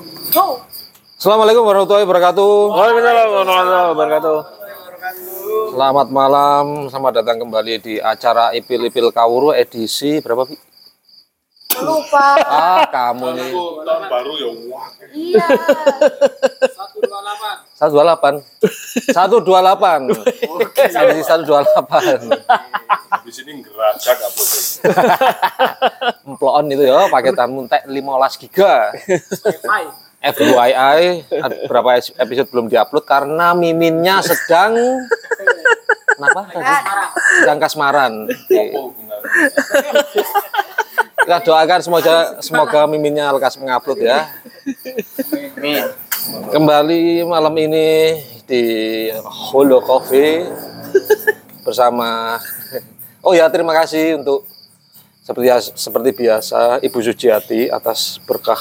Assalamualaikum warahmatullahi wabarakatuh. Waalaikumsalam warahmatullahi wabarakatuh. Selamat malam, selamat datang kembali di acara Ipil Ipil Kawuru edisi berapa Pi? lupa Ah, kamu nih. tahun baru ya wah iya 128. 128. Edisi 128. Habis ini ngerajak apa tuh Emploon itu ya, paketan muntek 15 giga. FYI, ad- berapa episode belum diupload karena miminnya sedang kenapa tadi? Sedang kasmaran. Kita doakan semoga semoga miminnya lekas mengupload ya. Kembali malam ini di Holo Coffee bersama Oh ya, terima kasih untuk seperti seperti biasa Ibu Sujiati atas berkah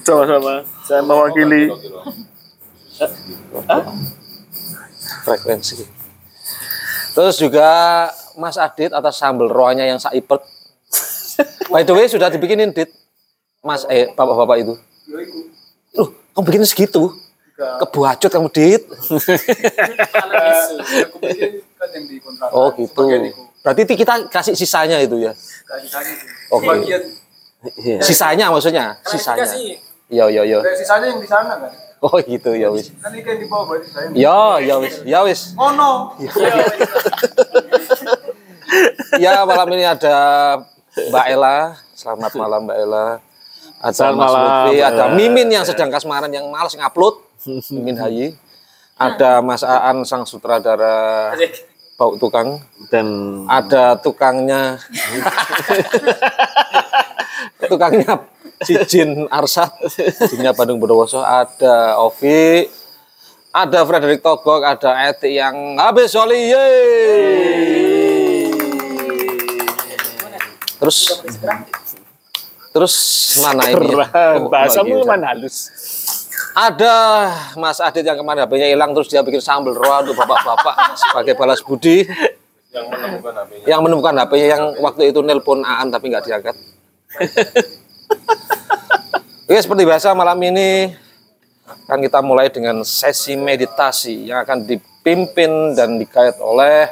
Sama-sama. Saya mewakili. frekuensi. Terus juga Mas Adit atas sambal roanya yang saipet. By the way sudah dibikinin Dit. Mas eh bapak-bapak itu. Loh, kamu bikin segitu? Kebuacut kamu Dit. Oh gitu. Berarti ti- kita kasih sisanya itu ya. Oke. Iya. Sisanya maksudnya, sisanya. Iya iya iya. sisanya yang di sana kan Oh gitu ya wis. kan ini kan di bawah berarti saya Ya ya wis, ya wis. oh no Ya malam ini ada Mbak Ella. Selamat malam Mbak Ella. Ada Selamat Mas malam, Lutfi, ada. Mimin yang sedang kasmaran yang malas ngupload. Mimin Hayi. Ada Mas Aan sang sutradara bau tukang. Dan Ada tukangnya. tukangnya si Jin Arsat, Jinnya Bandung Bondowoso, ada Ovi, ada Frederick Togok, ada Eti yang habis yeay. Terus Terus mana ini? Oh, Bahasamu lagi. mana halus. Ada Mas Adit yang kemarin HP-nya hilang terus dia bikin sambal roa untuk bapak-bapak sebagai balas budi yang menemukan HP-nya yang menemukan HP-nya yang waktu itu nelpon Aan tapi nggak diangkat. Oke, seperti biasa malam ini kan kita mulai dengan sesi meditasi yang akan dipimpin dan dikait oleh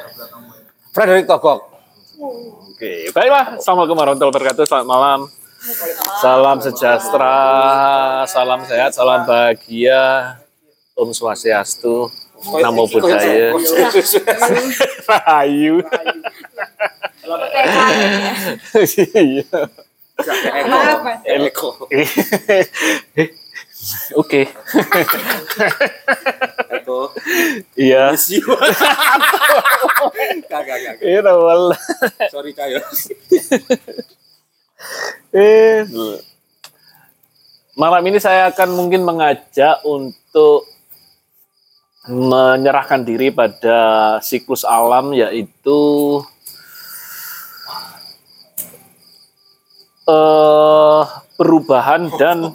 Frederick Togok. Oke, baiklah. Assalamualaikum warahmatullahi wabarakatuh. Selamat malam. Salam sejahtera, salam sehat, salam bahagia. Om Swastiastu, Namo Buddhaya. Rahayu. Iya. Oke. Iya. Iya, awal. sorry kayo Eh, malam ini saya akan mungkin mengajak untuk menyerahkan diri pada siklus alam yaitu eh, perubahan dan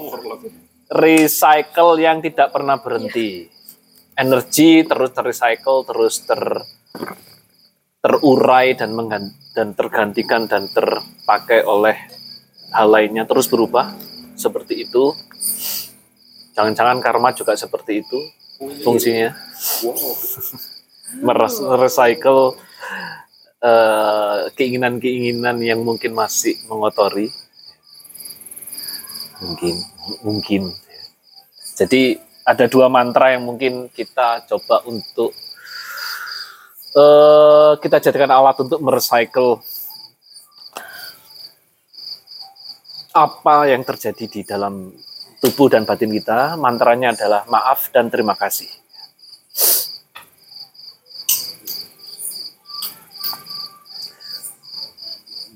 recycle yang tidak pernah berhenti. Energi terus terrecycle, terus ter terurai dan menggan- dan tergantikan dan terpakai oleh hal lainnya terus berubah seperti itu. Jangan-jangan karma juga seperti itu fungsinya. Meres- Merecycle eh, keinginan-keinginan yang mungkin masih mengotori. Mungkin, mungkin. Jadi ada dua mantra yang mungkin kita coba untuk eh, kita jadikan alat untuk merecycle apa yang terjadi di dalam tubuh dan batin kita. Mantranya adalah maaf dan terima kasih.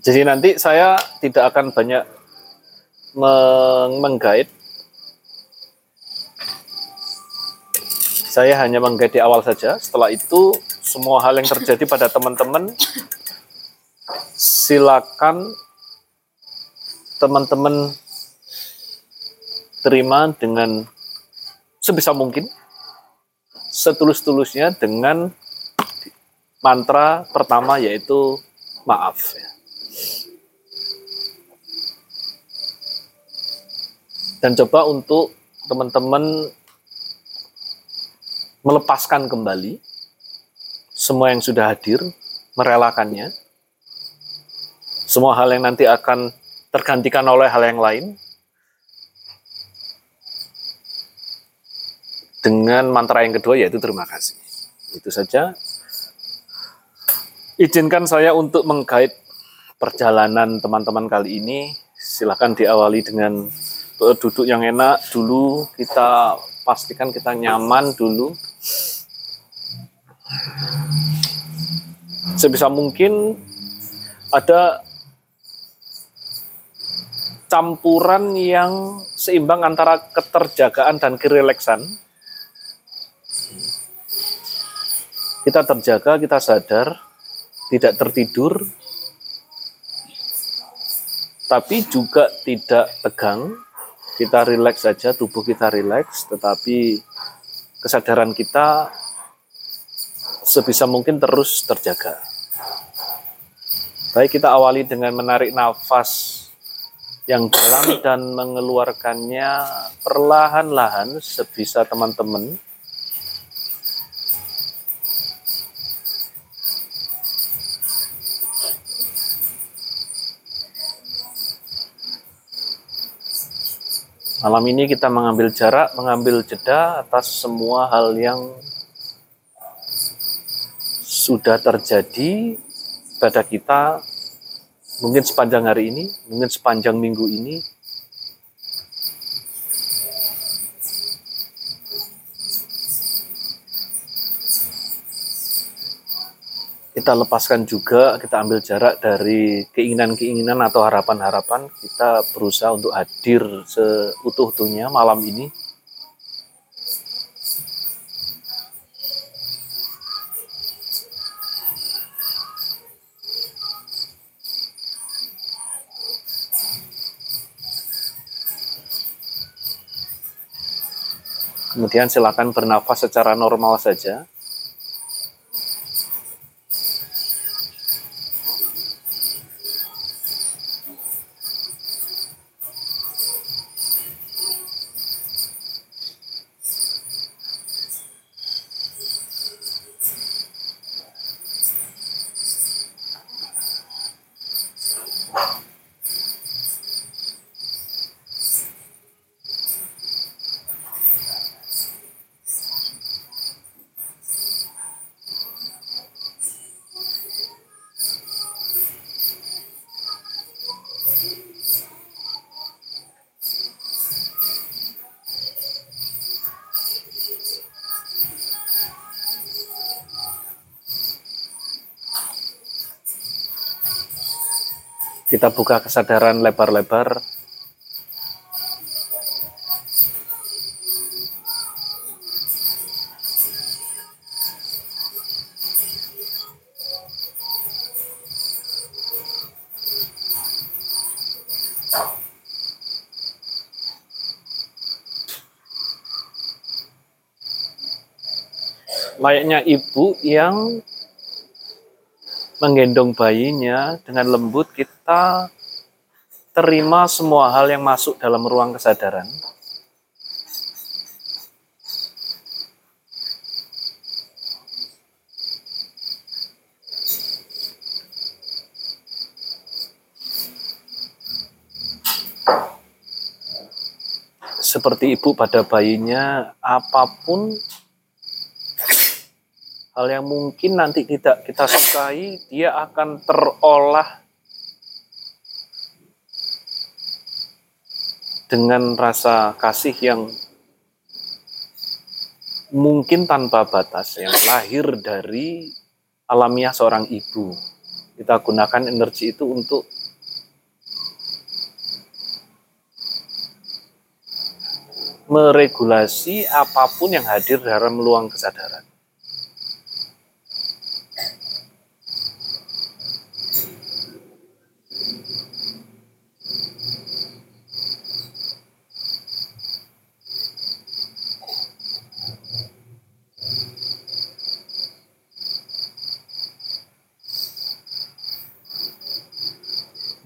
Jadi nanti saya tidak akan banyak meng- menggait. Saya hanya menggait di awal saja. Setelah itu semua hal yang terjadi pada teman-teman silakan teman-teman terima dengan sebisa mungkin setulus-tulusnya dengan mantra pertama yaitu maaf. Dan coba untuk teman-teman melepaskan kembali semua yang sudah hadir, merelakannya. Semua hal yang nanti akan tergantikan oleh hal yang lain. Dengan mantra yang kedua yaitu terima kasih. Itu saja. Izinkan saya untuk menggait perjalanan teman-teman kali ini. Silakan diawali dengan duduk yang enak dulu. Kita pastikan kita nyaman dulu. Sebisa mungkin ada campuran yang seimbang antara keterjagaan dan kerileksan. Kita terjaga, kita sadar, tidak tertidur, tapi juga tidak tegang. Kita rileks saja, tubuh kita rileks, tetapi kesadaran kita sebisa mungkin terus terjaga. Baik, kita awali dengan menarik nafas yang dalam dan mengeluarkannya perlahan-lahan sebisa teman-teman. Malam ini kita mengambil jarak, mengambil jeda atas semua hal yang sudah terjadi pada kita mungkin sepanjang hari ini, mungkin sepanjang minggu ini. Kita lepaskan juga, kita ambil jarak dari keinginan-keinginan atau harapan-harapan. Kita berusaha untuk hadir seutuh-utuhnya malam ini. Kemudian silakan bernafas secara normal saja. Kita buka kesadaran lebar-lebar. Layaknya ibu yang menggendong bayinya dengan lembut kita terima semua hal yang masuk dalam ruang kesadaran. Seperti ibu pada bayinya, apa pun hal yang mungkin nanti tidak kita sukai, dia akan terolah dengan rasa kasih yang mungkin tanpa batas, yang lahir dari alamiah seorang ibu. Kita gunakan energi itu untuk meregulasi apa pun yang hadir dalam luang kesadaran.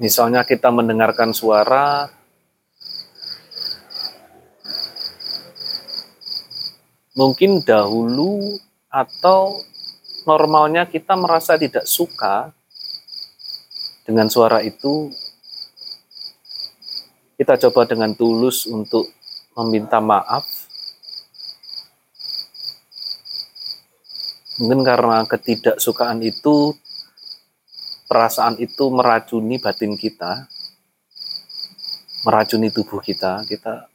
Misalnya kita mendengarkan suara mungkin dahulu atau normalnya kita merasa tidak suka dengan suara itu kita coba dengan tulus untuk meminta maaf. Mungkin karena ketidaksukaan itu perasaan itu meracuni batin kita meracuni tubuh kita kita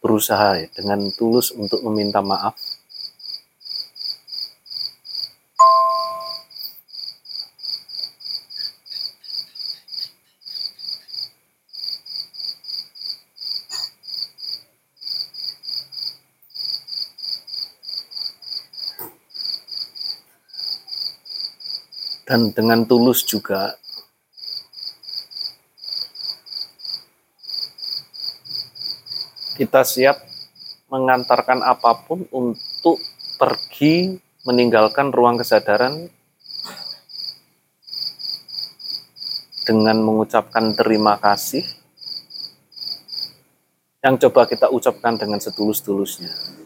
berusaha ya, dengan tulus untuk meminta maaf dan dengan tulus juga kita siap mengantarkan apa pun untuk pergi meninggalkan ruang kesadaran dengan mengucapkan terima kasih yang coba kita ucapkan dengan setulus-tulusnya.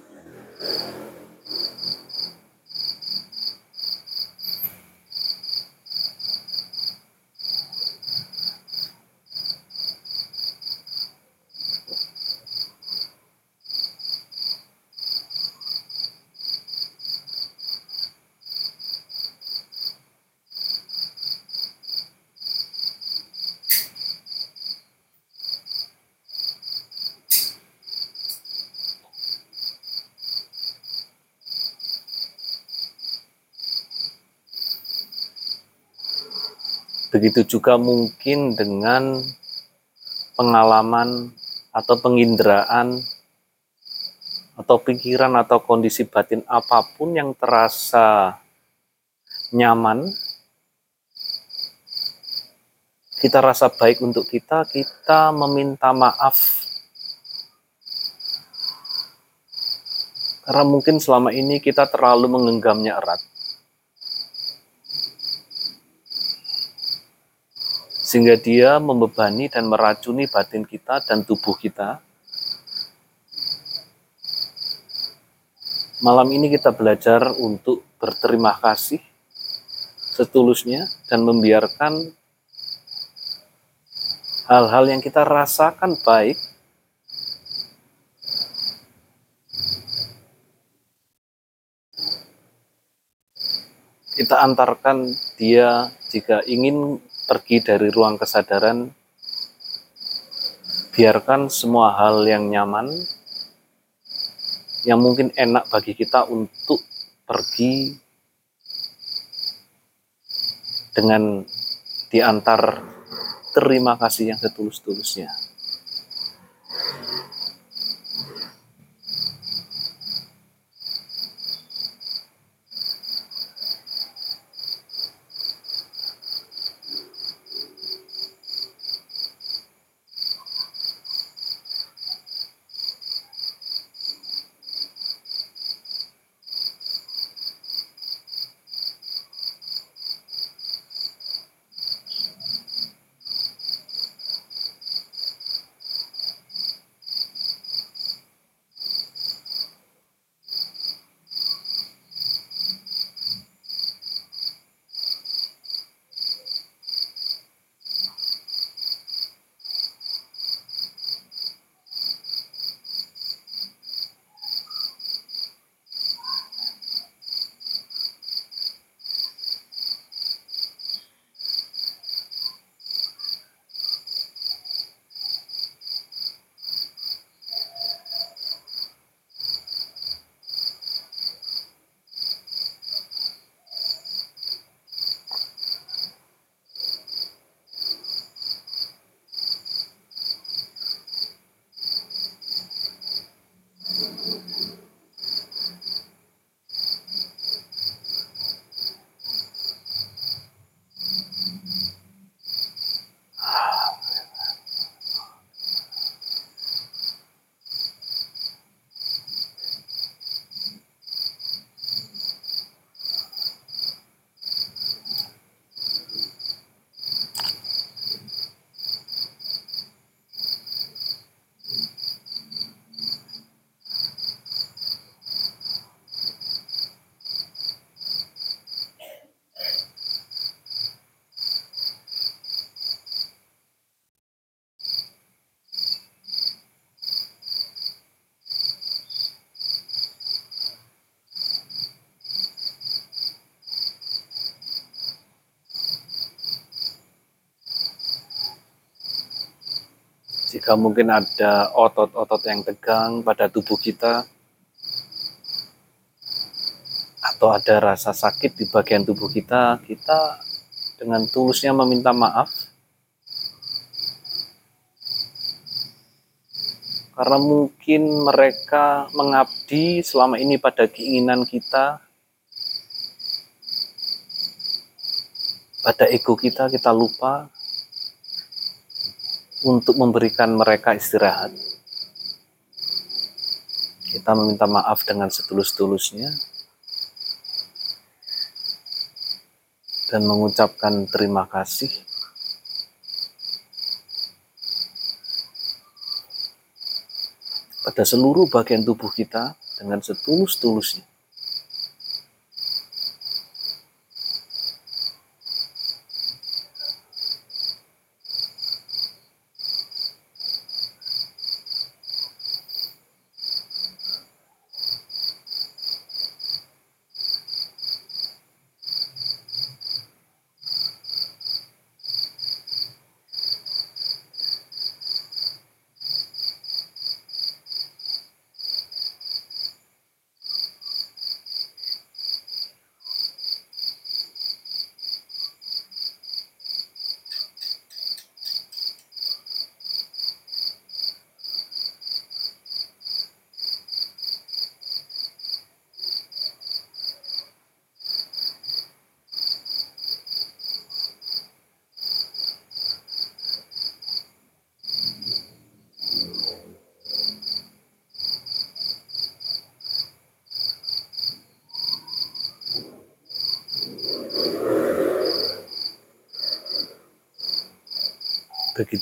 Begitu juga mungkin dengan pengalaman atau penginderaan atau pikiran atau kondisi batin apa pun yang terasa nyaman, kita rasa baik untuk kita, kita meminta maaf. Karena mungkin selama ini kita terlalu menggenggamnya erat. Sehingga dia membebani dan meracuni batin kita dan tubuh kita. Malam ini kita belajar untuk berterima kasih setulusnya dan membiarkan hal-hal yang kita rasakan baik kita antarkan dia jika ingin pergi dari ruang kesadaran, biarkan semua hal yang nyaman, yang mungkin enak bagi kita untuk pergi dengan diantar terima kasih yang setulus-tulusnya. Jika mungkin ada otot-otot yang tegang pada tubuh kita, atau ada rasa sakit di bagian tubuh kita, kita dengan tulusnya meminta maaf. Karena mungkin mereka mengabdi selama ini pada keinginan kita, pada ego kita, kita lupa untuk memberikan mereka istirahat. Kita meminta maaf dengan setulus-tulusnya dan mengucapkan terima kasih pada seluruh bagian tubuh kita dengan setulus-tulusnya.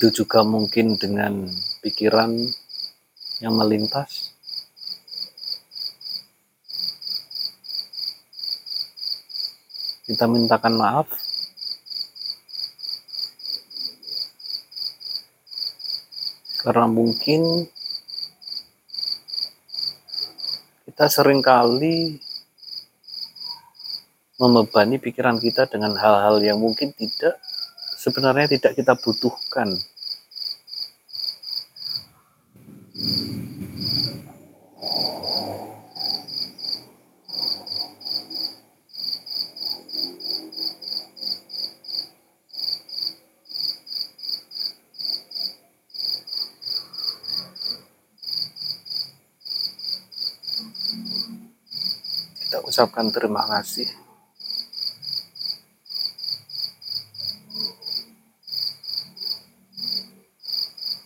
Begitu juga mungkin dengan pikiran yang melintas. Kita mintakan maaf. Karena mungkin kita sering kali membebani pikiran kita dengan hal-hal yang mungkin tidak sebenarnya tidak kita butuhkan. Kita ucapkan terima kasih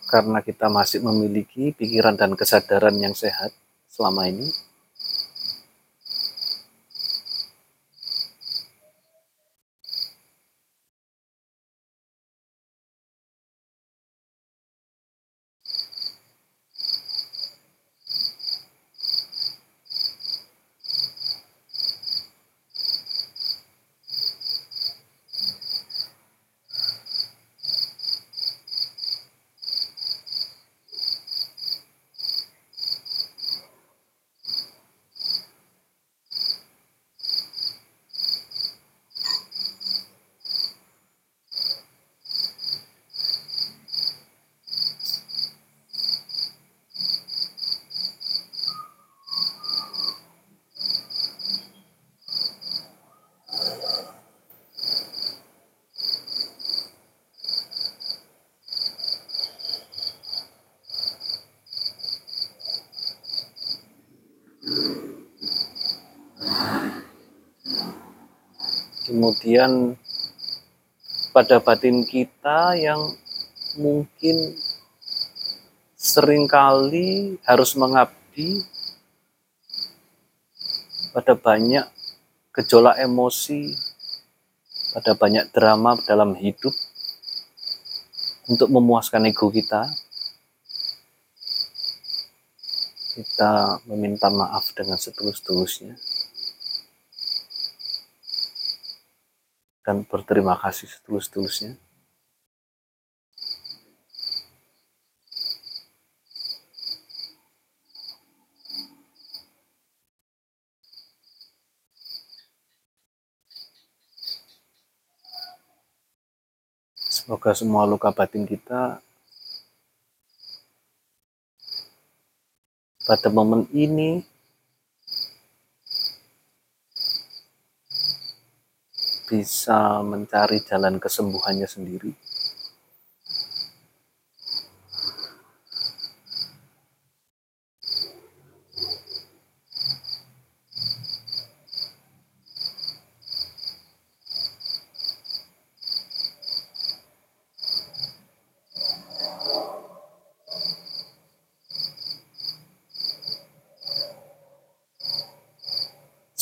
karena kita masih memiliki pikiran dan kesadaran yang sehat selama ini. Kemudian pada batin kita yang mungkin sering kali harus mengabdi pada banyak gejolak emosi, pada banyak drama dalam hidup untuk memuaskan ego kita. Kita meminta maaf dengan setulus-tulusnya. dan berterima kasih setulus-tulusnya. Semoga semua luka batin kita pada momen ini bisa mencari jalan kesembuhannya sendiri.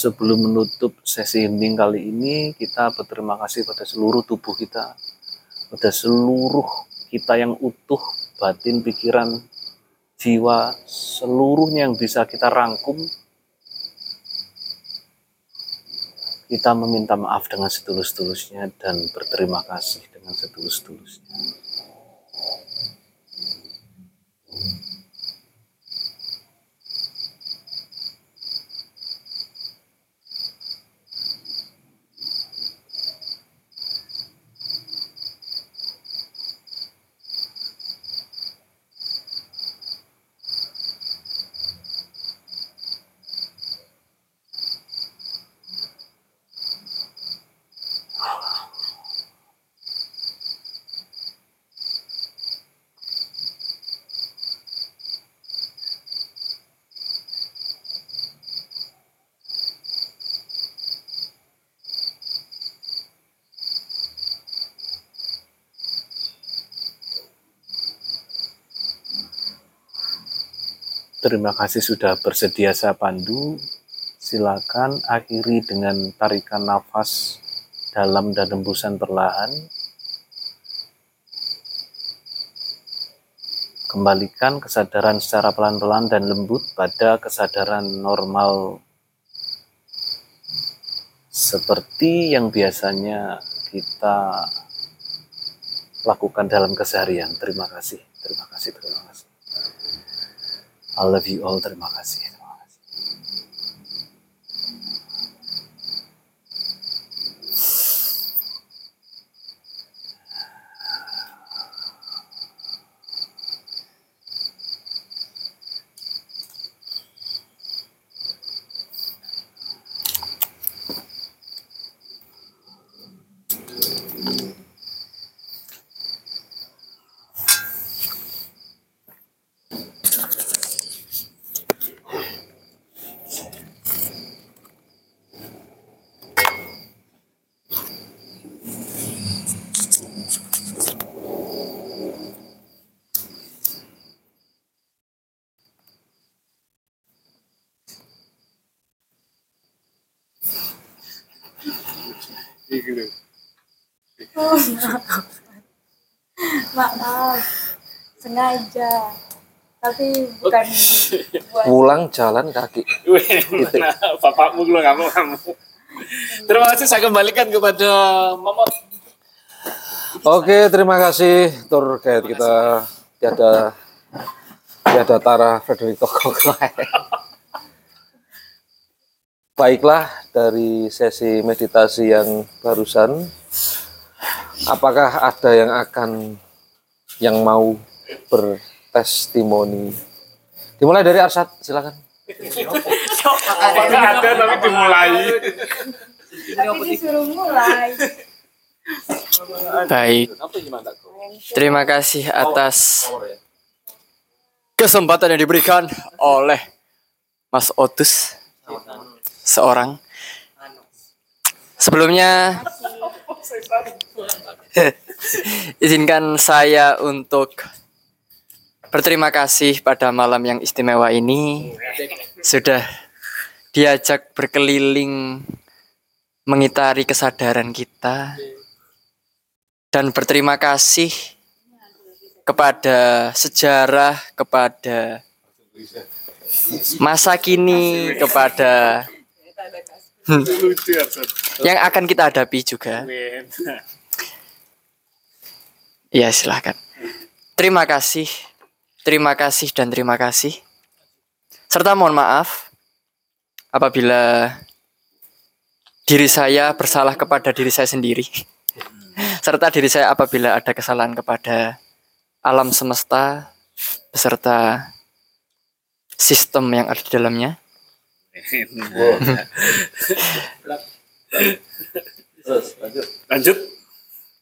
Sebelum menutup sesi healing kali ini, kita berterima kasih pada seluruh tubuh kita, pada seluruh kita yang utuh, batin, pikiran, jiwa, seluruhnya yang bisa kita rangkum. Kita meminta maaf dengan setulus-tulusnya dan berterima kasih dengan setulus-tulusnya. Terima kasih sudah bersedia saya pandu. Silakan akhiri dengan tarikan nafas dalam dan hembusan perlahan. Kembalikan kesadaran secara pelan-pelan dan lembut pada kesadaran normal seperti yang biasanya kita lakukan dalam keseharian. Terima kasih, terima kasih, terima kasih. I love you all. Terima kasih. Sengaja. Tapi bukan buat Pulang jalan kaki. Titik. Bapakmu lo kamu kamu. Terima kasih saya kembalikan kepada Momot. Oke, terima kasih tour guide kita tiada tiada Tara Frederick Koklai. Baiklah dari sesi meditasi yang barusan, apakah ada yang akan yang mau bertestimoni? Dimulai dari Arsad, silakan. Apakah ada tapi dimulai. tapi disuruh mulai. Baik, terima kasih atas kesempatan yang diberikan oleh Mas Otus seorang. Sebelumnya izinkan saya untuk berterima kasih pada malam yang istimewa ini sudah diajak berkeliling mengitari kesadaran kita dan berterima kasih kepada sejarah, kepada masa kini, kepada ya, yang akan kita hadapi juga. Ya, silahkan. Terima kasih, terima kasih, dan terima kasih. Serta mohon maaf apabila diri saya bersalah kepada diri saya sendiri. Serta diri saya apabila ada kesalahan kepada alam semesta beserta sistem yang ada di dalamnya. Lanjut.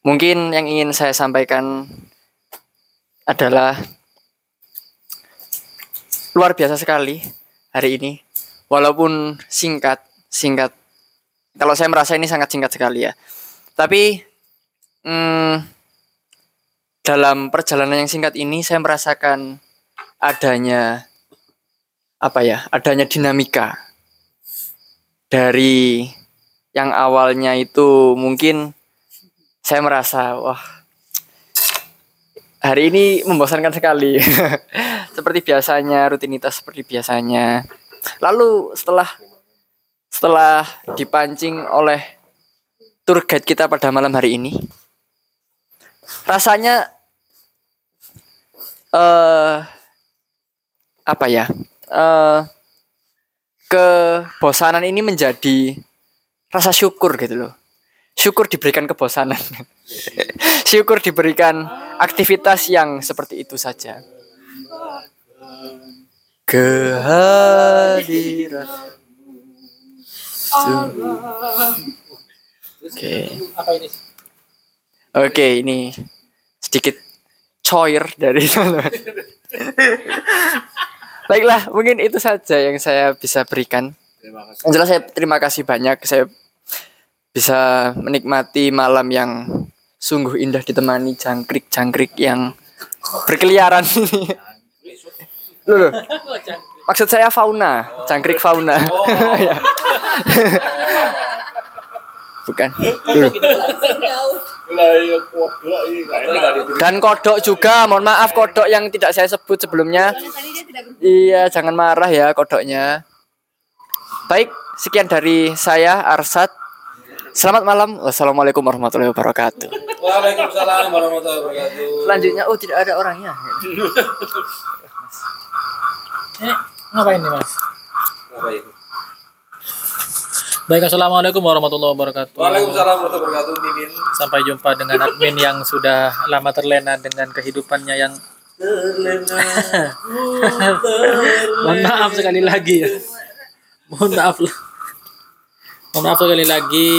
Mungkin yang ingin saya sampaikan adalah luar biasa sekali hari ini. Walaupun singkat, singkat. Kalau saya merasa ini sangat singkat sekali ya. Tapi hmm, dalam perjalanan yang singkat ini saya merasakan adanya apa ya? Adanya dinamika dari yang awalnya itu mungkin saya merasa wah hari ini membosankan sekali seperti biasanya rutinitas seperti biasanya. Lalu setelah setelah dipancing oleh tour guide kita pada malam hari ini rasanya eh apa ya eh kebosanan ini menjadi rasa syukur gitu loh. Syukur diberikan kebosanan. Syukur diberikan aktivitas yang seperti itu saja kehadiran. Oke. Oke ini sedikit coir dari teman-teman baiklah mungkin itu saja yang saya bisa berikan. Terima kasih. jelas saya terima kasih banyak. Saya bisa menikmati malam yang sungguh indah ditemani jangkrik-jangkrik yang berkeliaran ini. Loh, loh. Maksud saya fauna, jangkrik fauna. Ya. Bukan. Loh. Dan kodok juga, mohon maaf kodok yang tidak saya sebut sebelumnya. Iya, jangan marah ya kodoknya. Baik, sekian dari saya Arsat. Selamat malam. Wassalamualaikum warahmatullahi wabarakatuh. Waalaikumsalam warahmatullahi wabarakatuh. Selanjutnya, oh tidak ada orangnya. Ngapain nih mas? Apa itu? Baik, assalamualaikum warahmatullahi wabarakatuh. Waalaikumsalam warahmatullahi wabarakatuh. Mimin. Sampai jumpa dengan admin yang sudah lama terlena dengan kehidupannya yang Mohon maaf sekali lagi ya. Mohon maaf lah. Mohon maaf sekali lagi.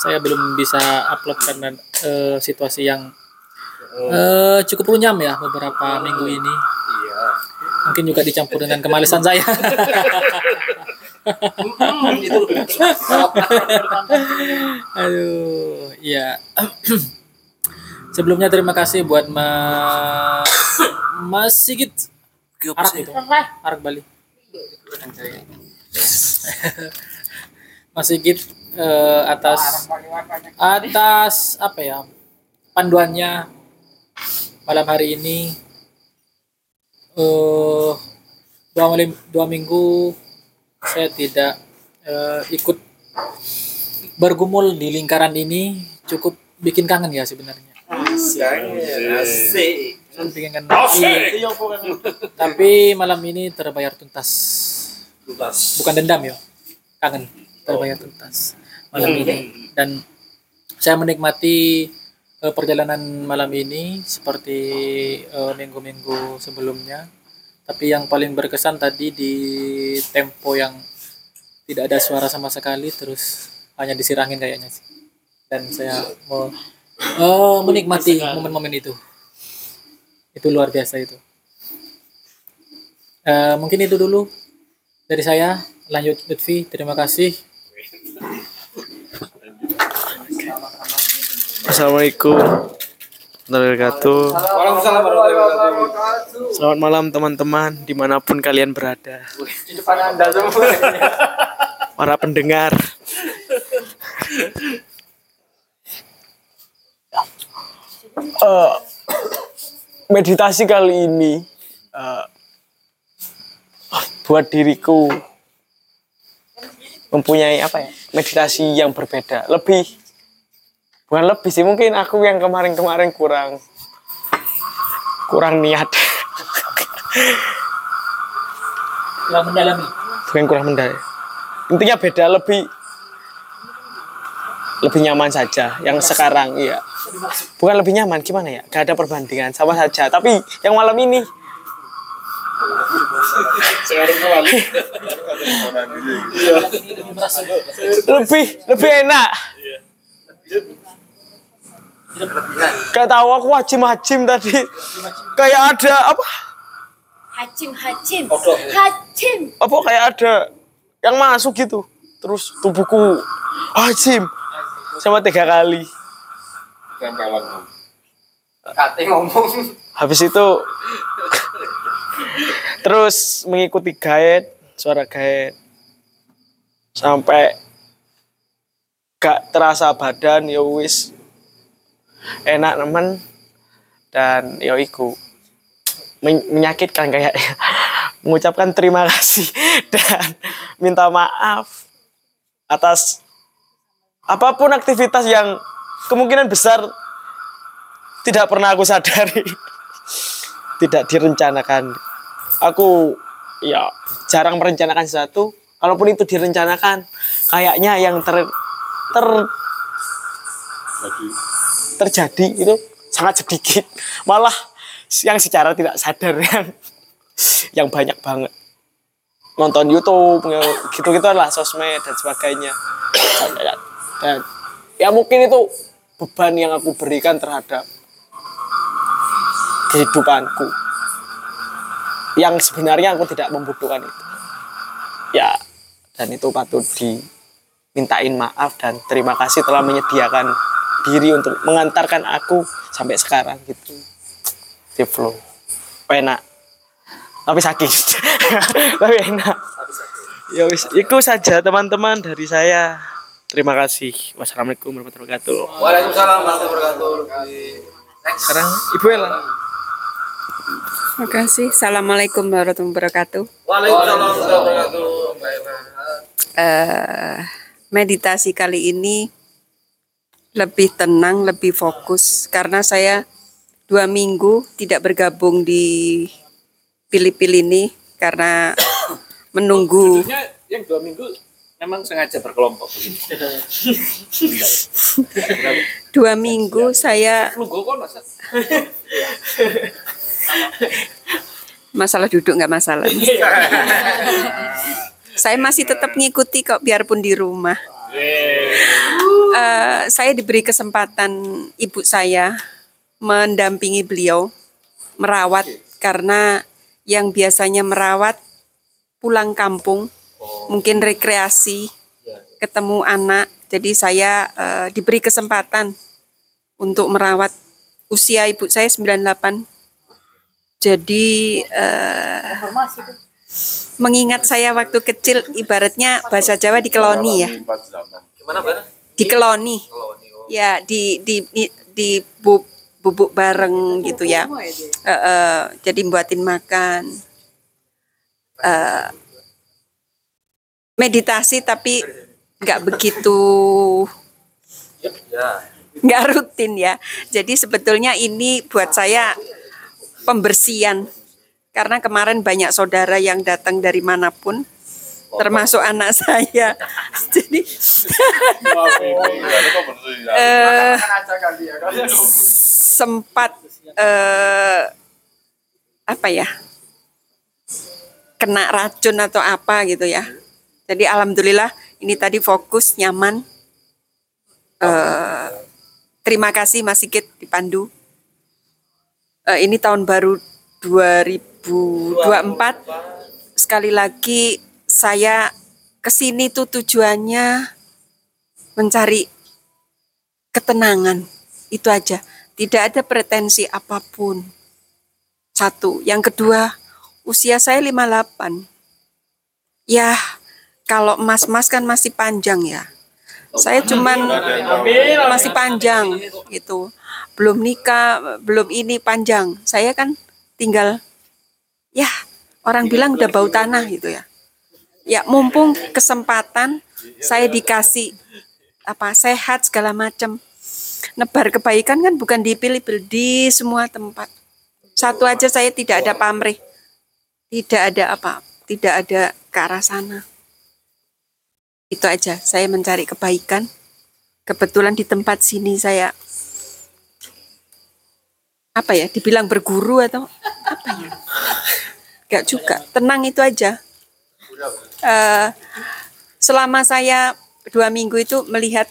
Saya belum bisa upload karena eh, situasi yang eh, cukup runyam ya beberapa minggu ini. Mungkin juga dicampur dengan kemalasan saya. Aduh, iya. Sebelumnya terima kasih buat Ma Mas Sigit Arak itu. Arak Bali. Mas Sigit eh, atas atas apa ya panduannya malam hari ini eh dua malam dua minggu saya tidak eh, ikut bergumul di lingkaran ini cukup bikin kangen ya sebenarnya. Cukup bikin kangen. Iya. Tapi malam ini terbayar tuntas. Bukan dendam ya. Kangen terbayar tuntas malam ini dan saya menikmati eh, perjalanan malam ini seperti eh, minggu-minggu sebelumnya. Tapi yang paling berkesan tadi di tempo yang tidak ada suara sama sekali terus hanya disirangin kayaknya sih. Dan saya mau eh, menikmati momen-momen itu. Itu luar biasa itu. Eh, mungkin itu dulu dari saya. Lanjut Lutfi, terima kasih. Assalamualaikum warahmatullahi wabarakatuh. Selamat malam teman-teman di mana pun kalian berada. Di depan Anda semua. Para pendengar. Eh, meditasi kali ini eh, buat diriku mempunyai apa ya meditasi yang berbeda lebih bukan lebih sih mungkin aku yang kemarin-kemarin kurang kurang niat. Yang mendalami. bukan kurang mendalam intinya beda lebih lebih nyaman saja yang sekarang iya. Bukan lebih nyaman gimana ya? Gak ada perbandingan sama saja. Tapi yang malam ini. Lebih lebih enak Gak tahu aku wajim tadi. Kayak ada apa? Hacim, hacim, hacim. apa kayak ada yang masuk gitu? Terus tubuhku wajim sama tiga kali. Kate ngomong. habis itu terus mengikuti guide suara guide sampai gak terasa badan ya wis enak temen dan ya iku men- menyakitkan kayaknya mengucapkan terima kasih dan minta maaf atas apa pun aktivitas yang kemungkinan besar tidak pernah aku sadari. Tidak direncanakan. Aku ya jarang merencanakan sesuatu. Kalaupun itu direncanakan kayaknya yang ter ter terjadi itu sangat sedikit. Malah yang secara tidak sadar yang yang banyak banget. Nonton YouTube gitu gitu lah sosmed dan sebagainya. Dan ya mungkin itu beban yang aku berikan terhadap kehidupanku. Yang sebenarnya aku tidak membutuhkan itu. Ya dan itu patut dimintain maaf dan terima kasih telah menyediakan diri untuk mengantarkan aku sampai sekarang gitu. Di flow. Enak. Tapi sakit. Tapi enak. Ya wis itu saja teman-teman dari saya. Terima kasih. Wassalamualaikum warahmatullahi wabarakatuh. Waalaikumsalam warahmatullahi wabarakatuh. sekarang ibu Ella. Terima kasih. Assalamualaikum warahmatullahi wabarakatuh. Waalaikumsalam warahmatullahi wabarakatuh. Eh, meditasi kali ini lebih tenang, lebih fokus karena saya dua minggu tidak bergabung di pilih-pilih ini karena menunggu yang dua minggu memang sengaja berkelompok begini. dua minggu saya kok masa? masalah duduk nggak masalah. saya masih tetap ngikuti kok biarpun di rumah. Eh, saya diberi kesempatan ibu saya mendampingi beliau merawat karena yang biasanya merawat pulang kampung mungkin rekreasi ketemu anak. Jadi saya eh, diberi kesempatan untuk merawat usia ibu saya 98 jadi eh, mengingat saya waktu kecil ibaratnya bahasa Jawa dikeloni ya. Gimana, Bang? dikeloni. Ya di di di, di bu- bubuk bareng gitu ya. Eh, eh, jadi buatin makan. Eh, meditasi tapi nggak begitu nggak rutin ya. Jadi sebetulnya ini buat saya pembersihan karena kemarin banyak saudara yang datang dari mana pun termasuk anak saya jadi sempat eh, apa ya kena racun atau apa gitu ya. Jadi alhamdulillah ini tadi fokus nyaman. Eh, terima kasih Mas Sigit dipandu. Eh, ini tahun baru 2024. Sekali lagi saya ke sini tuh tujuannya mencari ketenangan. Itu aja. Tidak ada pretensi apa pun. Satu. Yang kedua, usia saya 58. Ya, kalau mas-mas kan masih panjang ya. Saya cuman masih panjang gitu. Belum nikah, belum ini panjang. Saya kan tinggal ya orang bilang udah bau tanah gitu ya. Ya mumpung kesempatan saya dikasih apa sehat segala macam. Nebar kebaikan kan bukan dipilih-pilih di semua tempat. Satu aja saya tidak ada pamrih tidak ada apa, tidak ada ke arah sana. Itu aja, saya mencari kebaikan. Kebetulan di tempat sini saya apa ya, dibilang berguru atau apa ya? Enggak juga, tenang itu aja. Eh, selama saya dua minggu itu melihat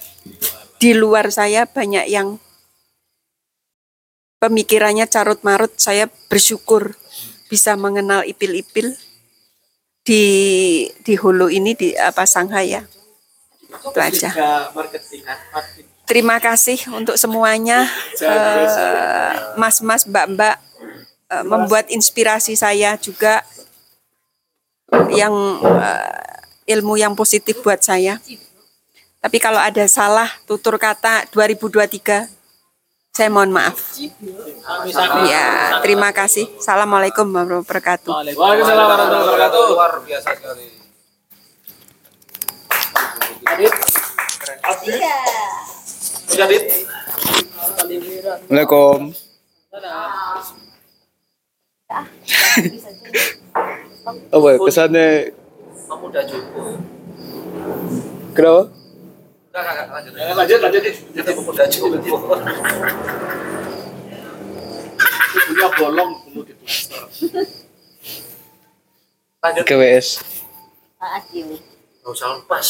di luar saya banyak yang pemikirannya carut marut, saya bersyukur bisa mengenal ipil-ipil di di hulu ini di apa Shanghai ya. Itu aja. Terima kasih untuk semuanya, eh, mas-mas, mbak-mbak, eh, membuat inspirasi saya juga yang eh, ilmu yang positif buat saya. Tapi kalau ada salah tutur kata 2023, saya mohon maaf. Ya, terima kasih. Assalamualaikum warahmatullahi wabarakatuh. Waalaikumsalam warahmatullahi wabarakatuh. Luar biasa sekali. Iya. Udah, Dit? Assalamualaikum. Apa ya, kesannya Kamu udah cukup. kenapa? Enggak, enggak, lanjut. Lanjut, lanjut, Dit. Jadi udah cukup. Punya bolong perlu Lanjut. KWS. Aduh. Nggak usah lepas.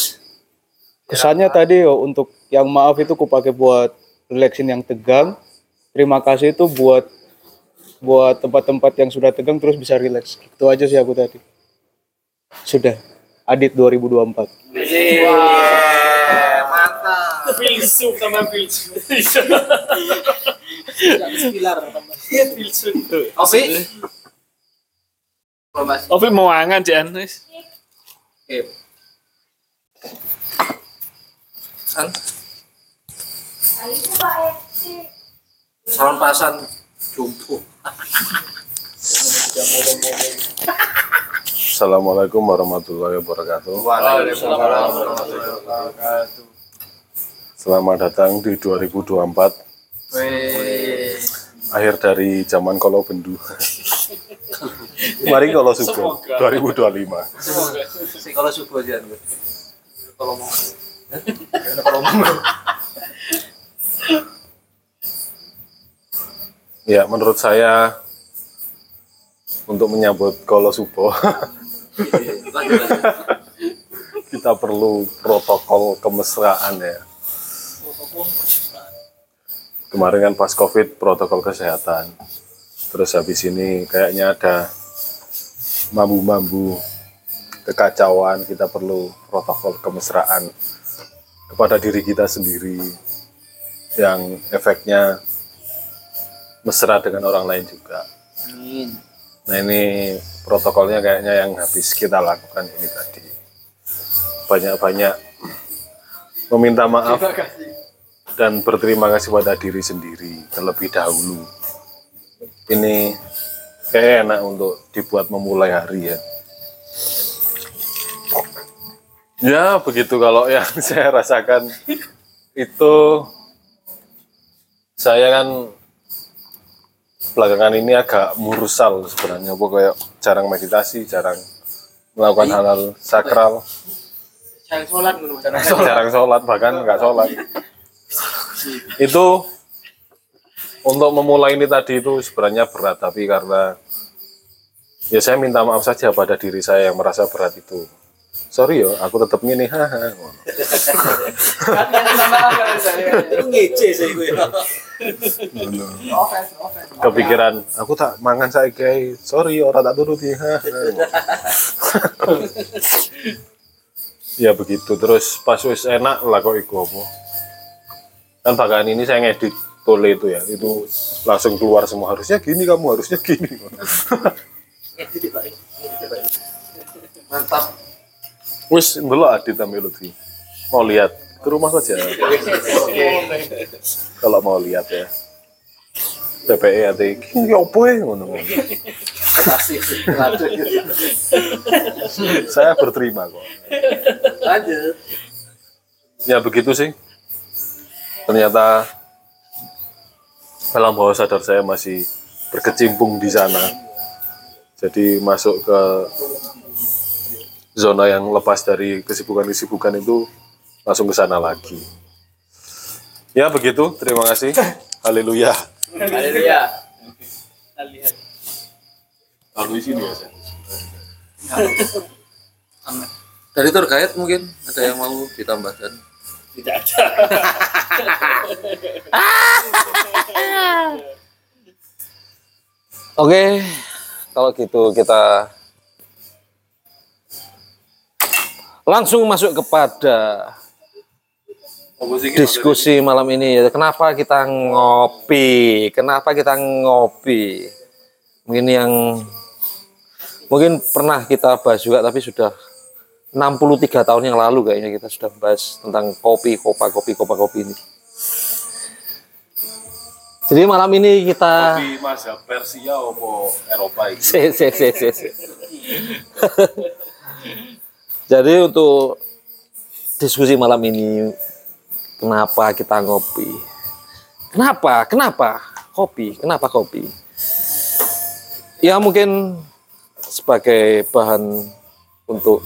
Kesannya tadi yo untuk yang maaf itu kupakai buat relaxin yang tegang. Terima kasih itu buat buat tempat-tempat yang sudah tegang terus bisa relax. Itu aja sih aku tadi. Sudah. Adit 2024. Mantap. Filsuf sama filsuf. Oke. Ovi mau angan Jan. Oke. San. Salon pasan Assalamualaikum warahmatullahi wabarakatuh. Selamat datang di 2024. Akhir dari zaman kalau bendu. Mari kalau sugeng 2025. Si kalau subuh aja. Kalau mau. Kalau mau. Ya, menurut saya untuk menyambut lanjut. kita perlu protokol kemesraan ya. Kemarin kan pas COVID protokol kesehatan. Terus habis ini kayaknya ada mambu-mambu kekacauan, kita perlu protokol kemesraan kepada diri kita sendiri yang efeknya mesra dengan orang lain juga. Nah ini protokolnya kayaknya yang habis kita lakukan ini tadi. Banyak-banyak meminta maaf dan berterima kasih pada diri sendiri terlebih dahulu. Ini kayak enak untuk dibuat memulai hari ya. Ya begitu kalau yang saya rasakan itu saya kan belakangan ini agak murusal sebenarnya. Pokoknya jarang meditasi jarang melakukan hal-hal sakral. Jangan sholat dulu. jarang sholat bahkan nggak sholat. Itu untuk memulai ini tadi itu sebenarnya berat tapi karena ya saya minta maaf saja pada diri saya yang merasa berat itu. Sorry yo aku tetap gini haha kepikiran. Aku tak mangan saya kayak sorry orang tak turuti ya begitu. Terus pas wis enak lah kok iku apa. Kan bakalan ini saya ngedit tole itu ya. Itu langsung keluar semua. Harusnya gini kamu harusnya gini. Mantap. wis dulu adit sama Lutfi. Mau lihat ke rumah saja kalau mau lihat ya ini apa ya ngono Kasih. Lanjut. saya berterima kok Lanjut. ya begitu sih ternyata alam bawah sadar saya masih berkecimpung di sana jadi masuk ke zona yang lepas dari kesibukan-kesibukan itu langsung ke sana lagi ya begitu terima kasih haleluya Haleluya. Lalu di sini ya. Dari guide mungkin ada yang mau ditambahkan? Tidak ada. Oke, kalau gitu kita langsung masuk kepada diskusi malam ini. Kenapa kita ngopi? Kenapa kita ngopi? Mungkin yang mungkin pernah kita bahas juga, tapi sudah 63 tahun yang lalu kayaknya kita sudah bahas tentang kopi, kopa, kopi, kopa, kopi ini. Jadi malam ini kita Di masa Persia opo Eropa itu. Jadi untuk diskusi malam ini, kenapa kita ngopi? Kenapa? Kenapa kopi? Kenapa kopi? Ya mungkin sebagai bahan untuk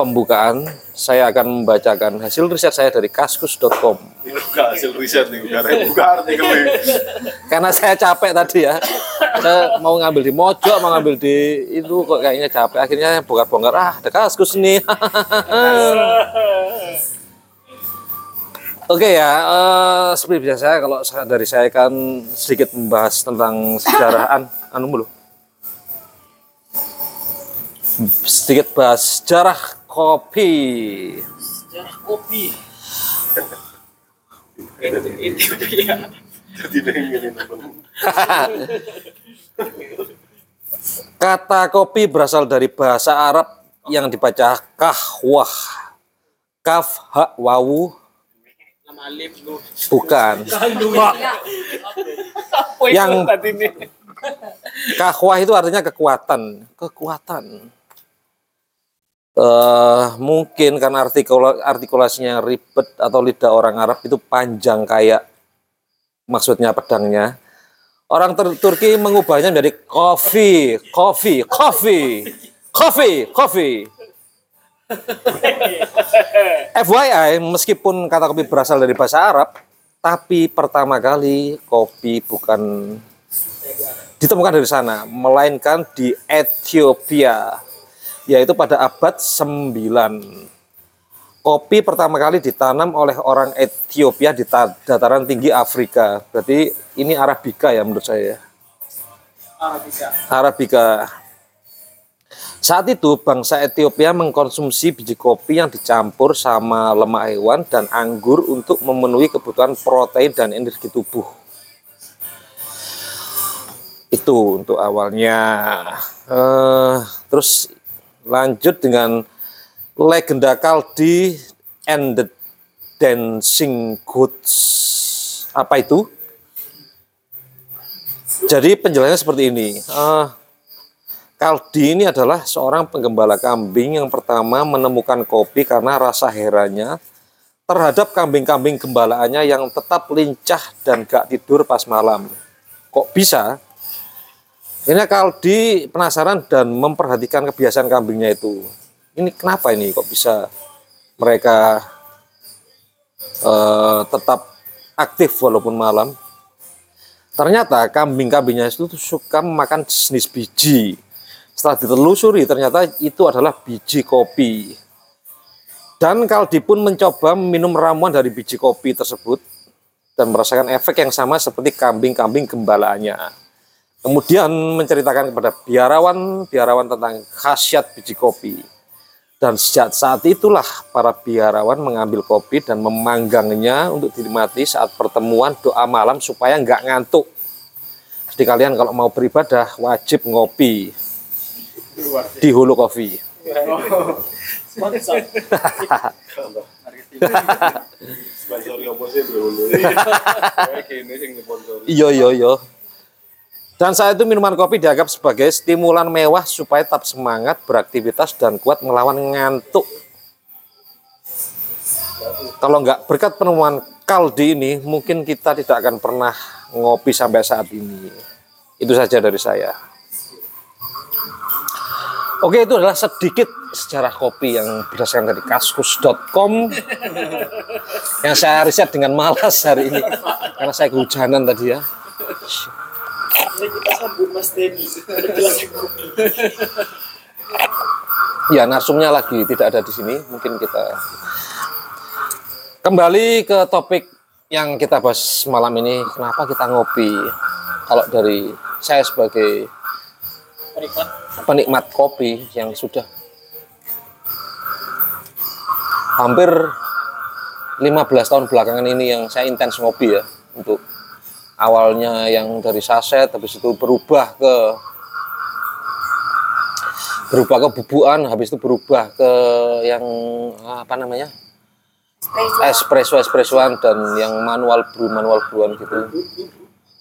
pembukaan, saya akan membacakan hasil riset saya dari kaskus.com. Hasil riset nih, karena buka artikel karena saya capek tadi ya saya mau ngambil di mojok mau ngambil di itu kok kayaknya capek akhirnya bongkar-bongkar ah ada kaskus nih Oke ya, eh, seperti biasa kalau saya- dari saya kan sedikit membahas tentang sejarah an, anu mulu. Sedikit bahas sejarah kopi. Kopi. Jadi ini Kata kopi berasal dari bahasa Arab yang dibaca kahwah. Kaf, ha, wawu, bukan. Yang kahwah itu artinya kekuatan, kekuatan. Eh, mungkin karena artikula, artikulasinya ribet atau lidah orang Arab itu panjang kayak maksudnya pedangnya. Orang Tur- Turki mengubahnya menjadi coffee, coffee, coffee, coffee, coffee. FYI, meskipun kata kopi berasal dari bahasa Arab, tapi pertama kali kopi bukan ditemukan dari sana, melainkan di Ethiopia, yaitu pada abad 9. Kopi pertama kali ditanam oleh orang Ethiopia di ta- dataran tinggi Afrika. Berarti ini Arabica ya menurut saya. Arabica. Saat itu bangsa Ethiopia mengkonsumsi biji kopi yang dicampur sama lemak hewan dan anggur untuk memenuhi kebutuhan protein dan energi tubuh. Itu untuk awalnya. Eh, terus lanjut dengan legenda Kaldi and the Dancing Goats. Apa itu? Jadi penjelasannya seperti ini. Eh, Kaldi ini adalah seorang penggembala kambing yang pertama menemukan kopi karena rasa herannya terhadap kambing-kambing gembalaannya yang tetap lincah dan gak tidur pas malam. Kok bisa? Akhirnya Kaldi penasaran dan memperhatikan kebiasaan kambingnya itu. Ini kenapa ini kok bisa mereka eh, tetap aktif walaupun malam? Ternyata kambing-kambingnya itu suka memakan jenis biji. Setelah ditelusuri ternyata itu adalah biji kopi. Dan Kaldi pun mencoba minum ramuan dari biji kopi tersebut dan merasakan efek yang sama seperti kambing-kambing gembalaannya. Kemudian menceritakan kepada biarawan-biarawan tentang khasiat biji kopi. Dan sejak saat itulah para biarawan mengambil kopi dan memanggangnya untuk dinikmati saat pertemuan doa malam supaya nggak ngantuk. Jadi kalian kalau mau beribadah wajib ngopi di Hulu Coffee. Iya iya iya. Dan saat itu minuman kopi dianggap sebagai stimulan mewah supaya tetap semangat beraktivitas dan kuat melawan ngantuk. Kalau nggak berkat penemuan Kaldi ini, mungkin kita tidak akan pernah ngopi sampai saat ini. Itu saja dari saya. Oke, itu adalah sedikit sejarah kopi yang berdasarkan dari kaskus.com yang saya riset dengan malas hari ini karena saya kehujanan tadi ya. Ya, narsumnya lagi tidak ada di sini. Mungkin kita kembali ke topik yang kita bahas malam ini. Kenapa kita ngopi? Kalau dari saya sebagai penikmat? Kopi yang sudah hampir 15 tahun belakangan ini yang saya intens ngopi ya untuk awalnya yang dari saset habis itu berubah ke berubah ke bubuan habis itu berubah ke yang apa namanya? Espresso. Espressoan dan yang manual brew manual brewan gitu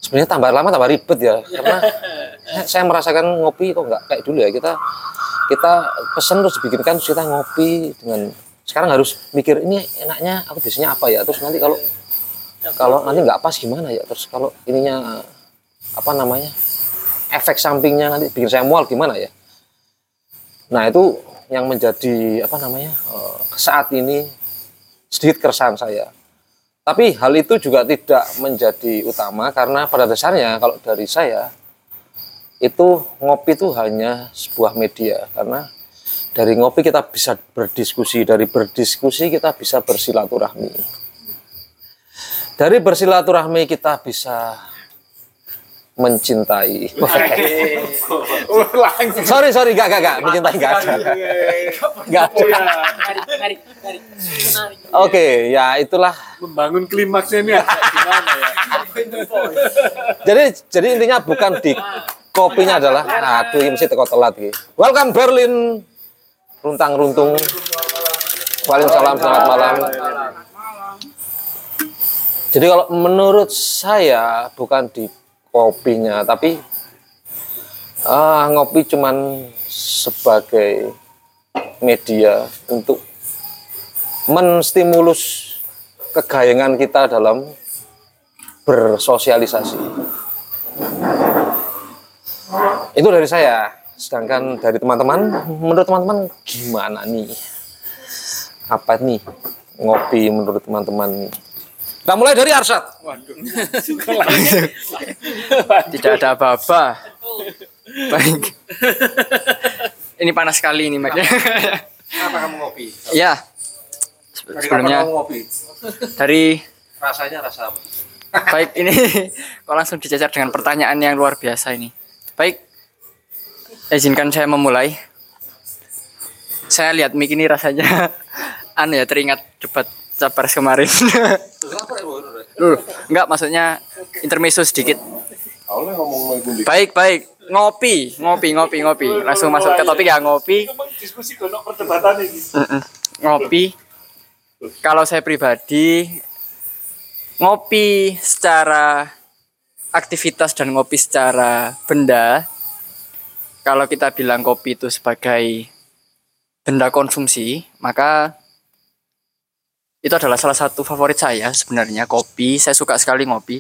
sebenarnya tambah lama tambah ribet ya. Karena saya merasakan ngopi kok nggak kayak dulu ya. Kita kita pesen terus dibikinkan terus kita ngopi dengan sekarang harus mikir ini enaknya aku biasanya apa ya? Terus nanti kalau kalau nanti nggak pas gimana ya? Terus kalau ininya apa namanya efek sampingnya nanti bikin saya mual gimana ya? Nah itu yang menjadi apa namanya eh, saat ini sedikit keresahan saya tapi hal itu juga tidak menjadi utama karena pada dasarnya kalau dari saya itu ngopi itu hanya sebuah media. Karena dari ngopi kita bisa berdiskusi dari berdiskusi kita bisa bersilaturahmi. Dari bersilaturahmi kita bisa mencintai. Sorry sorry gak gak gak. Mencintai gak ada gak. Ada oke ya itulah. Membangun klimaksnya ini gimana ya? jadi jadi intinya bukan di kopinya adalah aduh ini mesti teko telat iki. welcome Berlin. Runtang runtung. Waalaikumsalam selamat malam. Jadi kalau menurut saya bukan di kopinya tapi ah, ngopi cuman sebagai media untuk menstimulus kegayangan kita dalam bersosialisasi. Itu dari saya. Sedangkan dari teman-teman, menurut teman-teman gimana nih? Apa nih ngopi menurut teman-teman nih? Kita mulai dari Arsat. Tidak ada apa-apa. Baik. Ini panas sekali ini, Mak. Kenapa kamu ngopi? ya. Sebelumnya ngopi? dari Rasanya rasa apa? baik ini kok langsung dicecar dengan pertanyaan yang luar biasa ini. Baik. Izinkan saya memulai. Saya lihat mic ini rasanya aneh ya teringat debat capres kemarin. Loh, enggak maksudnya intermezzo sedikit. Baik, baik. Ngopi, ngopi, ngopi, ngopi. Langsung masuk ke topik ya ngopi. Ngopi. Kalau saya pribadi ngopi secara aktivitas dan ngopi secara benda. Kalau kita bilang kopi itu sebagai benda konsumsi, maka itu adalah salah satu favorit saya sebenarnya kopi. Saya suka sekali ngopi.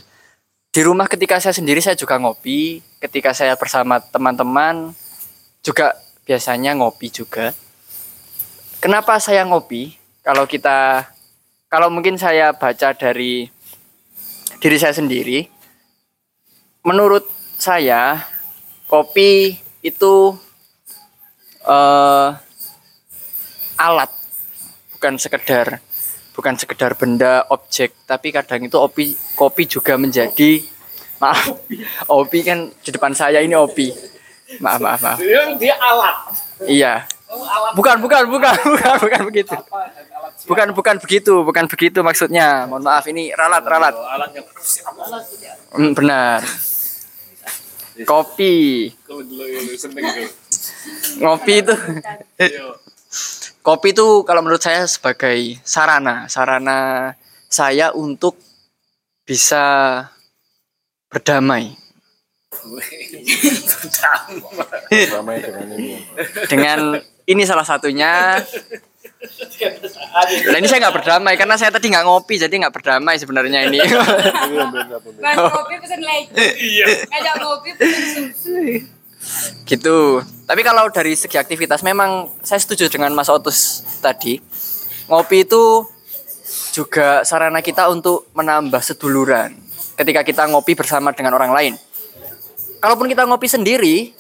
Di rumah ketika saya sendiri saya juga ngopi. Ketika saya bersama teman-teman juga biasanya ngopi juga. Kenapa saya ngopi? Kalau kita kalau mungkin saya baca dari diri saya sendiri, menurut saya kopi itu eh, alat bukan sekedar bukan sekedar benda objek tapi kadang itu opi kopi juga menjadi maaf opi kan di depan saya ini opi. Maaf maaf maaf. Dia alat. iya. Bukan bukan bukan bukan bukan begitu. Bukan bukan begitu bukan begitu maksudnya. Mohon maaf ini ralat ralat. Hmm, benar. Kopi. Ngopi itu kopi itu kalau menurut saya sebagai sarana sarana saya untuk bisa berdamai Ramai dengan ini. dengan ini salah satunya Nah ini saya nggak berdamai karena saya tadi nggak ngopi jadi nggak berdamai sebenarnya ini. Ngajak kopi pesen lagi. Iya. Ngajak kopi pesen susu. Gitu. Tapi kalau dari segi aktivitas memang saya setuju dengan Mas Otus tadi. Ngopi itu juga sarana kita untuk menambah seduluran ketika kita ngopi bersama dengan orang lain. kalaupun kita ngopi sendiri,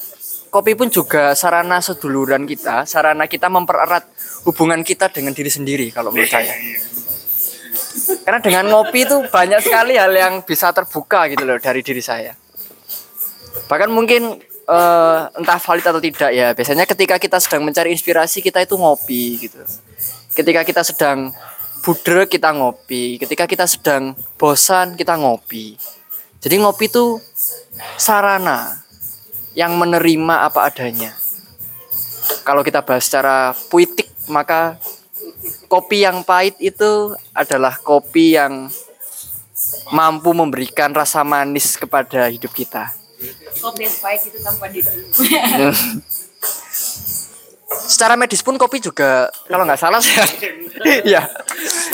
kopi pun juga sarana seduluran kita, sarana kita mempererat hubungan kita dengan diri sendiri kalau menurut saya. Karena dengan ngopi itu banyak sekali hal yang bisa terbuka gitu loh dari diri saya. Bahkan mungkin eh, entah valid atau tidak ya. Biasanya ketika kita sedang mencari inspirasi kita itu ngopi gitu. Ketika kita sedang budrek kita ngopi. Ketika kita sedang bosan kita ngopi. Jadi ngopi itu sarana yang menerima apa adanya. Kalau kita bahas secara puitik maka kopi yang pahit itu adalah kopi yang mampu memberikan rasa manis kepada hidup kita. Kopi yang pahit itu tanpa di Secara medis pun kopi juga kalau nggak salah sih. ya.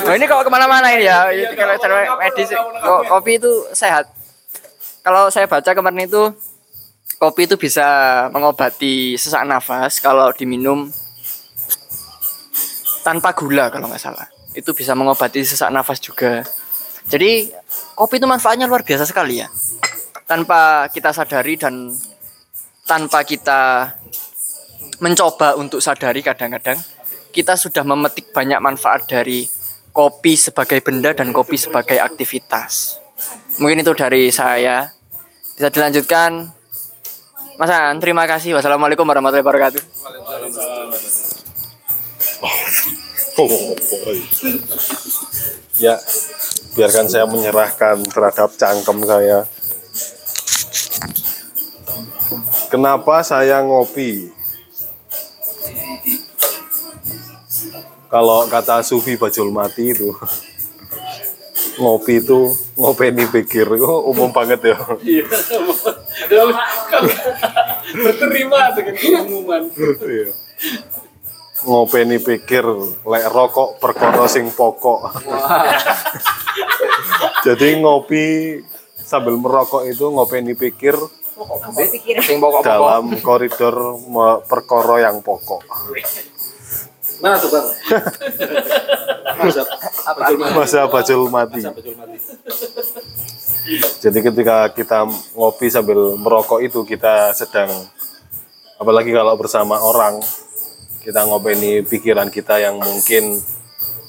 Nah ini kalau ke mana-mana ini ya. Ini Kalau secara medis ko- kopi itu sehat. Kalau saya baca kemarin itu kopi itu bisa mengobati sesak nafas kalau diminum tanpa gula kalau nggak salah. Itu bisa mengobati sesak nafas juga. Jadi kopi itu manfaatnya luar biasa sekali ya. Tanpa kita sadari dan tanpa kita mencoba untuk sadari kadang-kadang kita sudah memetik banyak manfaat dari kopi sebagai benda dan kopi sebagai aktivitas. Mungkin itu dari saya. Bisa dilanjutkan. Mas An, terima kasih. Wassalamualaikum warahmatullahi wabarakatuh. Ya, biarkan saya menyerahkan terhadap cangkem saya. Kenapa saya ngopi? Kalau kata Sufi Bajul Mati itu, ngopi itu ngopeni pikir, itu umum banget ya. Berterima dengan pengumuman. Iya. Ngopeni pikir, lek rokok perkara sing pokok. Jadi ngopi sambil merokok itu ngopeni pikir Sing pokok-pokok. dalam koridor perkara yang pokok. Mana tuh bang? Masa bajul mati. Jadi ketika kita ngopi sambil merokok itu kita sedang apalagi kalau bersama orang kita ngopeni pikiran kita yang mungkin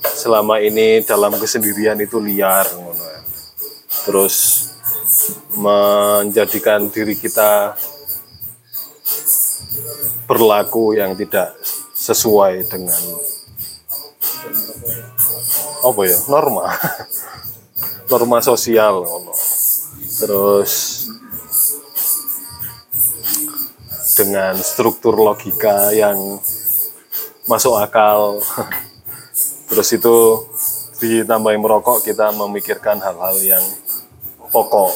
selama ini dalam kesendirian itu liar ngono ya. Terus menjadikan diri kita berlaku yang tidak sesuai dengan apa ya? Norma. Norma sosial terus dengan struktur logika yang masuk akal. Terus itu ditambahin merokok kita memikirkan hal-hal yang pokok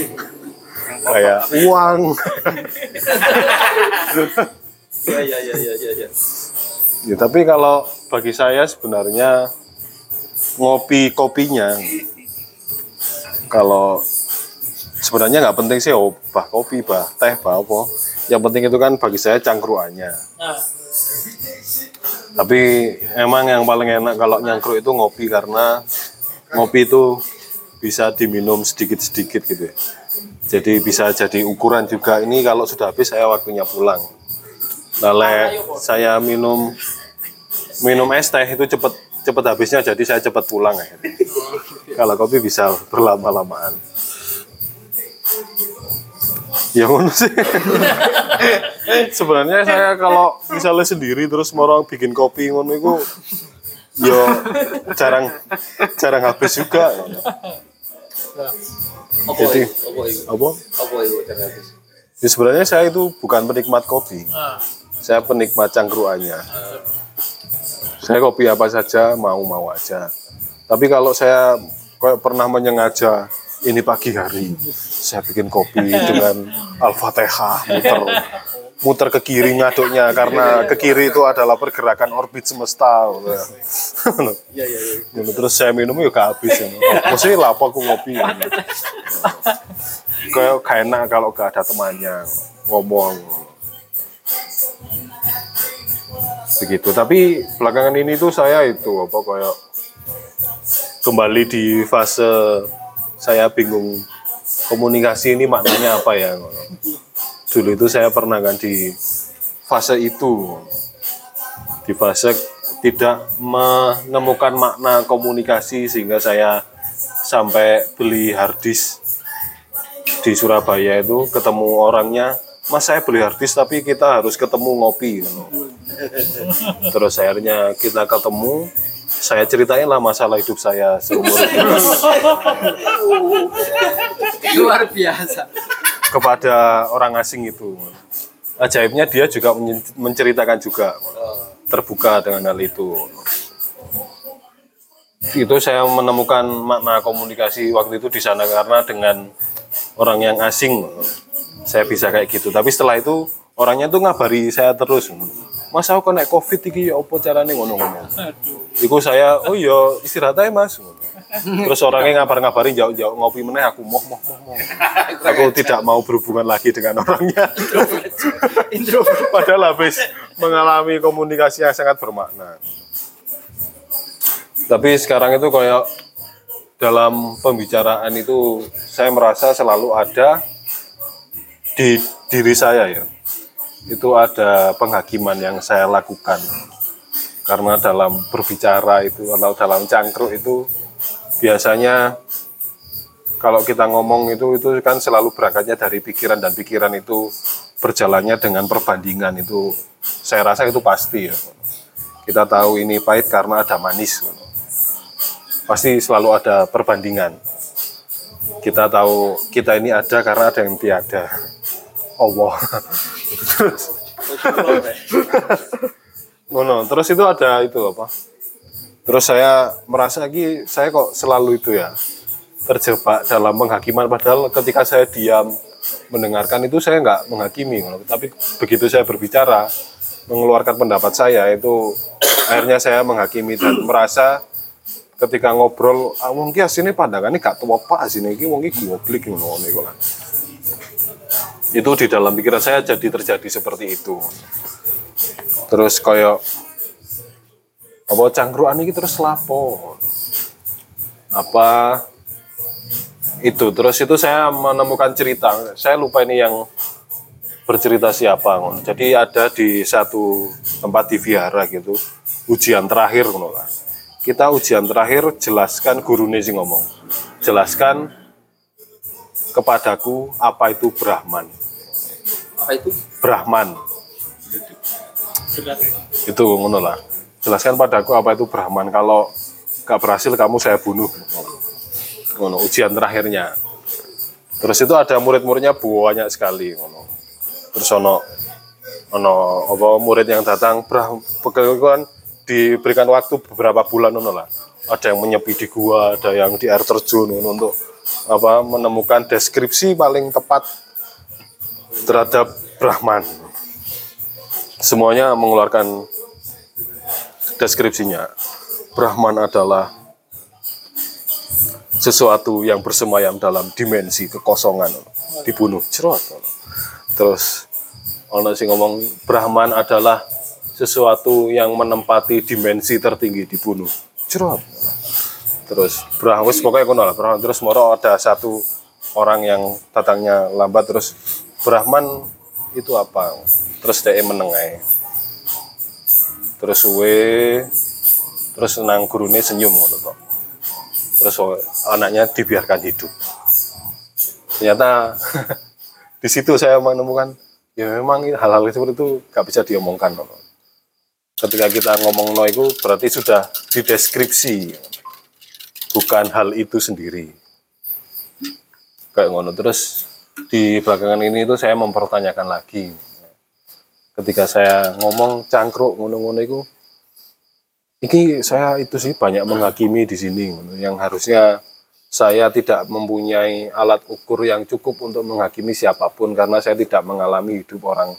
kayak uang Ya ya ya ya ya. ya. Ya, tapi kalau bagi saya sebenarnya ngopi kopinya kalau sebenarnya nggak penting sih oh bah kopi bah teh bah apa yang penting itu kan bagi saya cangkruannya Nah, tapi emang yang paling enak kalau nyangkruk itu ngopi karena ngopi itu bisa diminum sedikit-sedikit gitu ya. jadi bisa jadi ukuran juga ini kalau sudah habis saya waktunya pulang Lale saya minum minum es teh itu cepet cepet habisnya jadi saya cepet pulang ya. Kalau kopi bisa berlama-lamaan. Ya ngono sih. Sebenarnya saya kalau misalnya sendiri terus mau orang bikin kopi ngono itu yo jarang jarang habis juga. Jadi apa? Apa itu cara habis? Ya sebenarnya saya itu bukan penikmat kopi. Saya penikmat cangkruannya. Saya kopi apa saja mau-mau aja. Tapi kalau saya kayak pernah menyengaja ini pagi hari saya bikin kopi dengan al-fatihah muter muter ke kiri ngaduknya karena ke kiri itu adalah pergerakan orbit semesta. Iya iya iya. Terus saya minum ya gak habis. Ya. Maksudnya lapar aku ngopi. Kayak gak enak kalau gak ada temannya ngomong. Begitu. Tapi belakangan ini tuh saya itu apa kayak kembali di fase saya bingung komunikasi ini maknanya apa ya. Dulu itu saya pernah kan di fase itu di fase tidak menemukan makna komunikasi sehingga saya sampai beli harddisk di Surabaya itu ketemu orangnya Mas saya beli harddisk tapi kita harus ketemu ngopi gitu. terus akhirnya kita ketemu saya ceritain lah masalah hidup saya seumur hidup Luar biasa. Kepada orang asing itu. Ajaibnya dia juga menceritakan juga. Terbuka dengan hal itu. Itu saya menemukan makna komunikasi waktu itu di sana karena dengan orang yang asing saya bisa kayak gitu. Tapi setelah itu orangnya tuh ngabari saya terus. Mas aku kena covid iki ya apa caranya ngono-ngono? Iku saya oh iya istirahat aja mas terus orangnya ngabar-ngabarin jauh-jauh ngopi meneh aku moh moh moh moh. Aku tidak mau berhubungan lagi dengan orangnya. Padahal habis mengalami komunikasi yang sangat bermakna. Tapi sekarang itu kayak dalam pembicaraan itu saya merasa selalu ada di diri saya ya. Itu ada penghakiman yang saya lakukan. Karena dalam berbicara itu atau dalam cangkruk itu biasanya kalau kita ngomong itu itu kan selalu berangkatnya dari pikiran dan pikiran itu berjalannya dengan perbandingan itu. Saya rasa itu pasti ya. Kita tahu ini pahit karena ada manis pasti selalu ada perbandingan. Kita tahu kita ini ada karena ada yang tiada. Allah. Terus. Ngono, terus itu ada itu apa terus saya merasa lagi saya kok selalu itu ya terjebak dalam penghakiman padahal ketika saya diam mendengarkan itu saya nggak menghakimi tapi begitu saya berbicara mengeluarkan pendapat saya itu akhirnya saya menghakimi dan merasa ketika ngobrol ah wong ki asine pandangannya gak tua apa asine iki wong iki goblik ngono lah. Itu di dalam pikiran saya jadi terjadi seperti itu. Terus koyo apa cangkruan iki terus lapo. Apa? Itu terus itu saya menemukan cerita. Saya lupa ini yang bercerita siapa ngono. jadi ada di satu tempat di vihara gitu ujian terakhir ngono lah. Kita ujian terakhir jelaskan guru sing ngomong. Jelaskan kepadaku apa itu Brahman. Apa itu? Brahman. Itu ngono lah jelaskan padaku apa itu Brahman. Kalau gak berhasil kamu saya bunuh. Ngono ujian terakhirnya. Terus itu ada murid-muridnya banyak sekali ngono. Terus ono ono apa murid yang datang Brah- kan diberikan waktu beberapa bulan ngono lah. Ada yang menyepi di gua ada yang di air terjun ngono, untuk apa menemukan deskripsi paling tepat terhadap Brahman. Semuanya mengeluarkan deskripsinya. Brahman adalah sesuatu yang bersemayam dalam dimensi kekosongan. Dibunuh cerot terus ono sing ngomong Brahman adalah sesuatu yang menempati dimensi tertinggi dibunuh cerot terus Brahman wis pokoknya kono lah Brahman. Terus moro ada satu orang yang datangnya lambat terus Brahman itu apa? Terus dia menengai terus we terus nang gurune senyum ngono tok. Terus anaknya dibiarkan hidup. Ternyata di situ saya menemukan ya memang hal-hal seperti itu gak bisa diomongkan loh. ketika kita ngomong no itu berarti sudah dideskripsi. Bukan hal itu sendiri. Kayak ngono. Terus di belakangan ini itu saya mempertanyakan lagi ketika saya ngomong cangkruk ngono-ngono itu ini saya itu sih banyak menghakimi di sini yang harusnya saya tidak mempunyai alat ukur yang cukup untuk menghakimi siapa pun karena saya tidak mengalami hidup orang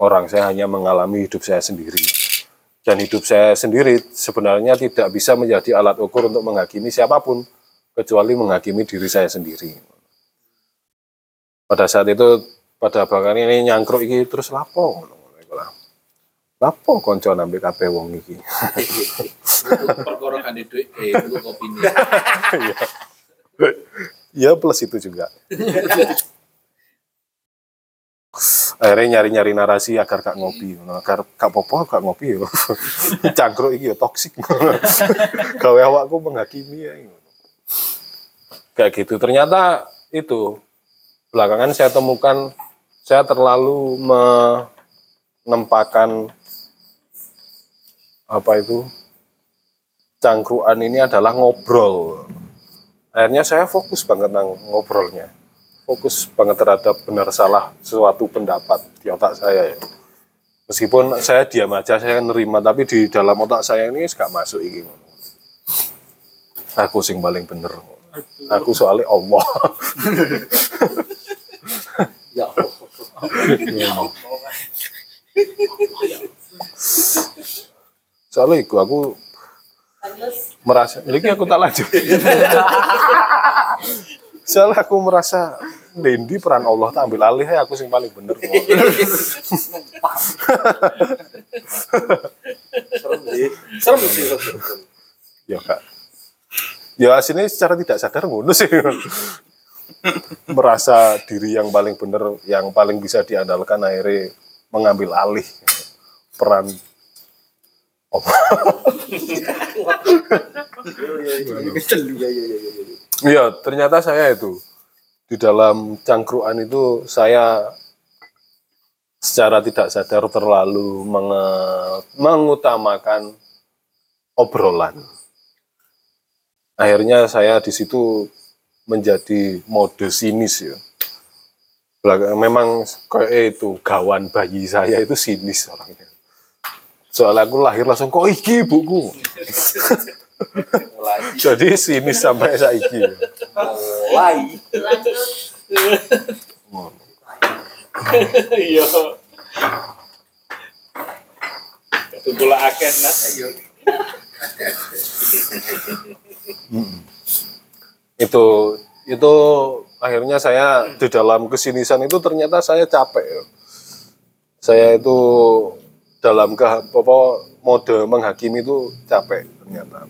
orang saya hanya mengalami hidup saya sendiri. Dan hidup saya sendiri sebenarnya tidak bisa menjadi alat ukur untuk menghakimi siapa pun kecuali menghakimi diri saya sendiri. Pada saat itu pada bahkan ini nyangkruk iki terus lapo ngono ngono iku lah. lapo konco nambah kabeh wong iki? Perkara kan dhuwit eh itu kopi ya plus itu juga. Akhirnya nyari-nyari narasi agar gak ngopi. Agar gak popo gak ngopi yo. Cangkruk iki yo toksik gawe awakku menghakimi ya kayak gitu. Ternyata itu belakangan saya temukan saya terlalu menempatkan apa itu cangkruan ini adalah ngobrol akhirnya saya fokus banget nang ngobrolnya fokus banget terhadap benar salah suatu pendapat di otak saya ya. Meskipun saya diam aja, saya nerima, tapi di dalam otak saya ini gak masuk ini. Aku sing paling bener. Aku soalnya Allah. Ya Allah. soalnya itu aku merasa, jadi aku tak lanjut. soalnya aku merasa Dendi peran Allah tak ambil alih ya aku sing paling bener. Serem sih. ya kak. Ya sini secara tidak sadar ngono sih. Merasa diri yang paling bener, yang paling bisa diandalkan akhirnya mengambil alih peran Allah. Iya, ternyata saya itu di dalam cangkruan itu saya secara tidak sadar terlalu menge- mengutamakan obrolan. Akhirnya saya di situ menjadi mode sinis ya. Belak- Memang kayak itu gawan bayi saya itu sinis orangnya. Soalnya aku lahir langsung kok iki buku. Jadi sinis sampai saiki. Mulai. Iya. Itu pula aken itu itu akhirnya saya di dalam kesinisan itu ternyata saya capek ya. saya itu dalam ke apa mode menghakimi itu capek ternyata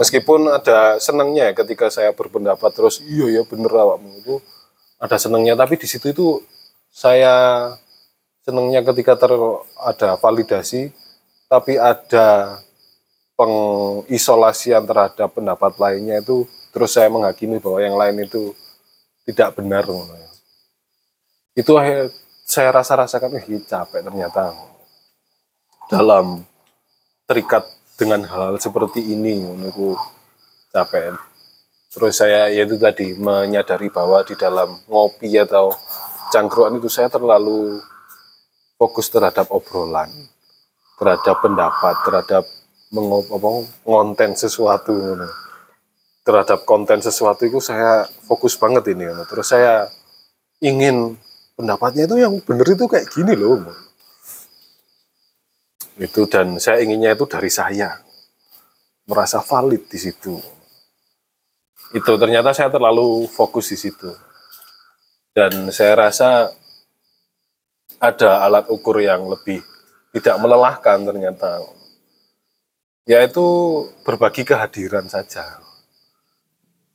meskipun ada senangnya ya ketika saya berpendapat terus iya ya bener awakmu itu ada senangnya tapi di situ itu saya senangnya ketika ter ada validasi tapi ada pengisolasian terhadap pendapat lainnya itu terus saya menghakimi bahwa yang lain itu tidak benar itu akhir saya rasa rasakan ih capek ternyata. Dalam terikat dengan hal seperti ini menurutku capek. Terus saya yaitu tadi menyadari bahwa di dalam ngopi atau cangkruan itu saya terlalu fokus terhadap obrolan terhadap pendapat terhadap mengop, apa, ngonten sesuatu. Terhadap konten sesuatu itu saya fokus banget ini ngono. terus saya ingin pendapatnya itu yang benar itu kayak gini loh itu dan saya inginnya itu dari saya. Merasa valid di situ. Itu ternyata saya terlalu fokus di situ. Dan saya rasa ada alat ukur yang lebih tidak melelahkan ternyata. Yaitu berbagi kehadiran saja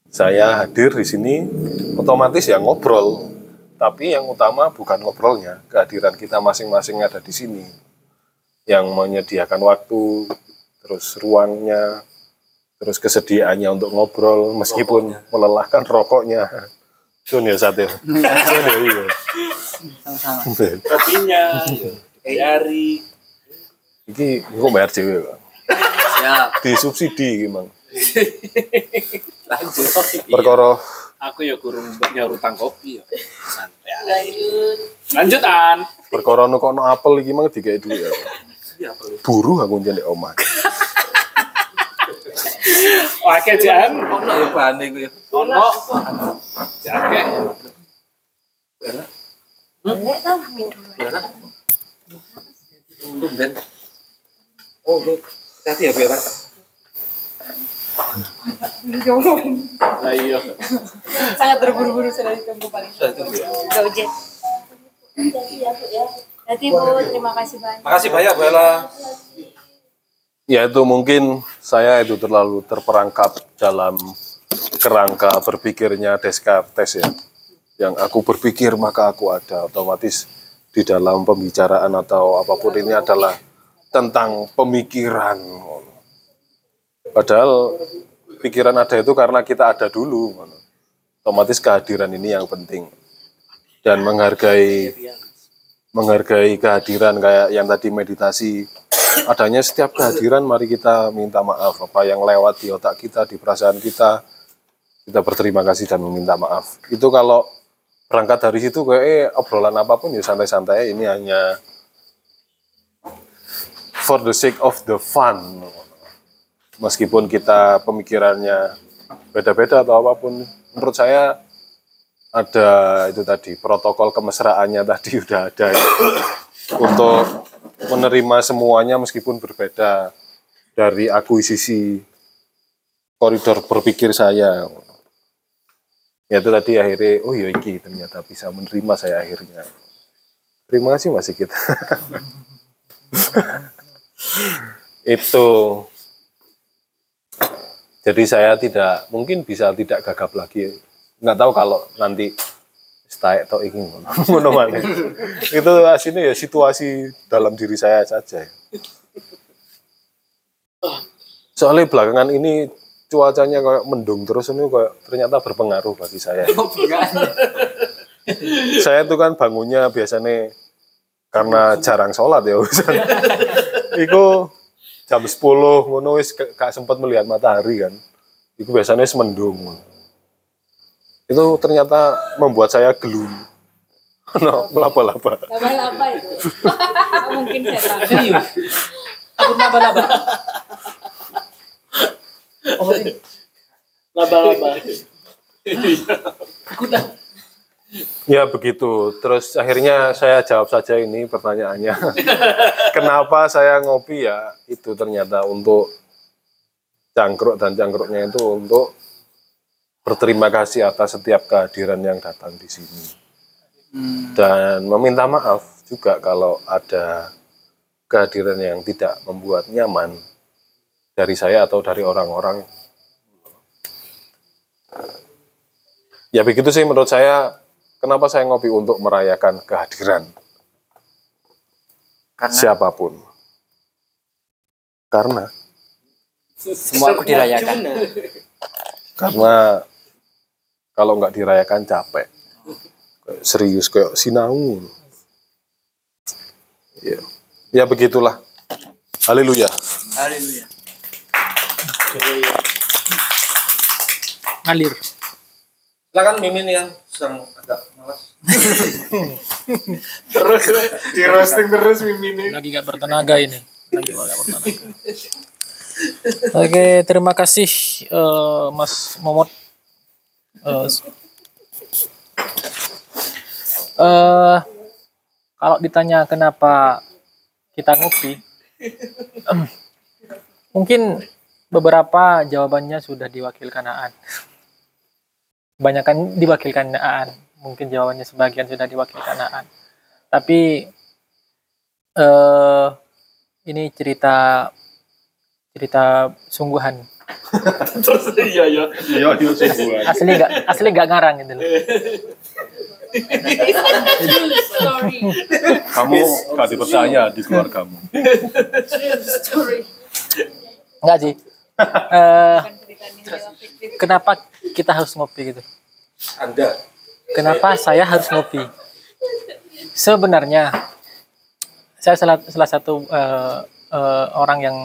saya hadir di sini otomatis ya ngobrol. Tapi yang utama bukan ngobrolnya kehadiran kita masing-masing ada di sini. Yang menyediakan waktu terus ruangnya terus kesediaannya untuk ngobrol meskipun melelahkan rokoknya. Sun ya sate? Sun ya iya. Kopinya, dari Iki engko bayar dhewe kok. Siap. Disubsidi iki, Mang. Lanjut. Perkara Aku ya kurung nyaur utang kopi ya. Santai. Lanjut. Lanjutan. perkara nukono apel iki mang digawe duit ya. Iya. Buru aku njaluk omah. Oke, Jan. Ono ya bahane ku ya. Ono. Jake. Ben. Oh, hati ya, Bera. Lah iya. Sangat terburu-buru sudah ditunggu paling. Gak ujian. Jadi Bu, terima kasih banyak. Makasih banyak Bella. Ya itu mungkin saya itu terlalu terperangkap dalam kerangka berpikirnya Descartes ya. Yang aku berpikir maka aku ada otomatis di dalam pembicaraan atau apa pun ini adalah tentang pemikiran. Padahal pikiran ada itu karena kita ada dulu. Otomatis kehadiran ini yang penting. Dan menghargai menghargai kehadiran kayak yang tadi meditasi. Adanya setiap kehadiran mari kita minta maaf. Apa yang lewat di otak kita di perasaan kita kita berterima kasih dan meminta maaf. Itu kalau berangkat dari situ kayak eh, obrolan apa pun ya santai-santai ini hanya for the sake of the fun meskipun kita pemikirannya beda-beda atau apa pun menurut saya ada itu tadi protokol kemesraannya tadi udah ada ya. untuk menerima semuanya meskipun berbeda dari akuisisi koridor berpikir saya. Ya itu tadi akhirnya oh iya iki ternyata bisa menerima saya akhirnya. Terima kasih masih kita itu jadi saya tidak mungkin bisa tidak gagap lagi. Nggak tahu kalau nanti staek atau ingin ngono. Itu aslinya ya situasi dalam diri saya saja soalnya belakangan ini cuacanya kayak mendung terus ini kayak ternyata berpengaruh bagi saya. Saya tuh kan bangunnya biasanya karena jarang sholat ya itu jam 10 ngono wis gak sempat melihat matahari kan itu biasanya semendung itu ternyata membuat saya gelu no, melaba-laba Laba-laba itu. Mungkin setan. Serius. Aku laba-laba. Oh, ini. Laba-laba. Aku dah. ya begitu. Terus akhirnya saya jawab saja ini pertanyaannya. Kenapa saya ngopi? Ya itu ternyata untuk cangkruk dan cangkruknya itu untuk berterima kasih atas setiap kehadiran yang datang di sini. Dan meminta maaf juga kalau ada kehadiran yang tidak membuat nyaman dari saya atau dari orang-orang. Ya begitu sih menurut saya. Kenapa saya ngopi untuk merayakan kehadiran Karena siapa pun? Karena semua aku dirayakan. karena kalau nggak dirayakan capek Kayak serius kayak sinau ya ya begitulah haleluya Haleluya. Ngalir. Silakan Mimin yang sedang agak. Terus di roasting terus mimin Lagi gak bertenaga ini. Lagi bertenaga. Oke, terima kasih eh, Mas Momot. S- eh, kalau ditanya kenapa kita ngopi, mungkin beberapa jawabannya sudah diwakilkan Aan. Kebanyakan diwakilkan Aan. Mungkin jawabannya sebagian sudah diwakilkan Aan. Tapi eh ini cerita cerita sungguhan. iya iya iya iya sebuah Asli nggak asli nggak ngarang gitu loh. Kamu gak dipercaya di keluargamu. Enggak sih. Eh fiktif. kenapa kita harus ngopi gitu? Anda. Kenapa saya harus ngopi? Sebenarnya saya salah, salah satu eh, eh, orang yang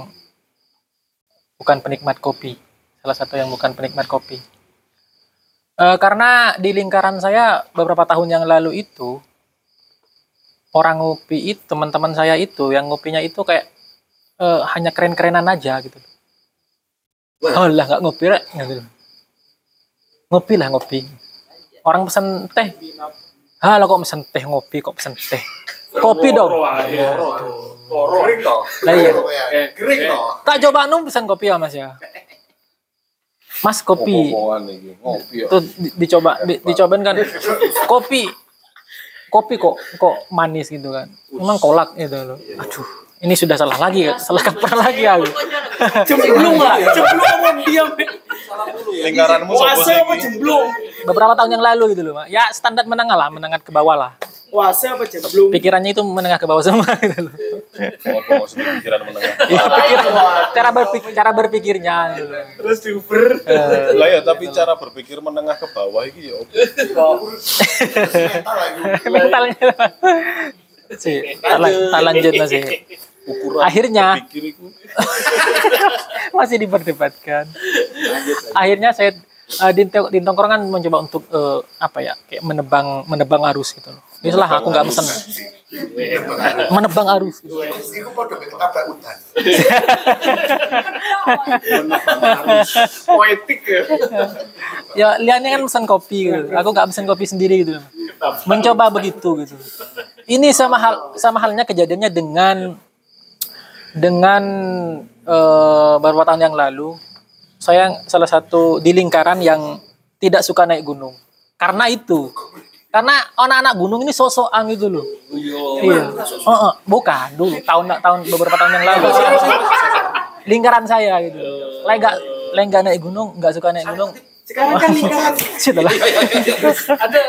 bukan penikmat kopi. Salah satu yang bukan penikmat kopi. Eh, karena di lingkaran saya beberapa tahun yang lalu itu orang ngopi itu teman-teman saya itu yang ngopinya itu kayak eh, hanya keren-kerenan aja gitu. Oh lah nggak ngopi rek gitu. Ngopi lah ngopi. Orang pesen teh. Halo kok pesen teh ngopi kok pesen teh. Kopi dong. Kering toh. Lah iya. Kering toh. Tak coba nung pesan kopi ya Mas ya. Mas kopi. Ngopi ya. Tuh di- dicoba di, dicobain kan. Kopi. Kopi kok kok manis gitu kan. Emang kolak gitu loh. Aduh, ini sudah salah lagi ya. Salah kaprah lagi aku. Jemblung lah, jemblung apa diam. Lingkaranmu Puasa apa jemblung? Beberapa tahun yang lalu gitu loh, Mak. Ya standar menengah lah, menengah ke bawah lah. Puasa apa jemblung? Pikirannya itu menengah ke bawah semua gitu loh. Pikiran menengah? Iya, pikiran, cara berpikir, cara berpikirnya gitu. Terus diuber. Lah ya, tapi cara berpikir menengah ke bawah iki ya opo. mentalnya sih tak lanjut masih Ukuran Akhirnya- masih diperdebatkan. Akhirnya saya eh, di, di tongkrongan mencoba untuk eh, apa ya kayak menebang menebang arus gitu loh. Itulah aku nggak pesen. Menebang arus. Iku podo ketabrak hutan. Poetik ya. ya liannya kan pesen kopi gitu. aku nggak pesen kopi sendiri gitu. Mencoba begitu gitu. Ini sama hal sama halnya kejadiannya dengan dengan eh, beberapa tahun yang lalu saya salah satu di lingkaran yang tidak suka naik gunung. Karena itu. Karena anak-anak gunung ini sosokan gitu loh. Iya. Oh, oh, bukan. Dulu tahun tahun beberapa tahun yang lalu. Lingkaran saya gitu. Lain nggak naik gunung nggak suka naik gunung. Sekarang kan lingkaran. Sudah. Ada.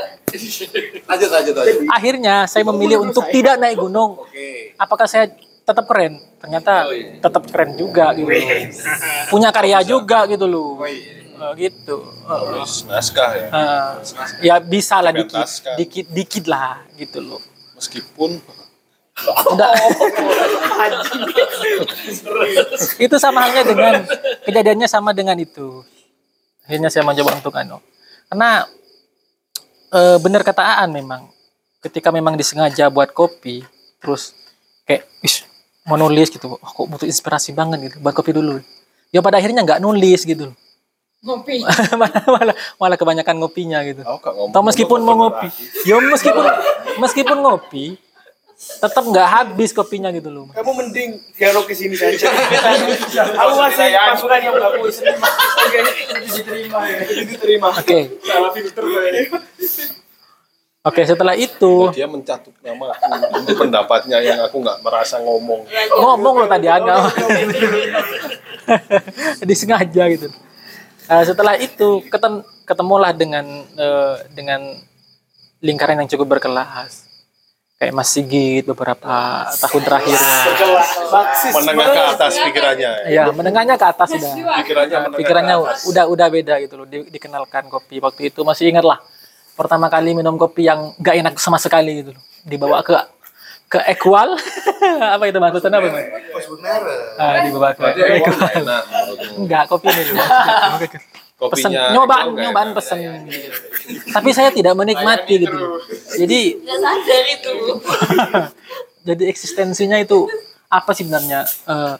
Lanjut lanjut lanjut. akhirnya saya memilih untuk tidak naik gunung. Apakah saya tetap keren? Ternyata tetap keren juga gitu. Punya karya juga gitu loh. Eh, gitu. Eh, Terus naskah ya. ya bisa lah dikit, dikit, dikit lah gitu loh. Meskipun Udah. itu sama halnya dengan kejadiannya sama dengan itu. Akhirnya saya mencoba untuk anu. Karena eh, benar kata Aan memang ketika memang disengaja buat kopi terus kayak ish, mau nulis gitu oh, kok butuh inspirasi banget gitu buat kopi dulu ya pada akhirnya nggak nulis gitu Ngopi. malah, malah, malah kebanyakan ngopinya gitu ngomong. atau meskipun mau ngopi ya meskipun meskipun ngopi tetap nggak habis kopinya gitu loh kamu mending dialog ke sini saja. Aku masih masukan yang bagus. Oke, diterima ya. Diterima. oke Salah filter gue. Oke setelah itu Dia mencatut nama aku pendapatnya yang aku nggak merasa ngomong. ngomong lo tadi agak disengaja gitu Nah, setelah itu ketem ketemulah dengan eh, dengan lingkaran yang cukup berkelas kayak Mas Sigit beberapa tahun terakhirnya Baksis. Menengah ke atas pikirannya. ya. ya menengahnya ke atas sudah Pikirannya pikirannya udah udah beda gitu loh di- dikenalkan kopi waktu itu masih ingat lah pertama kali minum kopi yang gak enak sama sekali gitu loh. Dibawa ke ke equal. Apa itu maksudnya apa. Ah, dibawa ke equal. enggak kopi ini loh. Pesen. Kopinya nyobaan itu nggak nyobaan enak. pesen gitu. tapi saya tidak menikmati gitu jadi Ya sadar itu. jadi eksistensinya itu apa sih sebenarnya? Eh,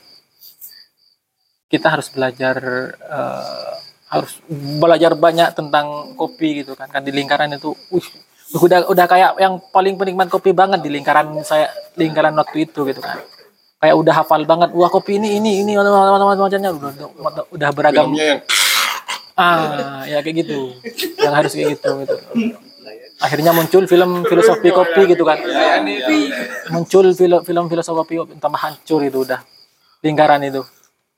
kita harus belajar eh, harus belajar banyak tentang kopi gitu kan. Kan di lingkaran itu wih, udah udah kayak yang paling penikmat kopi banget di lingkaran saya lingkaran waktu itu gitu kan. Kayak udah hafal banget wah kopi ini ini ini macam-macamnya udah udah, udah beragam. Yang ah ya kayak gitu. Yang harus kayak gitu gitu. Akhirnya muncul film filosofi kopi gitu kan. Muncul film film filosofi kopi tambah hancur itu udah lingkaran itu.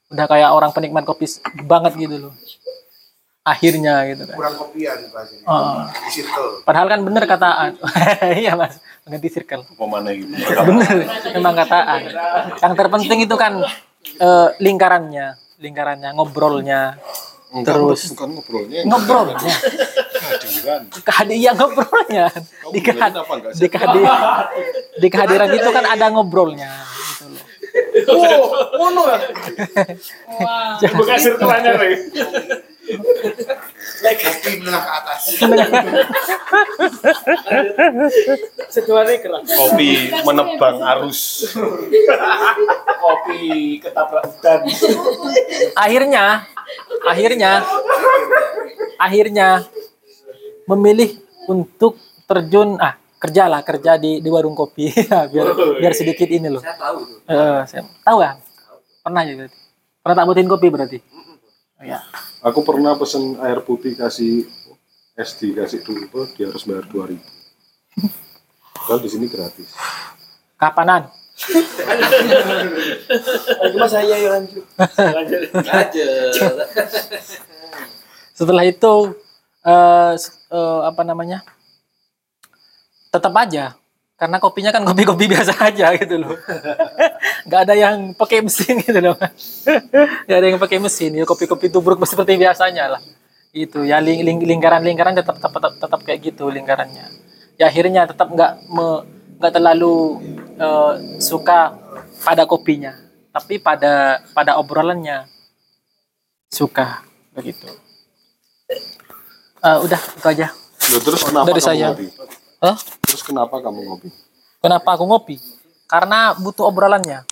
Udah kayak orang penikmat kopi banget gitu loh akhirnya gitu kan Kurang kopian ini. Oh. Di circle. padahal kan bener kataan iya mas ganti circle pemana gitu. bener memang kataan yang terpenting itu kan eh, lingkarannya lingkarannya ngobrolnya Enggak, terus bukan ngobrolnya. ngobrolnya Kehadiran. kehadiran ngobrolnya di, kehad- apa enggak sih? di, kehadiran di kehadiran itu kan ada ngobrolnya gitu loh Oh, ngono ya. Bukan sirkulannya, Kopi menengah ke atas. Keras. Kopi menebang arus. Kopi ketabrak hutan. akhirnya akhirnya akhirnya memilih untuk terjun ah kerja lah kerja di di warung kopi biar biar sedikit ini loh Saya tahu. Eh, saya tahu kan pernah ya berarti pernah tak buatin kopi berarti Oh, ya Aku pernah pesen air putih kasih es dikasih dulu dia harus bayar 2000 Kalau di sini gratis. kapanan Cuma saya yang lanjut. Setelah itu s- eh, apa namanya? Tetap aja karena kopinya kan kopi-kopi biasa aja gitu loh. nggak ada yang pakai mesin gitu loh. nggak ada yang pakai mesin. Ya kopi-kopi tubruk seperti biasanya lah. Itu ya ling- ling- lingkaran-lingkaran tetap, tetap tetap tetap kayak gitu lingkarannya. Ya akhirnya tetap nggak me- nggak terlalu eh, suka pada kopinya, tapi pada pada obrolannya suka begitu. Eh, udah itu aja. Loh, terus kenapa Dari kamu saya. Hah? Terus kenapa kamu ngopi? Kenapa aku ngopi? Karena butuh obrolannya,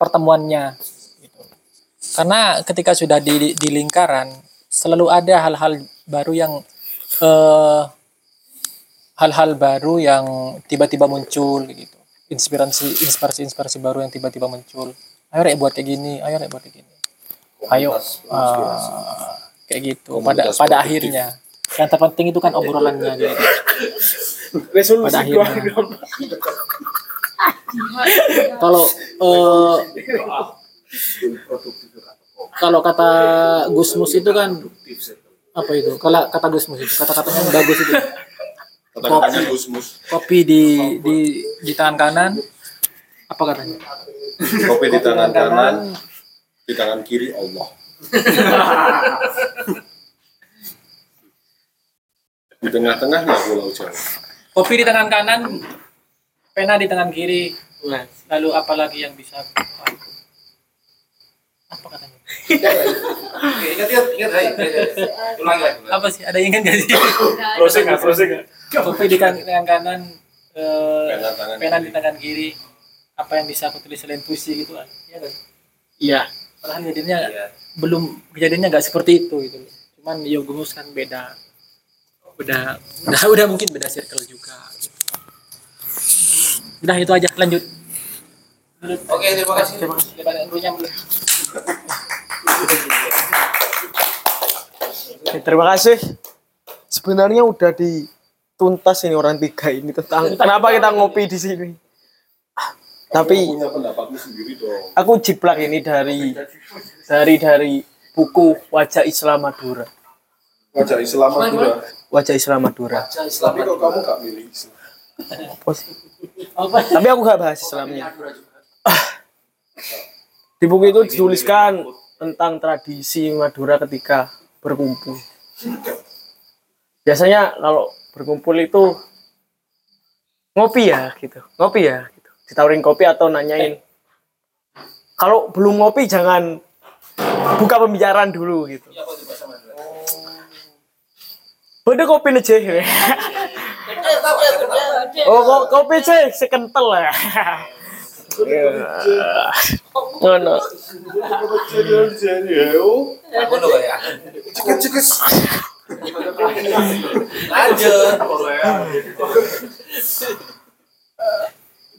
pertemuannya. gitu. Karena ketika sudah di, di lingkaran, selalu ada hal-hal baru yang eh, hal-hal baru yang tiba-tiba muncul gitu. Inspirasi inspirasi inspirasi baru yang tiba-tiba muncul. Ayo rek buat kayak gini, ayo rek buat kayak gini. Ayo eh, kayak gitu. Pada Komunitas pada akhirnya yang terpenting itu kan obrolannya gitu. Resolusi Pada akhirnya. keluarga. kalau eh, kalau kata Gusmus itu kan apa itu kalau kata Gusmus itu kata-katanya bagus itu Kata-katanya Gusmus. kopi di di di tangan kanan apa katanya Kopi di tangan kanan, di tangan kiri Allah. di tengah-tengahnya Pulau Jawa. kopi di tangan kanan pena di tangan kiri. Lalu apa lagi yang bisa apa katanya? Ingat ingat ingat hai. Ulangi lagi. apa sih? Ada yang ingat nggak sih? Closing nggak closing nggak? kopi di tangan kanan eh, Pena tangan pena di tangan kiri. Apa yang bisa aku tulis selain puisi gitu? Kan iya kan iya. Padahal jadinya belum kejadiannya nggak seperti itu gitu. Cuman yo gumus kan beda udah udah udah mungkin beda circle juga gitu. udah itu aja lanjut Oke, terima kasih. terima kasih dulunya belum Oke, terima kasih. Sebenarnya udah dituntas ini orang tiga ini tentang kenapa kita ngopi di sini. Tapi aku jiplak ini dari dari dari buku Wajah Islam Madura. Wajah Islam Madura. Wajah Islam Madura. Tapi kok kamu gak milih Islam? Apa sih? Tapi aku gak bahas Islamnya. Di buku itu dituliskan tentang tradisi Madura ketika berkumpul. Biasanya kalau berkumpul itu ngopi ya gitu, ngopi ya gitu. Ditawarin kopi atau nanyain. Kalau belum ngopi jangan buka pembicaraan dulu gitu. Udah kopi aja. Oh, kok kopi sih sekentel ya. Ngono. Cekes cekes. Lanjut.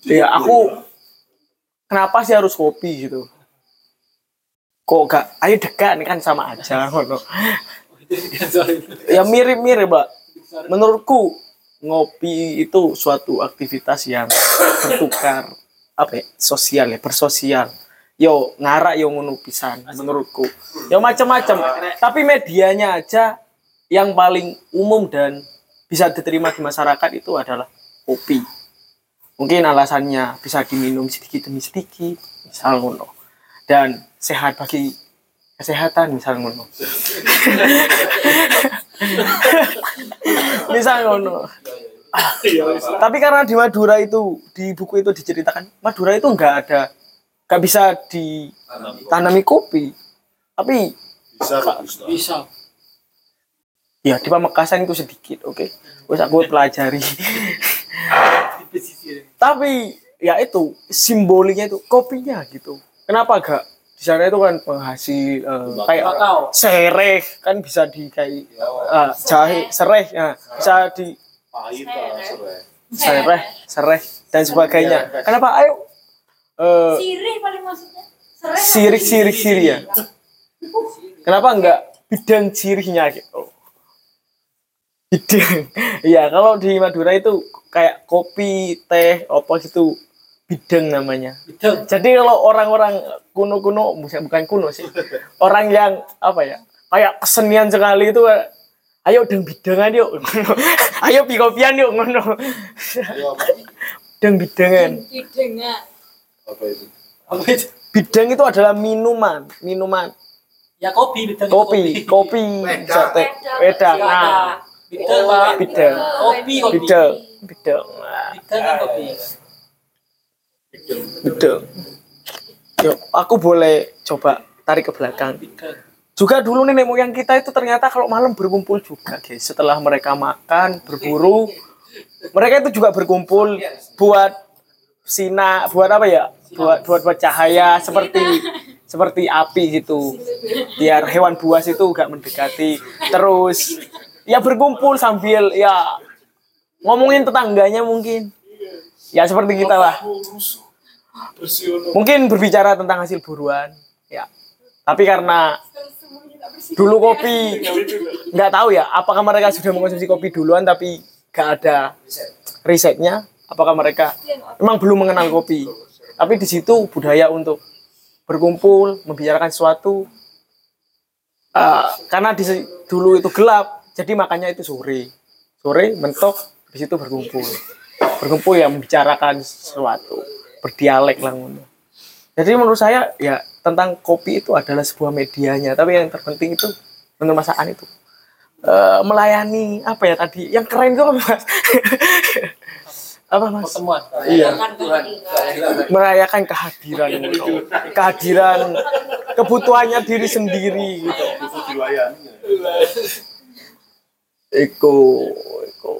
Ya aku kenapa sih harus kopi gitu? Kok gak ayo dekat kan sama aja ngono. Ya mirip-mirip, Mbak. Menurutku ngopi itu suatu aktivitas yang bertukar apa ya, sosial ya, bersosial. Yo ngarak yo ngono pisan menurutku. Yo macam-macam. Tapi medianya aja yang paling umum dan bisa diterima di masyarakat itu adalah kopi. Mungkin alasannya bisa diminum sedikit demi sedikit, misal ngono. Dan sehat bagi kesehatan misal ngono. misal ngono. Tapi karena di Madura itu di buku itu diceritakan Madura itu enggak ada enggak bisa ditanami kopi. Tapi Bisa, bisa ya di Pamekasan itu sedikit, oke. Wes aku pelajari. Tapi ya itu simboliknya itu kopinya gitu. Kenapa gak di sana itu kan penghasil eh, kayak Kakao. sereh kan bisa di kayak eh, jahe sereh ya. Bisa di Pahit sereh. Sereh. Dan sebagainya. Kenapa? Ayo eh Sirih paling maksudnya. Serai sirik sirik sirik ya? Kenapa enggak bidang sirihnya? Gitu? Bidang. Iya, kalau di Madura itu kayak kopi, teh, apa gitu bideng namanya. Jadi kalau orang-orang kuno-kuno, bukan kuno sih, orang yang apa ya, kayak kesenian sekali itu, ayo deng bidengan yuk, ayo pi-kopian yuk ngono. Deng bidengan. Dengar. Apa itu? Apa itu? Bideng itu adalah minuman, minuman. Ya kopi, bidang itu Kopi, kopi, wedang. Nah, Bidang, Pak. bideng, Kopi, kopi. bideng, bideng. Bidang kan kopi. Bideng. Yuk, aku boleh coba tarik ke belakang. Juga dulu nenek moyang kita itu ternyata kalau malam berkumpul juga, guys. Setelah mereka makan, berburu, mereka itu juga berkumpul buat sina, buat apa ya? Buat buat, buat cahaya seperti seperti api gitu. Biar hewan buas itu gak mendekati. Terus ya berkumpul sambil ya ngomongin tetangganya mungkin. Ya seperti kita lah. Mungkin berbicara tentang hasil buruan, ya. Tapi karena dulu kopi nggak tahu ya, apakah mereka sudah mengkonsumsi kopi duluan tapi nggak ada risetnya, apakah mereka memang belum mengenal kopi. Tapi di situ budaya untuk berkumpul, membicarakan sesuatu. Eh, karena di dulu itu gelap, jadi makanya itu sore. Sore mentok, di situ berkumpul. Berkumpul ya membicarakan sesuatu, berdialek lah ngono. Jadi menurut saya ya tentang kopi itu adalah sebuah medianya, tapi yang terpenting itu menurut masakan itu eh, melayani apa ya tadi? Yang keren itu apa mas? apa mas? Pertemuan. Iya. Merayakan kehadiran, gitu. kehadiran kebutuhannya diri sendiri gitu. Eko, eko.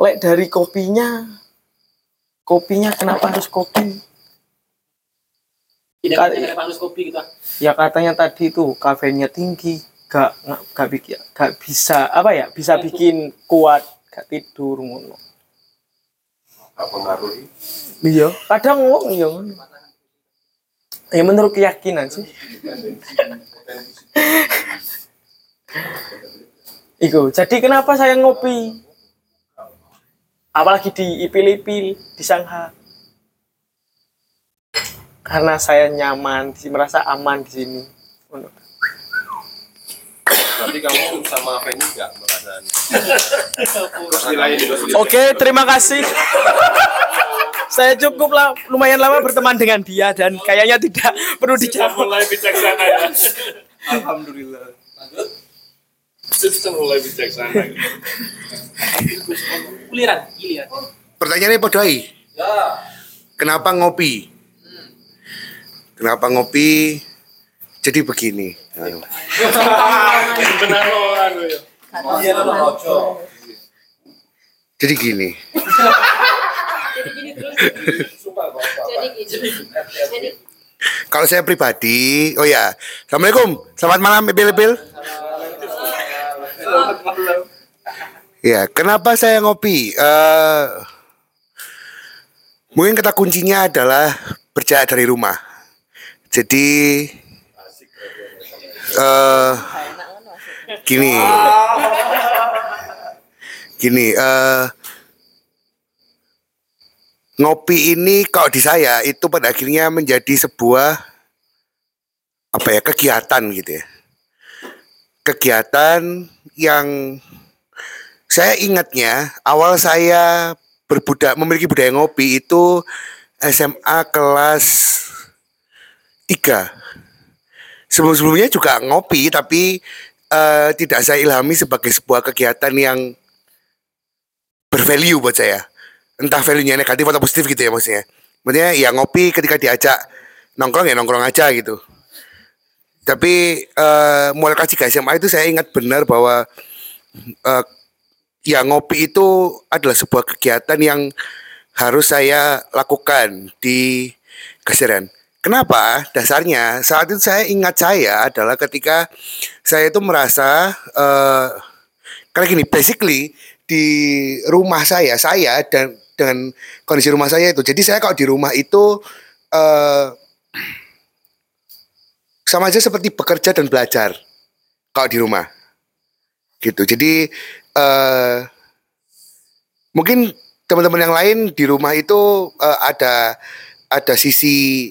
Lek dari kopinya, kopinya kenapa harus kopi? Tidak Ka- ada harus kopi kita. Ya katanya tadi itu kafeinnya tinggi, gak gak, gak, bikin, gak bisa apa ya, bisa bikin kuat, gak tidur ngono. Apa pengaruhi? Iya, kadang wong iya ngono. Ya menurut keyakinan sih. Iku, jadi kenapa saya ngopi? Apalagi di ipil-ipil, di Sangha. Karena saya nyaman, di- merasa aman di sini. Berarti kamu sama Feni nggak merasa nilai Oke, terima kasih. saya cukup lah, lumayan lama berteman dengan dia dan kayaknya tidak perlu dijawab. mulai bijaksana ya. Alhamdulillah. Sudah mulai bijaksana. Uliran, giliran. Pertanyaannya podoi. Kenapa ngopi? Kenapa ngopi? Jadi begini. Benar loh anu ya. Jadi gini. Jadi gini. Jadi Kalau saya pribadi, oh ya, assalamualaikum, selamat malam, Ibil Ibil. Ya, kenapa saya ngopi? Eh, mungkin kata kuncinya adalah berjalan dari rumah. Jadi, eh, gini, gini, eh, ngopi ini kalau di saya itu pada akhirnya menjadi sebuah apa ya kegiatan gitu ya kegiatan yang saya ingatnya awal saya berbudak memiliki budaya ngopi itu SMA kelas 3 sebelum-sebelumnya juga ngopi tapi eh, tidak saya ilhami sebagai sebuah kegiatan yang bervalue buat saya entah value-nya negatif atau positif gitu ya maksudnya. Maksudnya ya ngopi ketika diajak nongkrong ya nongkrong aja gitu. Tapi eh mulai kasih ke SMA itu saya ingat benar bahwa eh ya ngopi itu adalah sebuah kegiatan yang harus saya lakukan di keseharian. Kenapa? Dasarnya saat itu saya ingat saya adalah ketika saya itu merasa eh karena gini, basically di rumah saya, saya dan dengan kondisi rumah saya itu. Jadi saya kalau di rumah itu eh sama aja seperti bekerja dan belajar kalau di rumah. Gitu. Jadi eh mungkin teman-teman yang lain di rumah itu eh, ada ada sisi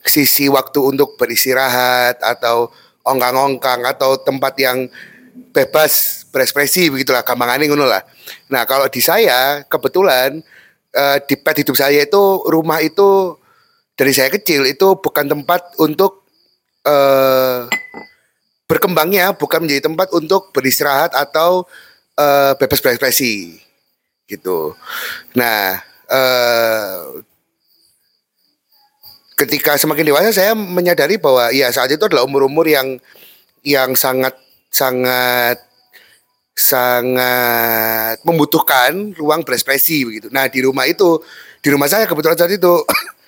sisi waktu untuk beristirahat atau ongkang-ongkang atau tempat yang bebas berekspresi begitulah gampangannya ngono lah. Nah, kalau di saya kebetulan eh, di pet hidup saya itu rumah itu dari saya kecil itu bukan tempat untuk eh berkembangnya bukan menjadi tempat untuk beristirahat atau eh, bebas berekspresi gitu. Nah, eh ketika semakin dewasa saya menyadari bahwa ya saat itu adalah umur-umur yang yang sangat sangat sangat membutuhkan ruang berekspresi begitu. Nah, di rumah itu di rumah saya kebetulan saat itu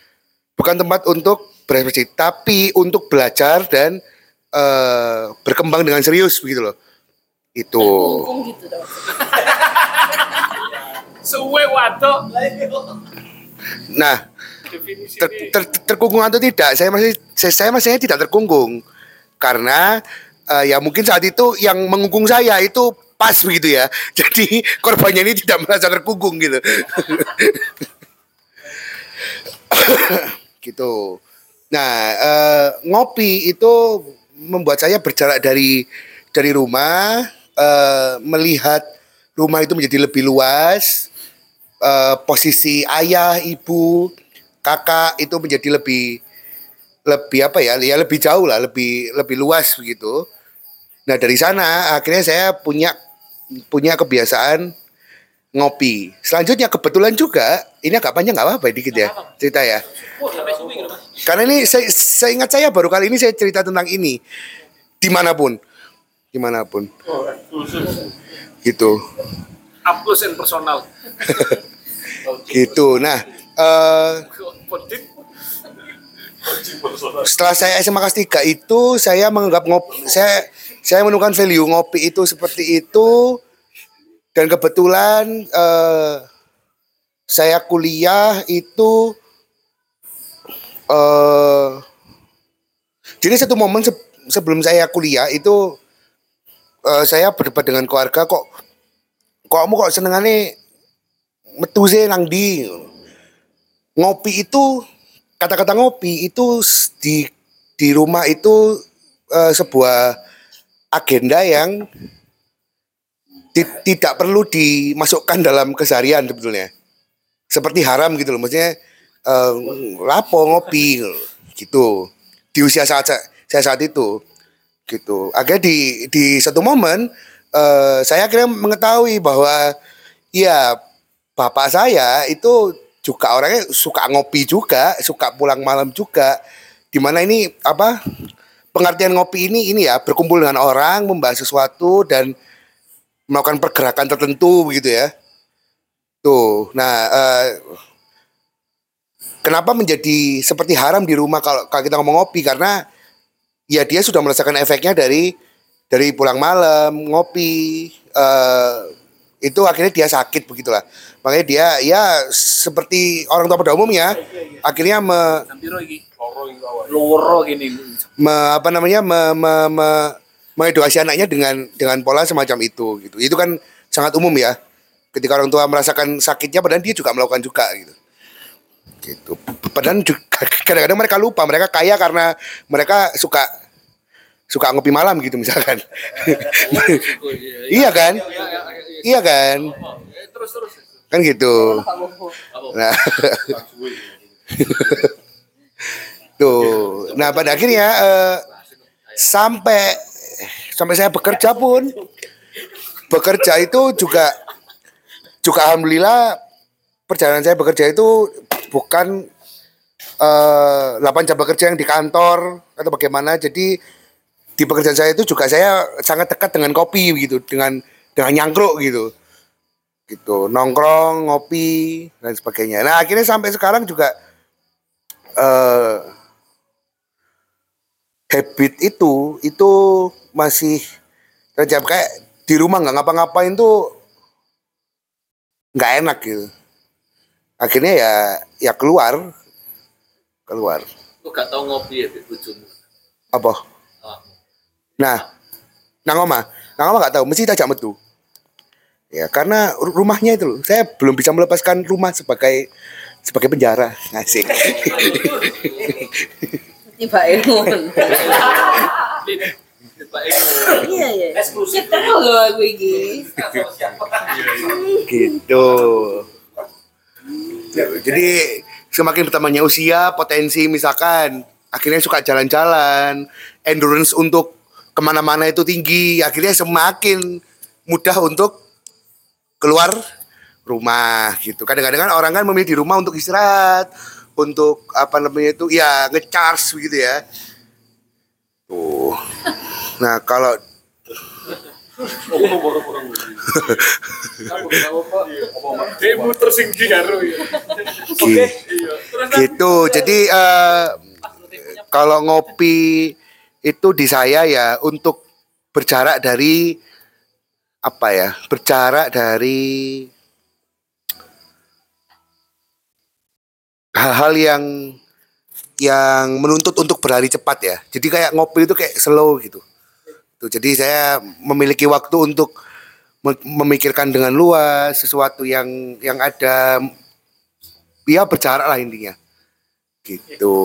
bukan tempat untuk berekspresi, tapi untuk belajar dan eh, berkembang dengan serius begitu loh. Itu. gitu dong. Suwe waduh. Nah, ter, ter- terkungkung atau tidak? Saya masih saya, saya masih tidak terkungkung karena eh, ya mungkin saat itu yang mengungkung saya itu pas begitu ya. Jadi korbannya ini tidak merasa terkungkung gitu. gitu. Nah, eh, ngopi itu membuat saya berjarak dari dari rumah, eh, melihat rumah itu menjadi lebih luas, eh, posisi ayah, ibu, kakak itu menjadi lebih lebih apa ya? Ya lebih jauh lah, lebih lebih luas begitu. Nah dari sana akhirnya saya punya punya kebiasaan ngopi. Selanjutnya kebetulan juga ini agak panjang nggak apa-apa dikit ya cerita ya. Karena ini saya, saya ingat saya baru kali ini saya cerita tentang ini di mana pun, di mana pun gitu. Up close and personal. gitu. Nah, eh setelah saya SMA kelas 3 itu saya menganggap ngopi saya saya menemukan value ngopi itu seperti itu dan kebetulan eh, saya kuliah itu eh jadi satu momen se- sebelum saya kuliah itu eh, saya berdebat dengan keluarga kok kok kamu kok senengannya metu sih nang di ngopi itu kata-kata ngopi itu di di rumah itu eh, sebuah agenda yang ti- tidak perlu dimasukkan dalam keseharian sebetulnya. Seperti haram gitu loh maksudnya eh, lapo ngopi gitu di usia saat saya, saat itu gitu akhirnya di di satu momen eh, saya akhirnya mengetahui bahwa ya bapak saya itu juga orangnya suka ngopi juga, suka pulang malam juga. Di mana ini apa pengertian ngopi ini ini ya berkumpul dengan orang, membahas sesuatu dan melakukan pergerakan tertentu begitu ya. Tuh, nah eh, kenapa menjadi seperti haram di rumah kalau, kalau kita ngomong ngopi? Karena ya dia sudah merasakan efeknya dari dari pulang malam ngopi eh itu akhirnya dia sakit begitulah. Makanya dia ya seperti orang tua pada umumnya akhirnya me, me- apa namanya me, me, me, mengedukasi anaknya dengan dengan pola semacam itu gitu. Itu kan sangat umum ya. Ketika orang tua merasakan sakitnya padahal dia juga melakukan juga gitu gitu. Padahal kadang-kadang mereka lupa mereka kaya karena mereka suka suka ngopi malam gitu misalkan. Iya kan? Iya kan? Kan gitu. Nah. Tuh. Nah pada akhirnya eh, sampai sampai saya bekerja pun bekerja itu juga juga alhamdulillah perjalanan saya bekerja itu bukan eh 8 jam bekerja yang di kantor atau bagaimana. Jadi di pekerjaan saya itu juga saya sangat dekat dengan kopi gitu dengan dengan nyangkruk gitu. Gitu nongkrong ngopi dan sebagainya. Nah akhirnya sampai sekarang juga eh habit itu itu masih terjadi. Kayak di rumah nggak ngapa-ngapain tuh nggak enak gitu akhirnya ya ya keluar keluar Lu gak tau ngopi ya di bojomu. apa Ah. nah nang oma nang oma nggak tahu mesti tajak metu Ya, karena ru- rumahnya itu loh, saya belum bisa melepaskan rumah sebagai sebagai penjara. Asik. Tiba ilmu. Iya ya. Kita lo aku iki. gitu. Jadi semakin bertambahnya usia, potensi misalkan akhirnya suka jalan-jalan, endurance untuk ke mana-mana itu tinggi, akhirnya semakin mudah untuk keluar rumah gitu. Kadang-kadang kan orang kan memilih di rumah untuk istirahat, untuk apa namanya itu ya ngecharge begitu ya. Tuh. Nah kalau Ibu tersinggi karo ya. Gi- gitu. Jadi eh, kalau ngopi itu di saya ya untuk berjarak dari apa ya? Berjarak dari hal-hal yang yang menuntut untuk berlari cepat ya. Jadi kayak ngopi itu kayak slow gitu. Tuh, jadi saya memiliki waktu untuk me- memikirkan dengan luas sesuatu yang yang ada ya berjarak lah intinya. Gitu.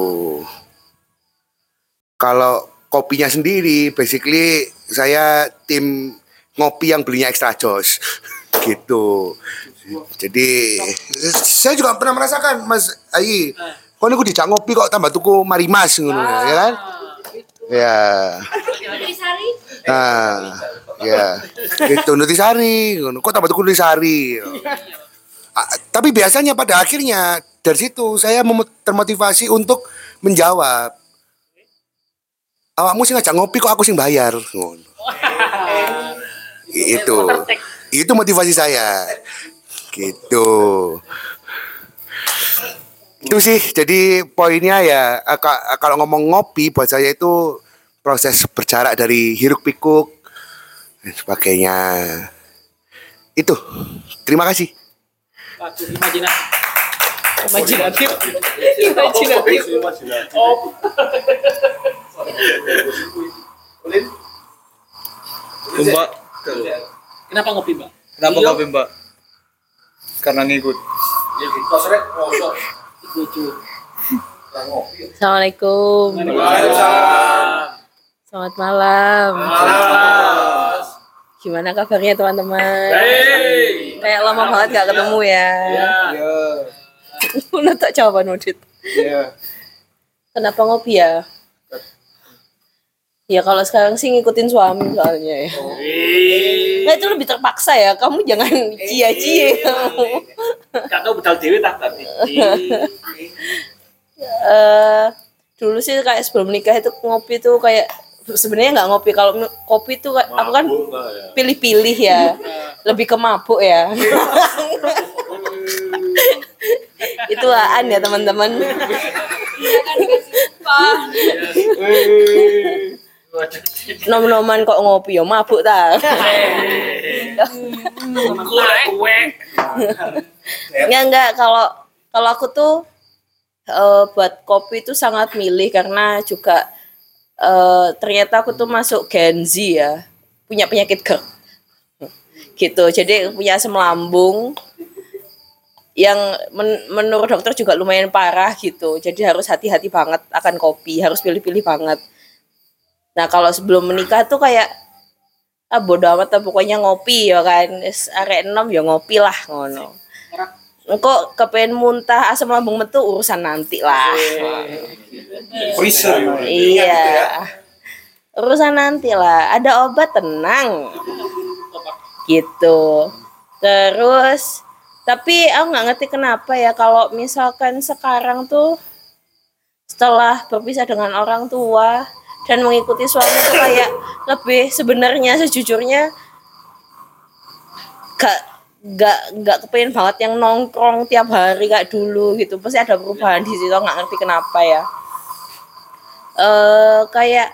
Kalau kopinya sendiri basically saya tim ngopi yang belinya extra jos. Gitu. Jadi saya juga pernah merasakan mas Ayi kok ini aku dijak ngopi kok tambah tuku marimas ngono ya kan ya Sari. Nah, ya. Nutisari, ngono. Kok tambah tuku Nutisari. Ah, tapi biasanya pada akhirnya dari situ saya termotivasi untuk menjawab. Awakmu sih ngajak ngopi kok aku sing bayar. Ngono. Itu. Itu motivasi saya. Gitu. Itu sih jadi poinnya ya eh, ka- kalau ngomong ngopi buat saya itu proses berjarak dari hiruk pikuk dan sebagainya. Itu. Terima kasih. Waduh, imajinatif. Imajinatif. Imajinatif. Oh. Mbak, Kenapa ngopi, Mbak? kenapa kopi Mbak? Karena ngikut. Assalamualaikum. Selamat malam. Gimana kabarnya teman-teman? Kayak lama banget gak ketemu ya. Iya. Udah tak jawaban Udit. Iya. Kenapa ngopi ya? Ya kalau sekarang sih ngikutin suami soalnya ya. Nah itu lebih terpaksa ya. Kamu jangan cia-cie kamu. Kakak betal dewi tak tadi. eh dulu sih kayak sebelum nikah itu ngopi tuh kayak sebenarnya nggak ngopi. Kalau kopi tuh kayak- aku kan pilih-pilih ya. Lebih ke mabuk ya. Itu aan ya teman-teman nom-noman kok ngopi ya mabuk ta? Enggak enggak. Kalau kalau aku tuh eh, buat kopi itu sangat milih karena juga eh, ternyata aku tuh masuk Gen Z ya. Punya penyakit GERD. Gitu. Jadi punya asam lambung yang men- menurut dokter juga lumayan parah gitu. Jadi harus hati-hati banget akan kopi. Harus pilih-pilih banget nah kalau sebelum menikah tuh kayak ah bodo amat lah, pokoknya ngopi ya kan. Arek enom ya ngopi lah ngono. Kok kepengen muntah asam lambung metu urusan nanti lah. Iya. Urusan nanti lah. Ada obat tenang. Gitu. Terus tapi aku nggak ngerti kenapa ya kalau misalkan sekarang tuh setelah berpisah dengan orang tua dan mengikuti suami tuh kayak lebih sebenarnya sejujurnya gak gak gak kepengen banget yang nongkrong tiap hari kayak dulu gitu. Pasti ada perubahan di situ nggak ngerti kenapa ya. Eh kayak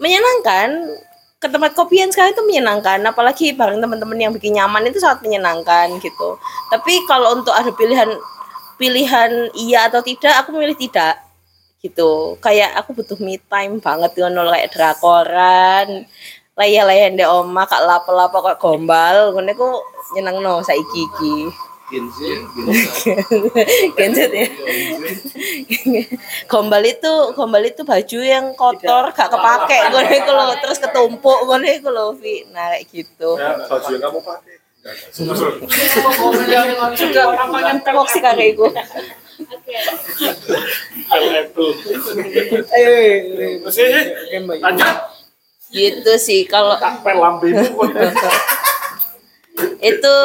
menyenangkan. Ke tempat kopian sekarang itu menyenangkan apalagi bareng teman-teman yang bikin nyaman itu sangat menyenangkan gitu. Tapi kalau untuk ada pilihan pilihan iya atau tidak aku memilih tidak gitu kayak aku butuh me time banget ngono kayak drakoran layah-layah ndek omah kak lapo-lapo kok gombal ngene ku nyenengno saiki iki. Genset ya. gombal itu gombal itu baju yang kotor gak kepake ngono iku lho terus ketumpuk ngono iku lho Vi. Nah kayak gitu. baju yang kamu pakai orang tembok sih kakek iku. Gitu sih kalau itu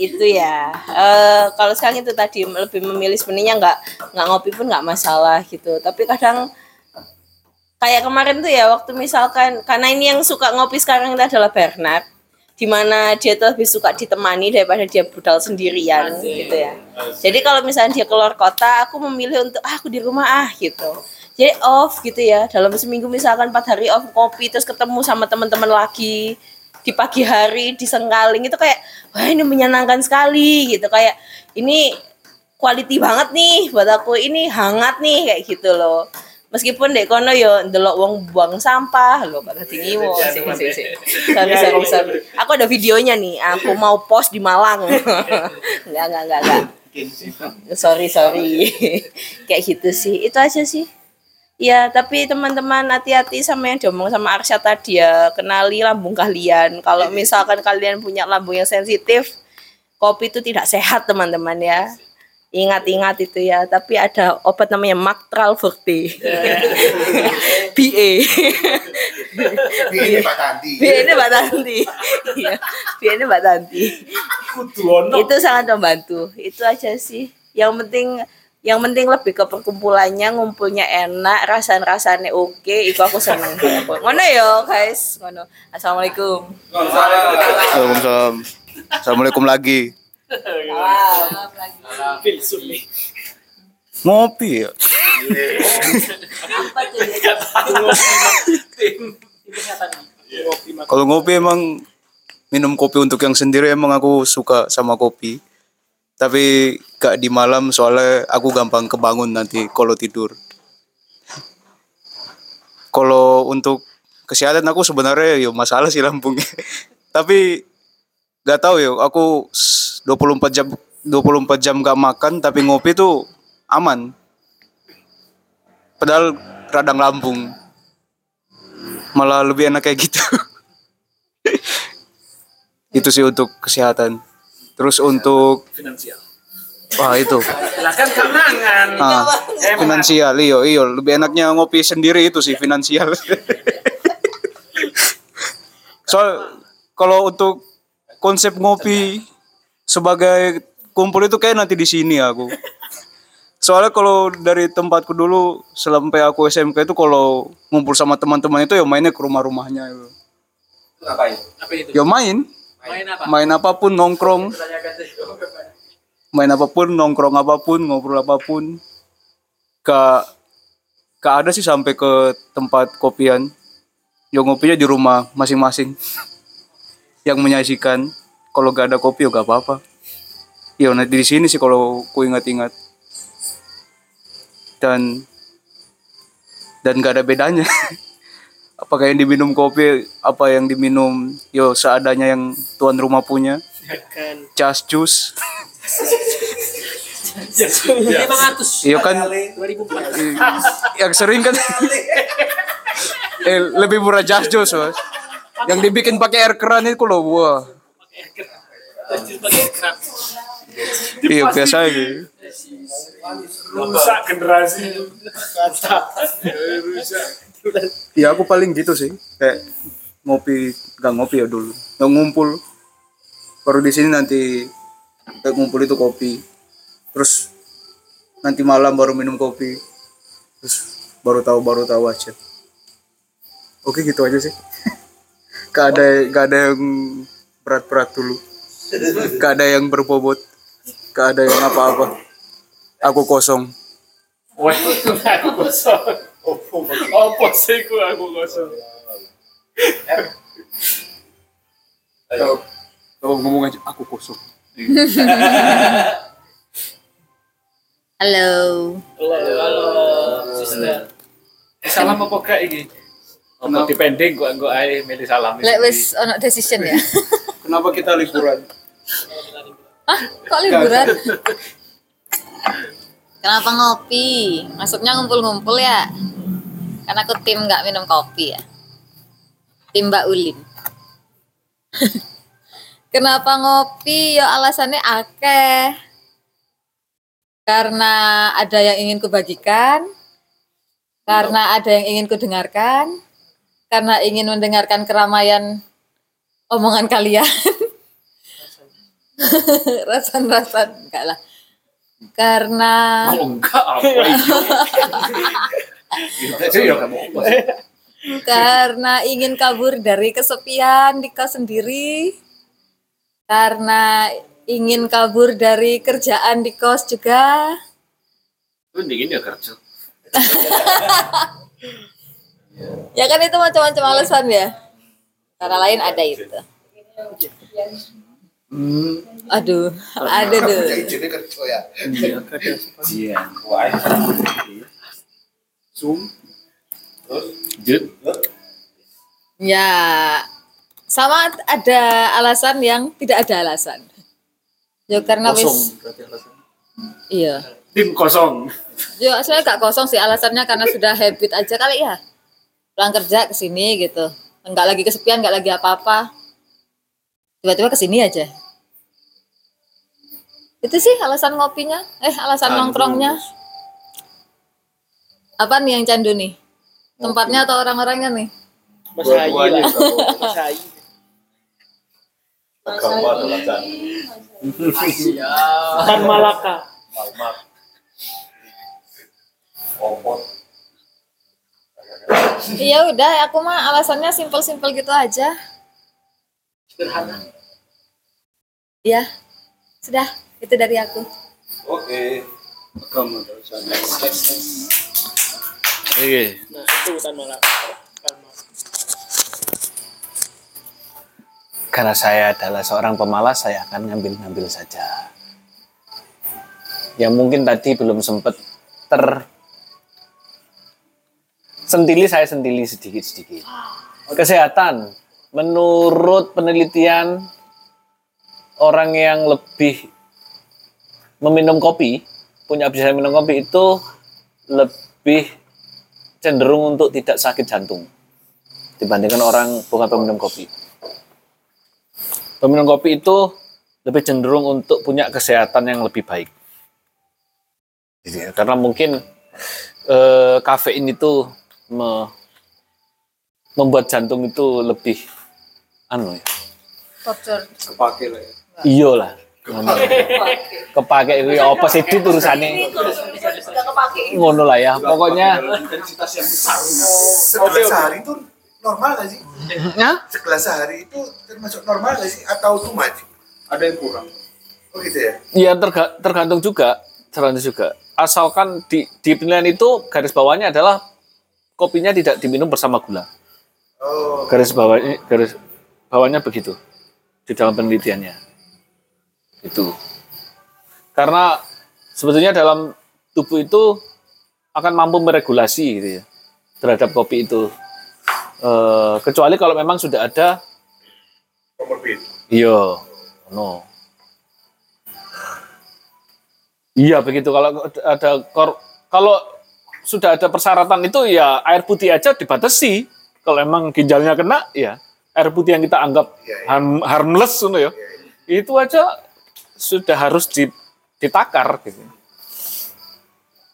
itu ya. Eh kalau sekarang itu tadi lebih memilih sebenarnya nggak nggak ngopi pun nggak masalah gitu. Tapi kadang kayak kemarin tuh ya waktu misalkan karena ini yang suka ngopi sekarang itu adalah Bernard di mana dia tuh lebih suka ditemani daripada dia budal sendirian gitu ya. Jadi kalau misalnya dia keluar kota aku memilih untuk ah aku di rumah ah gitu. Jadi off gitu ya. Dalam seminggu misalkan empat hari off kopi terus ketemu sama teman-teman lagi di pagi hari di Sengkaling itu kayak wah ini menyenangkan sekali gitu. Kayak ini quality banget nih buat aku ini hangat nih kayak gitu loh meskipun dek kono yo ndelok wong buang sampah lo kata tinggi wo sih aku ada videonya nih aku mau post di Malang. Enggak enggak enggak enggak. Sorry sorry. Kayak gitu sih. Itu aja sih. Ya, tapi teman-teman hati-hati sama yang diomong sama Arsya tadi ya. Kenali lambung kalian. Kalau misalkan kalian punya lambung yang sensitif, kopi itu tidak sehat teman-teman ya. Ingat-ingat itu ya. Tapi ada obat namanya Mactral Forte. BA. Ini Pak Tanti. BA ini Mbak Tanti. Iya, BA ini Mbak Tanti. Itu sangat membantu. Itu aja sih. Yang penting yang penting lebih ke perkumpulannya ngumpulnya enak rasan-rasanya oke itu aku seneng ngono ya guys ngono assalamualaikum Waalaikumsalam. Assalamualaikum lagi. Ngopi ya. Kalau ngopi emang minum kopi untuk yang sendiri emang aku suka sama kopi. Tapi gak di malam soalnya aku gampang kebangun nanti kalau tidur. Kalau untuk kesehatan aku sebenarnya yo masalah sih lambungnya. Tapi gak tahu yo aku s- 24 jam 24 jam gak makan tapi ngopi tuh aman. Padahal radang lambung. Malah lebih enak kayak gitu. itu sih untuk kesehatan. Terus untuk finansial wah itu silakan kemenangan ah, finansial iyo iyo lebih enaknya ngopi sendiri itu sih finansial. Soal kalau untuk konsep ngopi sebagai kumpul itu kayak nanti di sini aku. Soalnya kalau dari tempatku dulu sampai aku SMK itu kalau ngumpul sama teman-teman itu ya mainnya ke rumah-rumahnya. itu. Ngapain? apa itu Ya main, main apa main apa pun nongkrong, main apa pun nongkrong apa pun ngobrol apa pun. Gak, gak ada sih sampai ke tempat kopian. Ya ngopinya di rumah masing-masing. Yang menyajikan. Kalau gak ada kopi ya gak apa-apa. Ya nanti di sini sih kalau ku ingat-ingat. Dan dan gak ada bedanya. Apakah yang diminum kopi, apa yang diminum yo seadanya yang tuan rumah punya. Lima ratus Iya kan dua ribu empat yang sering kan eh, lebih murah juice mas. Yang dibikin pakai air keran itu loh wah. Iya biasa gitu. rusak generasi Ya aku paling gitu sih. Kayak ngopi, gak ngopi ya dulu. Yang ngumpul. Baru di sini nanti kayak ngumpul itu kopi. Terus nanti malam baru minum kopi. Terus baru tahu baru tahu aja. Oke gitu aja sih. Gak ada gak ada yang berat-berat dulu. Gak ada yang berbobot. Gak ada yang apa-apa. Aku kosong. Wah, aku kosong. Apa sih ku aku kosong? Kalau ngomong aja aku kosong. halo Halo, sister. Salam apa gak ini? Apa dipending kok engko ae milih salami. Lek wis ono decision ya. Kenapa kita liburan? Hah? Kok liburan? Kenapa ngopi? Maksudnya ngumpul-ngumpul ya? Karena aku tim nggak minum kopi ya. Tim Mbak Ulin. Kenapa ngopi? Ya alasannya akeh. Karena ada yang ingin kubagikan. Karena ada yang ingin kudengarkan. Karena ingin mendengarkan keramaian omongan kalian. Rasan-rasan enggak lah. Karena Oh enggak karena ingin kabur dari kesepian di kos sendiri. Karena ingin kabur dari kerjaan di kos juga. Ya kerja. Ya kan itu macam-macam alasan ya. Cara lain ada itu. Aduh, ada tuh. Izinnya kerja ya. Iya, Iya. Zoom. Ya, sama ada alasan yang tidak ada alasan. Ya karena Kosong wis iya. Tim kosong. Ya saya gak kosong sih alasannya karena sudah habit aja kali ya. Pulang kerja ke sini gitu. Enggak lagi kesepian, enggak lagi apa-apa. Tiba-tiba ke sini aja. Itu sih alasan ngopinya, eh alasan Candu. nongkrongnya. Apa nih yang candu nih? Tempatnya atau orang-orangnya nih? Mas Hayi. Mas Hayi. Agama adalah candi. Tan Malaka. Malmat. Opot. Iya udah, aku mah alasannya simpel-simpel gitu aja. Sederhana. Ya, sudah. Itu dari aku. Oke. Adalah candi. Oke. Nah, itu. Tan Malaka. Karena saya adalah seorang pemalas, saya akan ngambil-ngambil saja. Yang mungkin tadi belum sempat ter sentili saya sentili sedikit-sedikit. Kesehatan, menurut penelitian orang yang lebih meminum kopi, punya bisa minum kopi itu lebih cenderung untuk tidak sakit jantung dibandingkan orang bukan peminum kopi. Peminum kopi itu lebih cenderung untuk punya kesehatan yang lebih baik. Karena mungkin eh, kafein itu me- membuat jantung itu lebih anu ya. Torture. Kepake lah ya. Iya lah. Kepake itu ya apa sih itu urusannya. Ngono lah ya. Pokoknya Intensitas yang besar. Segelas sehari itu normal nggak sih? Ya? Segelas sehari itu termasuk normal nggak sih? Atau too much? Ada yang kurang. Oh gitu ya? ya terga- tergantung juga, tergantung juga. Asalkan di, di penilaian itu garis bawahnya adalah kopinya tidak diminum bersama gula. Oh. Garis bawahnya garis bawahnya begitu di dalam penelitiannya. Itu. Karena sebetulnya dalam tubuh itu akan mampu meregulasi gitu ya terhadap kopi itu. Eh, kecuali kalau memang sudah ada. Iya, no. Iya begitu kalau ada kor kalau sudah ada persyaratan itu ya air putih aja dibatasi. Kalau emang ginjalnya kena ya air putih yang kita anggap harm- harmless gitu ya. Itu aja sudah harus di- ditakar gitu.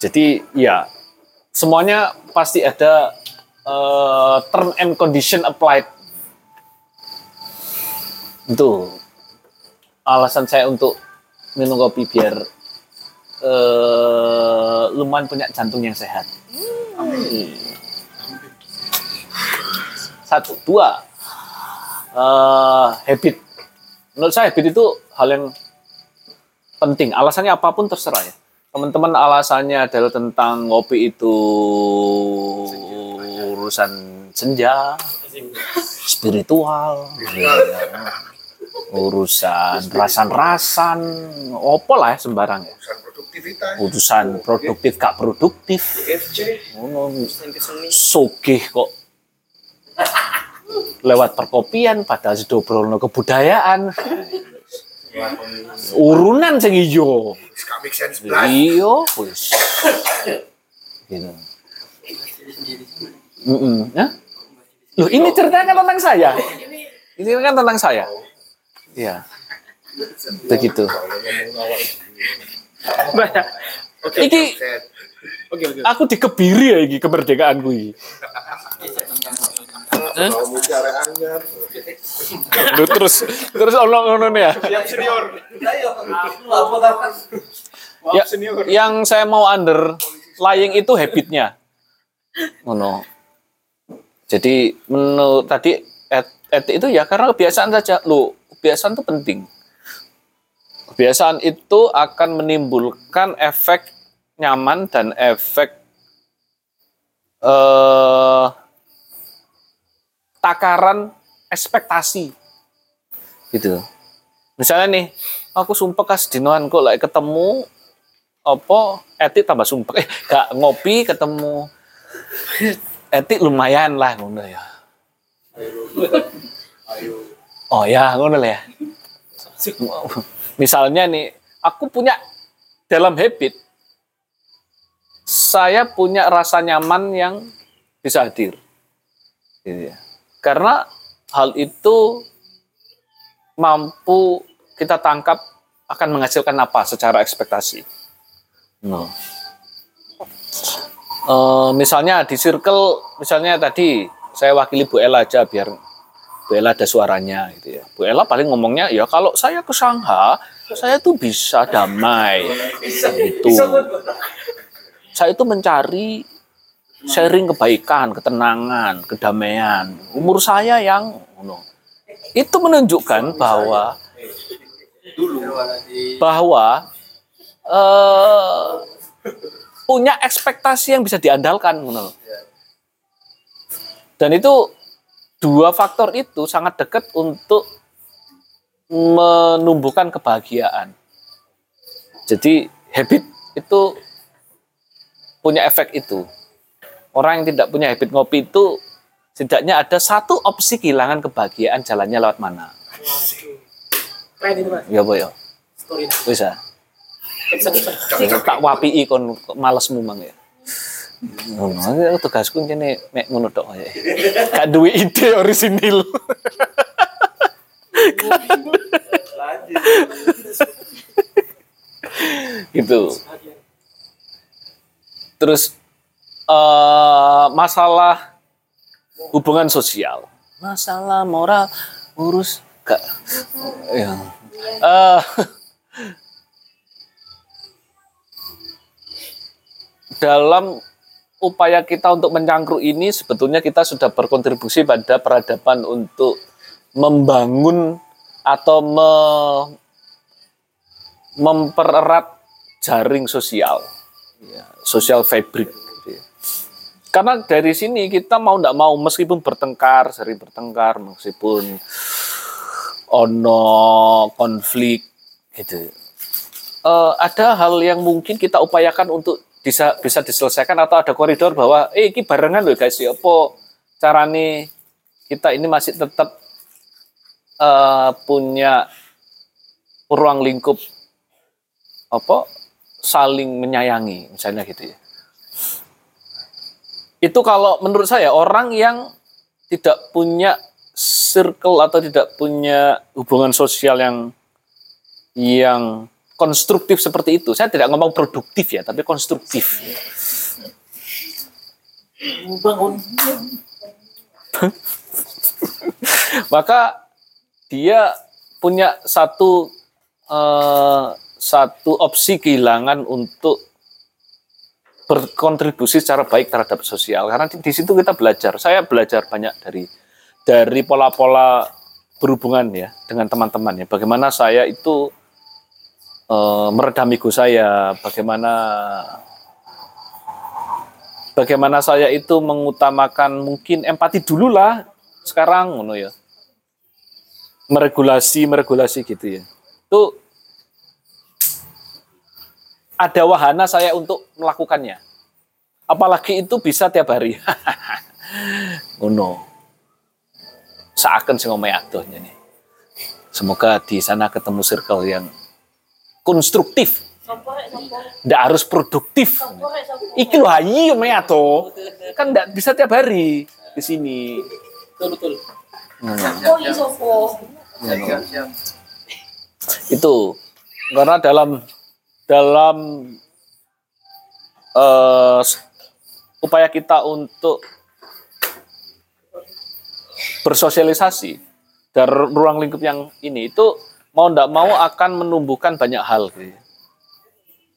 Jadi ya semuanya pasti ada eh, term and condition applied itu alasan saya untuk minum kopi biar eh, lumayan punya jantung yang sehat. Amin. Satu, dua, eh, habit. Menurut saya habit itu hal yang penting. Alasannya apa pun terserah ya. Teman-teman alasannya adalah tentang ngopi itu urusan senja, spiritual, urusan rasan-rasan, opo lah ya sembarang ya. Urusan produktivitas. Urusan produktif gak produktif, FC. ngono sogeh kok lewat perkopian padahal sedobrolno kebudayaan urunan sing ijo iya wis gitu. Hah? Loh, ini ceritanya kan tentang saya. Ini kan tentang saya. Iya. Begitu. Iki Oke, oke. aku dikebiri ya iki kemerdekaanku iki. Lu terus terus ono ngono ya. Ya, yang saya mau underlying itu habitnya. Ngono. Jadi menurut tadi et- etik itu ya karena kebiasaan saja. Lu, kebiasaan itu penting. Kebiasaan itu akan menimbulkan efek nyaman dan efek eh takaran ekspektasi. Gitu. Misalnya nih, aku sumpah kas dinoan kok like ketemu apa etik tambah sumpah eh gak ngopi ketemu. Etik lumayan lah ngono ya. Oh ya ngono lah ya misalnya nih aku punya dalam habit saya punya rasa nyaman yang bisa hadir Gitu ya. karena hal itu mampu kita tangkap akan menghasilkan apa secara ekspektasi No. Eh, misalnya di circle, misalnya tadi saya wakili Bu Ella aja biar Bu Ella ada suaranya gitu ya. Bu Ella paling ngomongnya ya kalau saya ke Sangha, saya tuh bisa damai. Gitu. Saya itu mencari sharing kebaikan, ketenangan, kedamaian. Umur saya yang no. itu menunjukkan bahwa bahwa eh, punya ekspektasi yang bisa diandalkan loh. Dan itu dua faktor itu sangat dekat untuk menumbuhkan kebahagiaan. Jadi habit itu punya efek itu. Orang yang tidak punya habit ngopi itu setidaknya ada satu opsi kehilangan kebahagiaan jalannya lewat mana. Keren itu, Mas. Ya boyo. Story. Bisa. Tak wapi kon malesmu mang ya. Ngono, aku tugasku kene mek ngono tok ya. Gak duwe ide orisinil. gitu. Terus eh masalah hubungan sosial, masalah moral, urus gak ya. Eh dalam upaya kita untuk mencangkruk ini sebetulnya kita sudah berkontribusi pada peradaban untuk membangun atau me- mempererat jaring sosial, ya, sosial fabric. Karena dari sini kita mau tidak mau meskipun bertengkar, sering bertengkar, meskipun ono konflik gitu. Eh, ada hal yang mungkin kita upayakan untuk bisa bisa diselesaikan atau ada koridor bahwa eh ini barengan loh guys. Ya apa carane kita ini masih tetap eh, punya ruang lingkup apa saling menyayangi misalnya gitu ya. Itu kalau menurut saya orang yang tidak punya circle atau tidak punya hubungan sosial yang yang konstruktif seperti itu. Saya tidak ngomong produktif ya, tapi konstruktif. Bangun. Maka dia punya satu eh, satu opsi kehilangan untuk berkontribusi secara baik terhadap sosial. Karena di, di situ kita belajar. Saya belajar banyak dari dari pola-pola berhubungan ya dengan teman-teman ya. Bagaimana saya itu eh, meredam ego saya, bagaimana bagaimana saya itu mengutamakan mungkin empati dulu lah sekarang ngono ya. Meregulasi, meregulasi gitu ya. Itu ada wahana saya untuk melakukannya. Apalagi itu bisa tiap hari. ngono. seakan sing omahe adoh nih. Semoga di sana ketemu circle yang konstruktif. Nggak harus produktif. Iki loh ayi omahe adoh. Kan nggak bisa tiap hari di sini. Betul betul. Sopo. itu karena dalam dalam s- upaya kita untuk bersosialisasi dari ruang lingkup yang ini itu mau tidak mau akan menumbuhkan banyak hal gitu.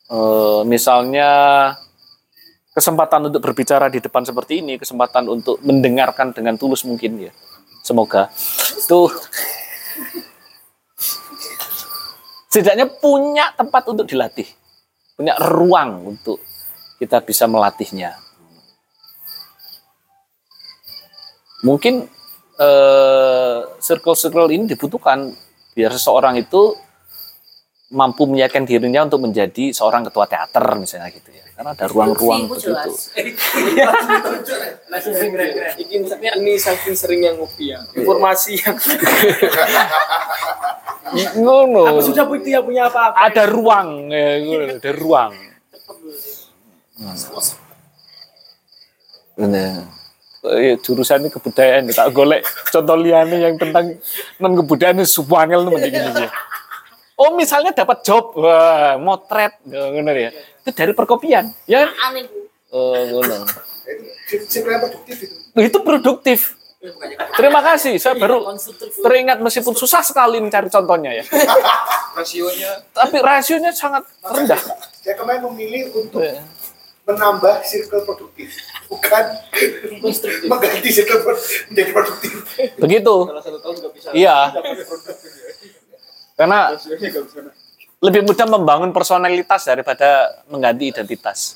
Eh, misalnya kesempatan untuk berbicara di depan seperti ini kesempatan untuk mendengarkan dengan tulus mungkin ya semoga itu setidaknya punya tempat untuk dilatih, punya ruang untuk kita bisa melatihnya. Mungkin eh, circle-circle ini dibutuhkan biar seseorang itu mampu meyakinkan dirinya untuk menjadi seorang ketua teater misalnya gitu ya. Karena ada ruang-ruang begitu. ini, ini saking seringnya ngopi ya. Informasi yang Ngono. aku sudah punya punya apa-apa. Ada ruang, ya, ada ruang. Nah, eh, jurusan ini kebudayaan tak golek contoh liane yang tentang non kebudayaan ini suwangel temen iki iki. Oh misalnya dapat job, wah motret, ngono ya. Itu dari perkopian, ya kan? Aneh. Oh, ngono. Yang produktif itu. Itu produktif. Terima kasih, saya baru teringat meskipun susah sekali mencari contohnya ya. Rasionya Tapi rasionya sangat rendah. Saya kemarin memilih untuk menambah circle produktif, bukan mengganti circle menjadi produktif. Begitu. Iya. Karena lebih mudah membangun personalitas daripada mengganti identitas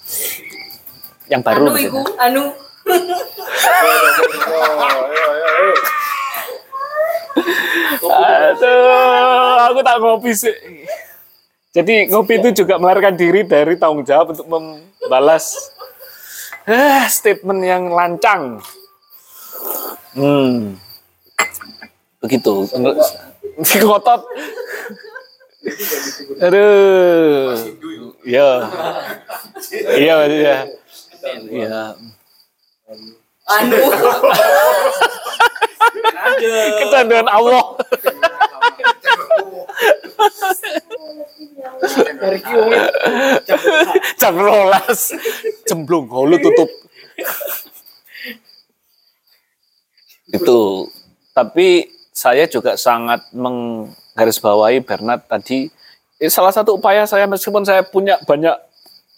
yang baru. Anu iku, anu. Aduh, aku tak ngopi sih. Jadi ngopi itu juga melarikan diri dari tanggung jawab untuk membalas eh, statement yang lancang. Hmm. Begitu. Si ngotot. Aduh. Iya. Iya, iya. Iya. Anu. Kecanduan Allah. Jam rolas. Cemblung, holu tutup. Itu. Tapi saya juga sangat menggarisbawahi Bernard tadi. Eh, salah satu upaya saya meskipun saya punya banyak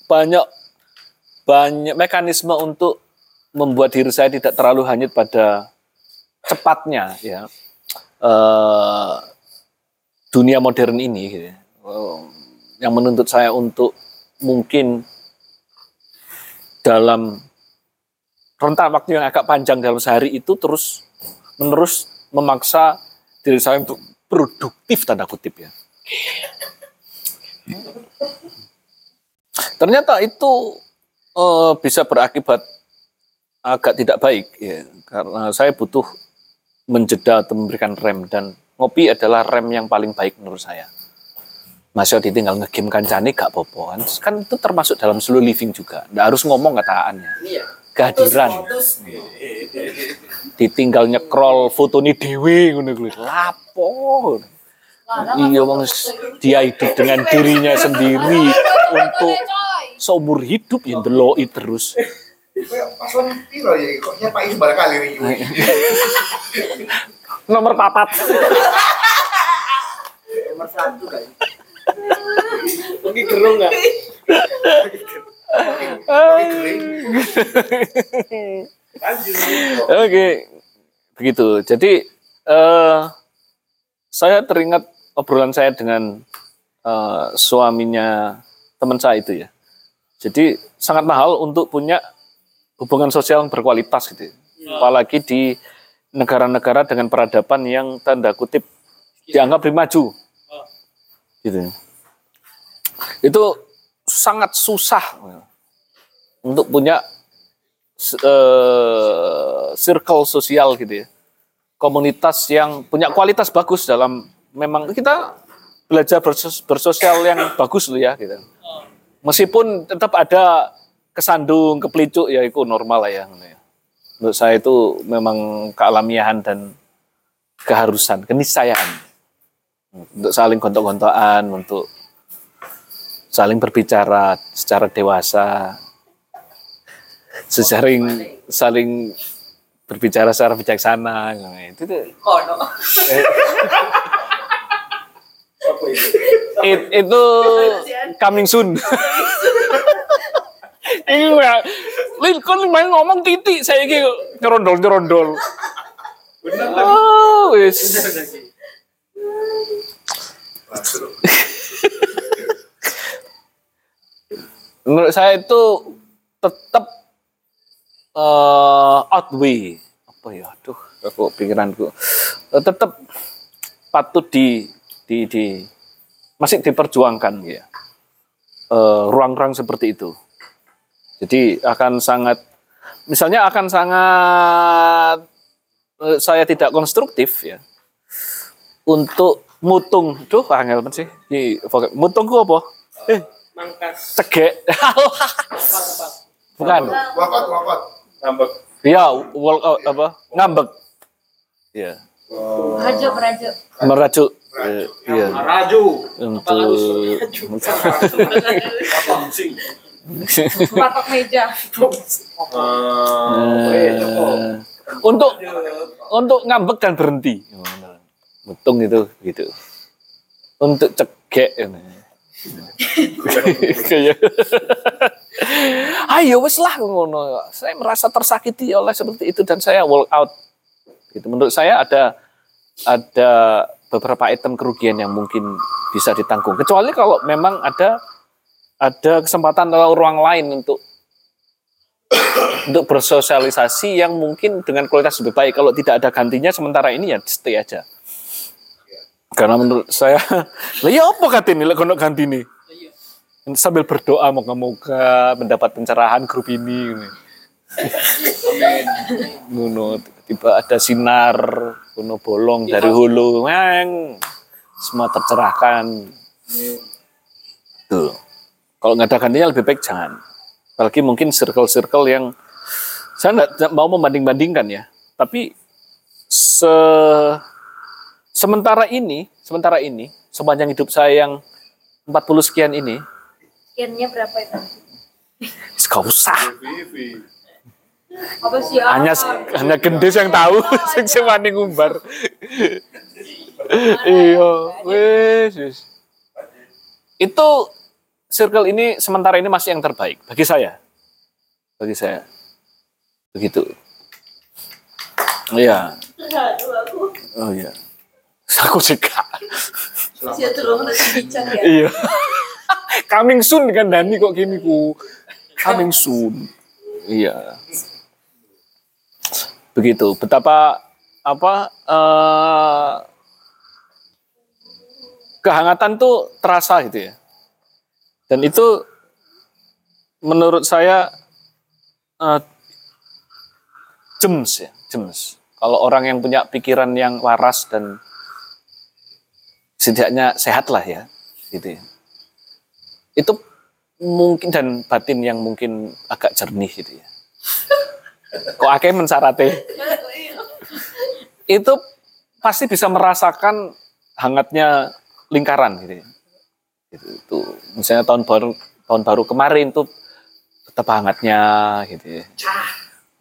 banyak banyak mekanisme untuk membuat diri saya tidak terlalu hanyut pada cepatnya ya eh, dunia modern ini gitu ya. Eh, yang menuntut saya untuk mungkin dalam rentang waktu yang agak panjang dalam sehari itu terus menerus memaksa diri saya untuk produktif tanda kutip ya. Ternyata itu eh, bisa berakibat agak tidak baik ya karena saya butuh menjeda atau memberikan rem dan ngopi adalah rem yang paling baik menurut saya. Masih ditinggal ngegame kancane gak apa-apa kan. Kan itu termasuk dalam slow living juga. Nggak harus ngomong kataannya. Iya. Kehadiran. Ditinggal nyekrol foto nih dewe ngono kuwi. Lapo. Iya wong dia hidup dengan dirinya sendiri untuk seumur hidup ya ndeloki terus. Kayak paslon piro ya, kok barang kali. Nomor papat. nomor satu kan. Mungkin gerung nggak? Oke, begitu. Jadi eh saya teringat obrolan saya dengan eh, suaminya teman saya itu ya. Jadi sangat mahal untuk punya hubungan sosial yang berkualitas gitu. ya. Apalagi di negara-negara dengan peradaban yang tanda kutip dianggap lebih maju. Gitu. Itu sangat susah untuk punya eh, circle sosial gitu ya. komunitas yang punya kualitas bagus dalam memang kita belajar bersos- bersosial yang bagus loh ya gitu. Meskipun tetap ada kesandung, kepelicuk ya itu normal lah ya. Menurut saya itu memang kealamiahan dan keharusan, keniscayaan untuk saling gontok-gontokan, untuk saling berbicara secara dewasa, sesaring saling berbicara secara bijaksana, itu tuh Kono. It- itu coming soon. Ini ya, Lin, kon main ngomong titik saya iki nyerondol nyerondol. Oh, wis. Menurut saya itu tetap eh outweigh apa ya? Aduh, aku pikiranku Eh, tetap patut di di di masih diperjuangkan ya Eh, ruang-ruang seperti itu. Jadi akan sangat, misalnya akan sangat eh, saya tidak konstruktif ya untuk mutung, tuh angel banget sih. Di, mutung ku apa? Eh, Mangkas. cegek. Bukan. Wakot, wakot. Ngambek. Ya, walk out apa? Ngambek. Ya. Merajuk, merajuk. Merajuk. Eh, Iya. Raju. Untuk Patok meja. Eh, untuk untuk ngambek dan berhenti. Mutung itu gitu. Untuk cegek ini. Kayak ayo wes lah ngono. Saya merasa tersakiti oleh seperti itu dan saya walk out. Gitu. Menurut saya ada ada beberapa item kerugian yang mungkin bisa ditanggung. Kecuali kalau memang ada ada kesempatan atau ruang lain untuk untuk bersosialisasi yang mungkin dengan kualitas lebih baik. Kalau tidak ada gantinya sementara ini ya stay aja. Karena menurut saya, lah ya apa kata ini, kono ganti nih. Sambil berdoa moga-moga mendapat pencerahan grup ini. ini. Ngono, tiba-tiba ada sinar, kuno bolong dari hulu, meng, semua tercerahkan. Tuh. Kalau nggak ada gantinya lebih baik jangan. Apalagi mungkin circle-circle yang saya nggak mau membanding-bandingkan ya. Tapi se sementara ini, sementara ini, sepanjang hidup saya yang 40 sekian ini, Sekiannya berapa itu? gak usah. Apa sih? ah? Hanya hanya gendis yang tahu sing wani ngumbar. iya, wes. Itu circle ini sementara ini masih yang terbaik bagi saya. Bagi saya. Begitu. Iya. Oh iya. Aku juga. Bincang ya. Iya. Coming soon kan Dani kok gini ku. Coming soon. Iya. Begitu. Betapa apa eh kehangatan tuh terasa gitu ya. Dan itu menurut saya eh jems ya, jems. Kalau orang yang punya pikiran yang waras dan setidaknya sehat lah ya, gitu ya. Itu mungkin dan batin yang mungkin agak jernih gitu ya. Kok akeh mensarate. Itu pasti bisa merasakan hangatnya lingkaran gitu ya. Gitu, itu misalnya tahun baru tahun baru kemarin tuh betapa hangatnya gitu ya.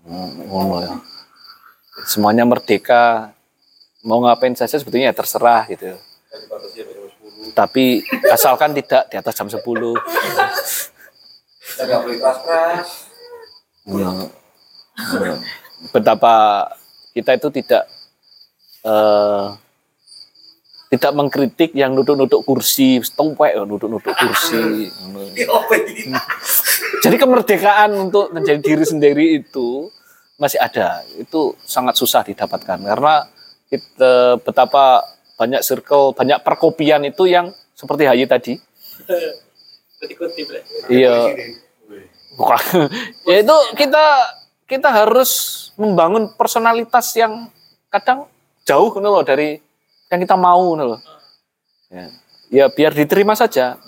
Hmm, ngono ya. Semuanya merdeka, mau ngapain saja sebetulnya ya terserah gitu. Tapi asalkan tidak di atas jam 10. Kita nggak boleh keras-keras. Hmm. Hmm. Betapa kita itu tidak eh, tidak mengkritik yang nuduk-nuduk kursi, tumpek ya, nuduk-nuduk kursi. Jadi kemerdekaan untuk menjadi diri sendiri itu masih ada. Itu sangat susah didapatkan karena kita, betapa banyak circle, banyak perkopian itu yang seperti Hayi tadi. Ikut-ikut Iya. Bukan. ya itu kita kita harus membangun personalitas yang kadang jauh ngono loh dari yang kita mau loh. Ya. ya biar diterima saja.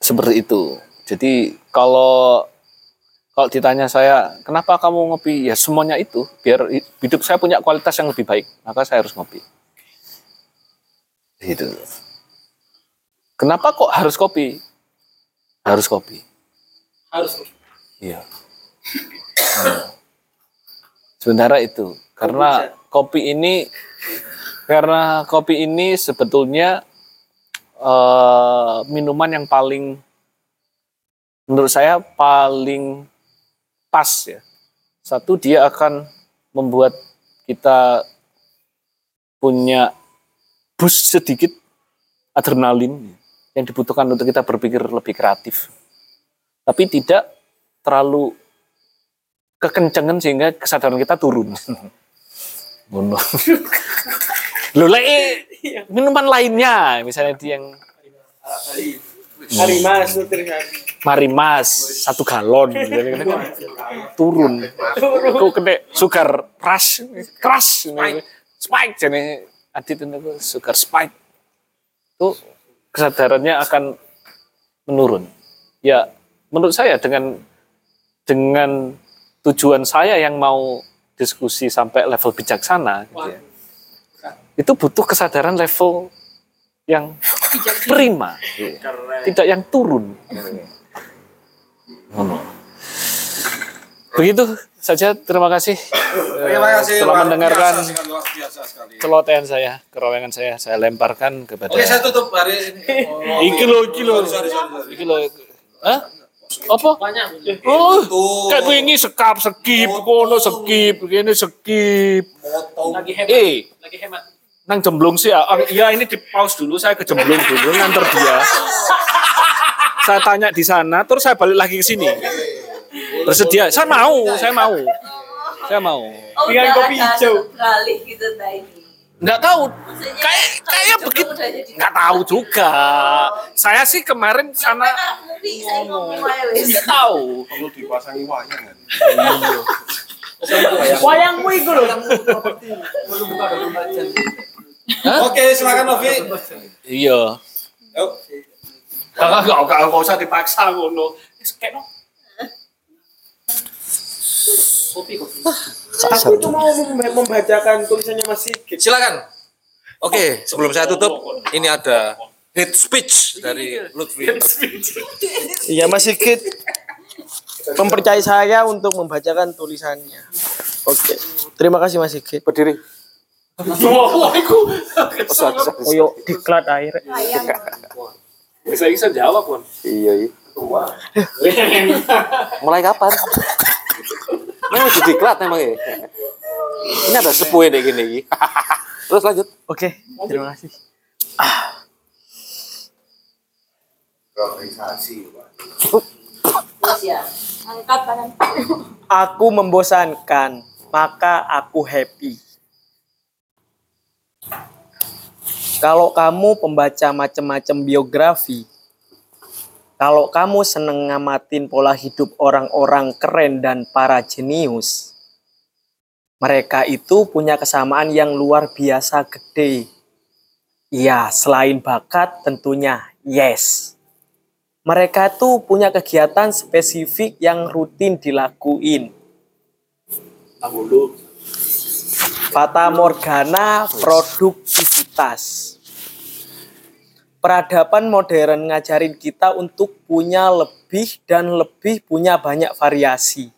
Seperti itu. Jadi kalau kalau ditanya saya, kenapa kamu ngopi? Ya semuanya itu, biar hi- hidup saya punya kualitas yang lebih baik, maka saya harus ngopi. Gitu. Kenapa kok harus kopi? Harus kopi. Harus. Iya. Nah. Sementara itu, karena kopi ini, karena kopi ini sebetulnya eh, minuman yang paling, menurut saya paling pas ya. Satu dia akan membuat kita punya boost sedikit adrenalin yang dibutuhkan untuk kita berpikir lebih kreatif. Tapi tidak terlalu kekencengan sehingga kesadaran kita turun. Ngono. Loh, lah, eh, minuman lainnya, misalnya di yang Hari Mas Nutri Hari. Marimas satu galon gitu, turun. Kok kena sugar rush, crash, spike jadi adit itu sugar spike. Itu kesadarannya akan menurun. Ya, menurut saya dengan dengan tujuan saya yang mau diskusi sampai level bijaksana gitu ya. Itu butuh kesadaran level yang prima, gitu. tidak yang turun. Ngono. Begitu saja, terima kasih, eh, Terima kasih. telah mendengarkan biasa, sangat luar biasa sekali. celotehan saya, kerowengan saya, saya lemparkan kepada Oke, saya tutup hari ini. Oh, Iki lo, iki lo. Iki lo. Hah? Apa? Oh, kayak wingi sekap skip, kono skip, gini skip. Lagi hemat. Eh, Lagi hemat. nang jemblung sih. ah, Iya, ini di pause dulu, saya ke jemblung dulu nganter dia. Saya tanya di sana, terus saya balik lagi ke sini. Bersedia? Saya mau, saya mau. Saya mau. Oh, Dengan kopi hijau. beralih gitu tadi. Nggak tahu. Maksudnya Kayak kayak begitu. Nggak tahu juga. Saya sih kemarin sana ngomong wes. nggak tahu. Perlu dipasangi wayang kan? Wayangmu itu loh. Oke, silakan Novi. Iya. Kakak nggak nggak nggak usah dipaksa ngono. Wis no. Kopi, kopi. Aku itu mau mem- membacakan tulisannya Mas Sigit. Silakan. Oke, sebelum saya tutup, ini ada hate speech dari Lutfi. Iya Mas Sigit mempercayai saya untuk membacakan tulisannya. Oke. Terima kasih Mas Sigit. Berdiri. Iku. Koyo diklat air. Bisa bisa jawab pun. Iya, iya. Mulai kapan? Memang di diklat emang ya. Ini ada sepuh ini gini. Terus lanjut. Oke, terima kasih. Ya. Angkat tangan. Aku membosankan, maka aku happy. Kalau kamu pembaca macam-macam biografi, kalau kamu seneng ngamatin pola hidup orang-orang keren dan para jenius, mereka itu punya kesamaan yang luar biasa gede. Iya, selain bakat tentunya yes. Mereka tuh punya kegiatan spesifik yang rutin dilakuin. Fata Morgana produktivitas. Peradaban modern ngajarin kita untuk punya lebih dan lebih punya banyak variasi.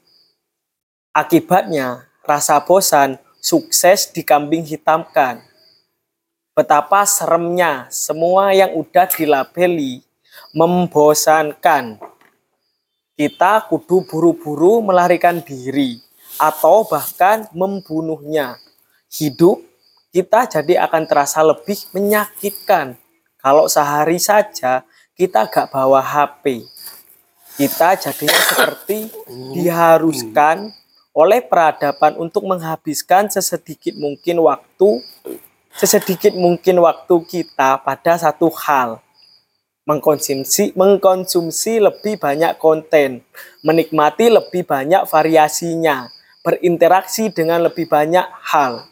Akibatnya, rasa bosan sukses dikambing hitamkan. Betapa seremnya semua yang udah dilabeli membosankan. Kita kudu buru-buru melarikan diri atau bahkan membunuhnya. Hidup kita jadi akan terasa lebih menyakitkan kalau sehari saja kita gak bawa HP. Kita jadinya seperti diharuskan oleh peradaban untuk menghabiskan sesedikit mungkin waktu sesedikit mungkin waktu kita pada satu hal mengkonsumsi mengkonsumsi lebih banyak konten, menikmati lebih banyak variasinya, berinteraksi dengan lebih banyak hal.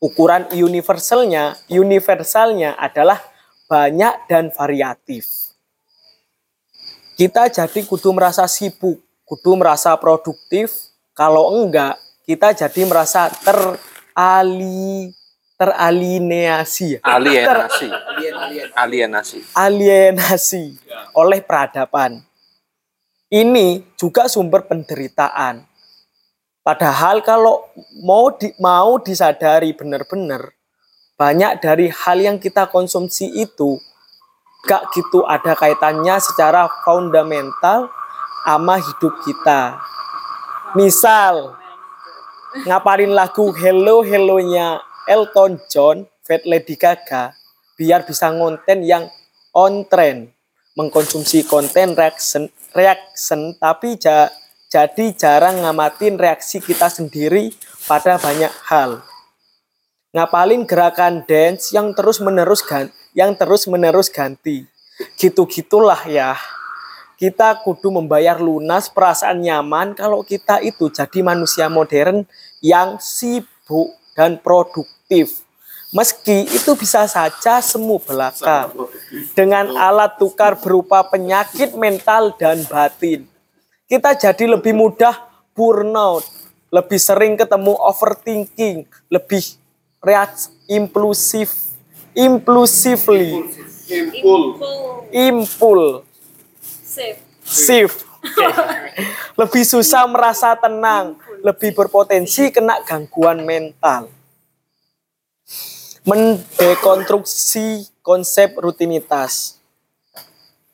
Ukuran universalnya, universalnya adalah banyak dan variatif. Kita jadi kudu merasa sibuk, kudu merasa produktif. Kalau enggak, kita jadi merasa terali teralineasi. ya? Alienasi. Alienasi. alienasi oleh peradaban. Ini juga sumber penderitaan. Padahal kalau mau di, mau disadari benar-benar banyak dari hal yang kita konsumsi itu gak gitu ada kaitannya secara fundamental sama hidup kita. Misal ngapalin lagu Hello Hello-nya Elton John, Fat Lady Gaga biar bisa ngonten yang on trend mengkonsumsi konten reaction reaction tapi ja- jadi jarang ngamatin reaksi kita sendiri pada banyak hal ngapalin gerakan dance yang terus menerus gan yang terus menerus ganti. Gitu gitulah ya. Kita kudu membayar lunas perasaan nyaman kalau kita itu jadi manusia modern yang sibuk dan produktif. Meski itu bisa saja semu belaka. Dengan alat tukar berupa penyakit mental dan batin. Kita jadi lebih mudah burnout, lebih sering ketemu overthinking, lebih reaks impulsif, impulsively, impul, shift, lebih susah merasa tenang, lebih berpotensi kena gangguan mental. Mendekonstruksi konsep rutinitas.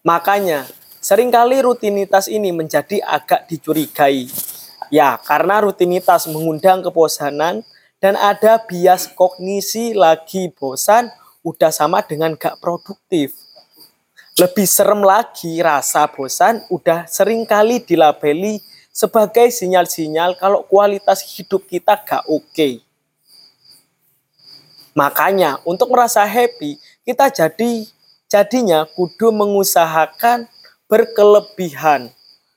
Makanya, sering kali rutinitas ini menjadi agak dicurigai. Ya, karena rutinitas mengundang kebosanan dan ada bias kognisi lagi bosan udah sama dengan gak produktif. Lebih serem lagi rasa bosan udah sering kali dilabeli sebagai sinyal-sinyal kalau kualitas hidup kita gak oke. Makanya untuk merasa happy, kita jadi jadinya kudu mengusahakan berkelebihan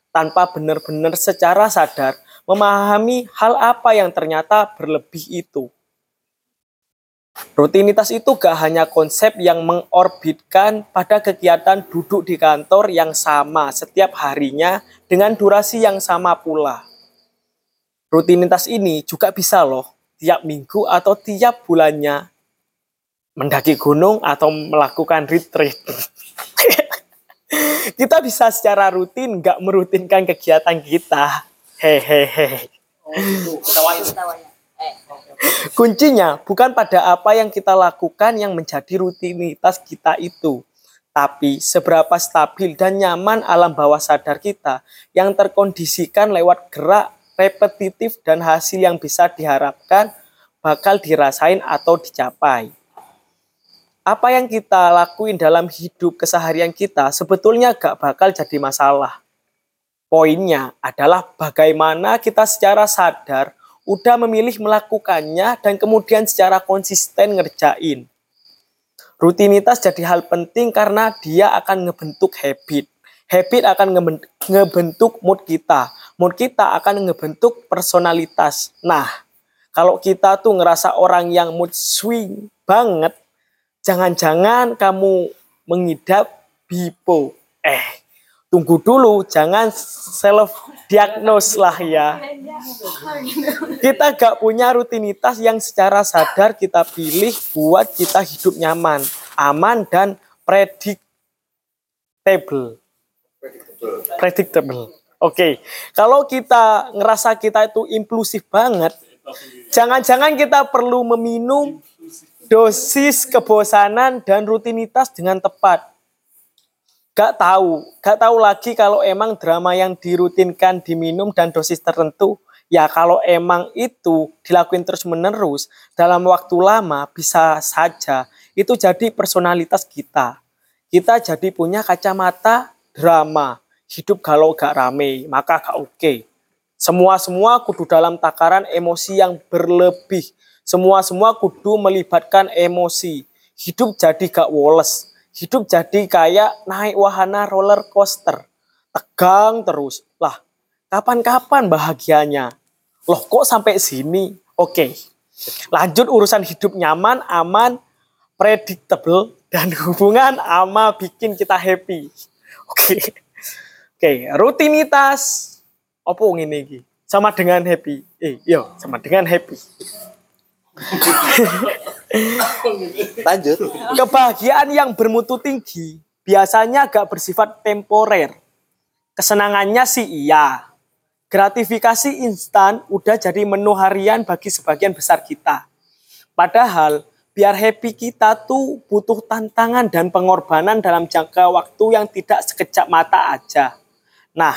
tanpa benar-benar secara sadar memahami hal apa yang ternyata berlebih itu. Rutinitas itu gak hanya konsep yang mengorbitkan pada kegiatan duduk di kantor yang sama setiap harinya dengan durasi yang sama pula. Rutinitas ini juga bisa loh tiap minggu atau tiap bulannya mendaki gunung atau melakukan retreat. kita bisa secara rutin nggak merutinkan kegiatan kita. Hehehe. Kuncinya bukan pada apa yang kita lakukan yang menjadi rutinitas kita itu, tapi seberapa stabil dan nyaman alam bawah sadar kita yang terkondisikan lewat gerak repetitif dan hasil yang bisa diharapkan bakal dirasain atau dicapai. Apa yang kita lakuin dalam hidup keseharian kita sebetulnya gak bakal jadi masalah. Poinnya adalah bagaimana kita secara sadar udah memilih melakukannya dan kemudian secara konsisten ngerjain. Rutinitas jadi hal penting karena dia akan ngebentuk habit. Habit akan ngeben- ngebentuk mood kita. Mood kita akan ngebentuk personalitas. Nah, kalau kita tuh ngerasa orang yang mood swing banget, jangan-jangan kamu mengidap bipo. Eh, tunggu dulu, jangan self diagnose lah ya. Kita gak punya rutinitas yang secara sadar kita pilih buat kita hidup nyaman, aman dan predictable. Predictable. Oke, kalau kita ngerasa kita itu impulsif banget, jangan-jangan kita perlu meminum dosis kebosanan dan rutinitas dengan tepat. Gak tahu, gak tahu lagi kalau emang drama yang dirutinkan diminum dan dosis tertentu, ya kalau emang itu dilakuin terus menerus dalam waktu lama bisa saja itu jadi personalitas kita. Kita jadi punya kacamata drama, hidup kalau gak rame, maka gak oke. Semua-semua kudu dalam takaran emosi yang berlebih. Semua-semua kudu melibatkan emosi. Hidup jadi gak woles. Hidup jadi kayak naik wahana roller coaster. Tegang terus. Lah, kapan-kapan bahagianya? Loh kok sampai sini? Oke. Lanjut urusan hidup nyaman, aman, predictable, dan hubungan ama bikin kita happy. Oke. Oke, rutinitas opo ngene iki? Sama dengan happy. Eh, yo, sama dengan happy. Lanjut. Kebahagiaan yang bermutu tinggi biasanya agak bersifat temporer. Kesenangannya sih iya. Gratifikasi instan udah jadi menu harian bagi sebagian besar kita. Padahal biar happy kita tuh butuh tantangan dan pengorbanan dalam jangka waktu yang tidak sekejap mata aja. Nah,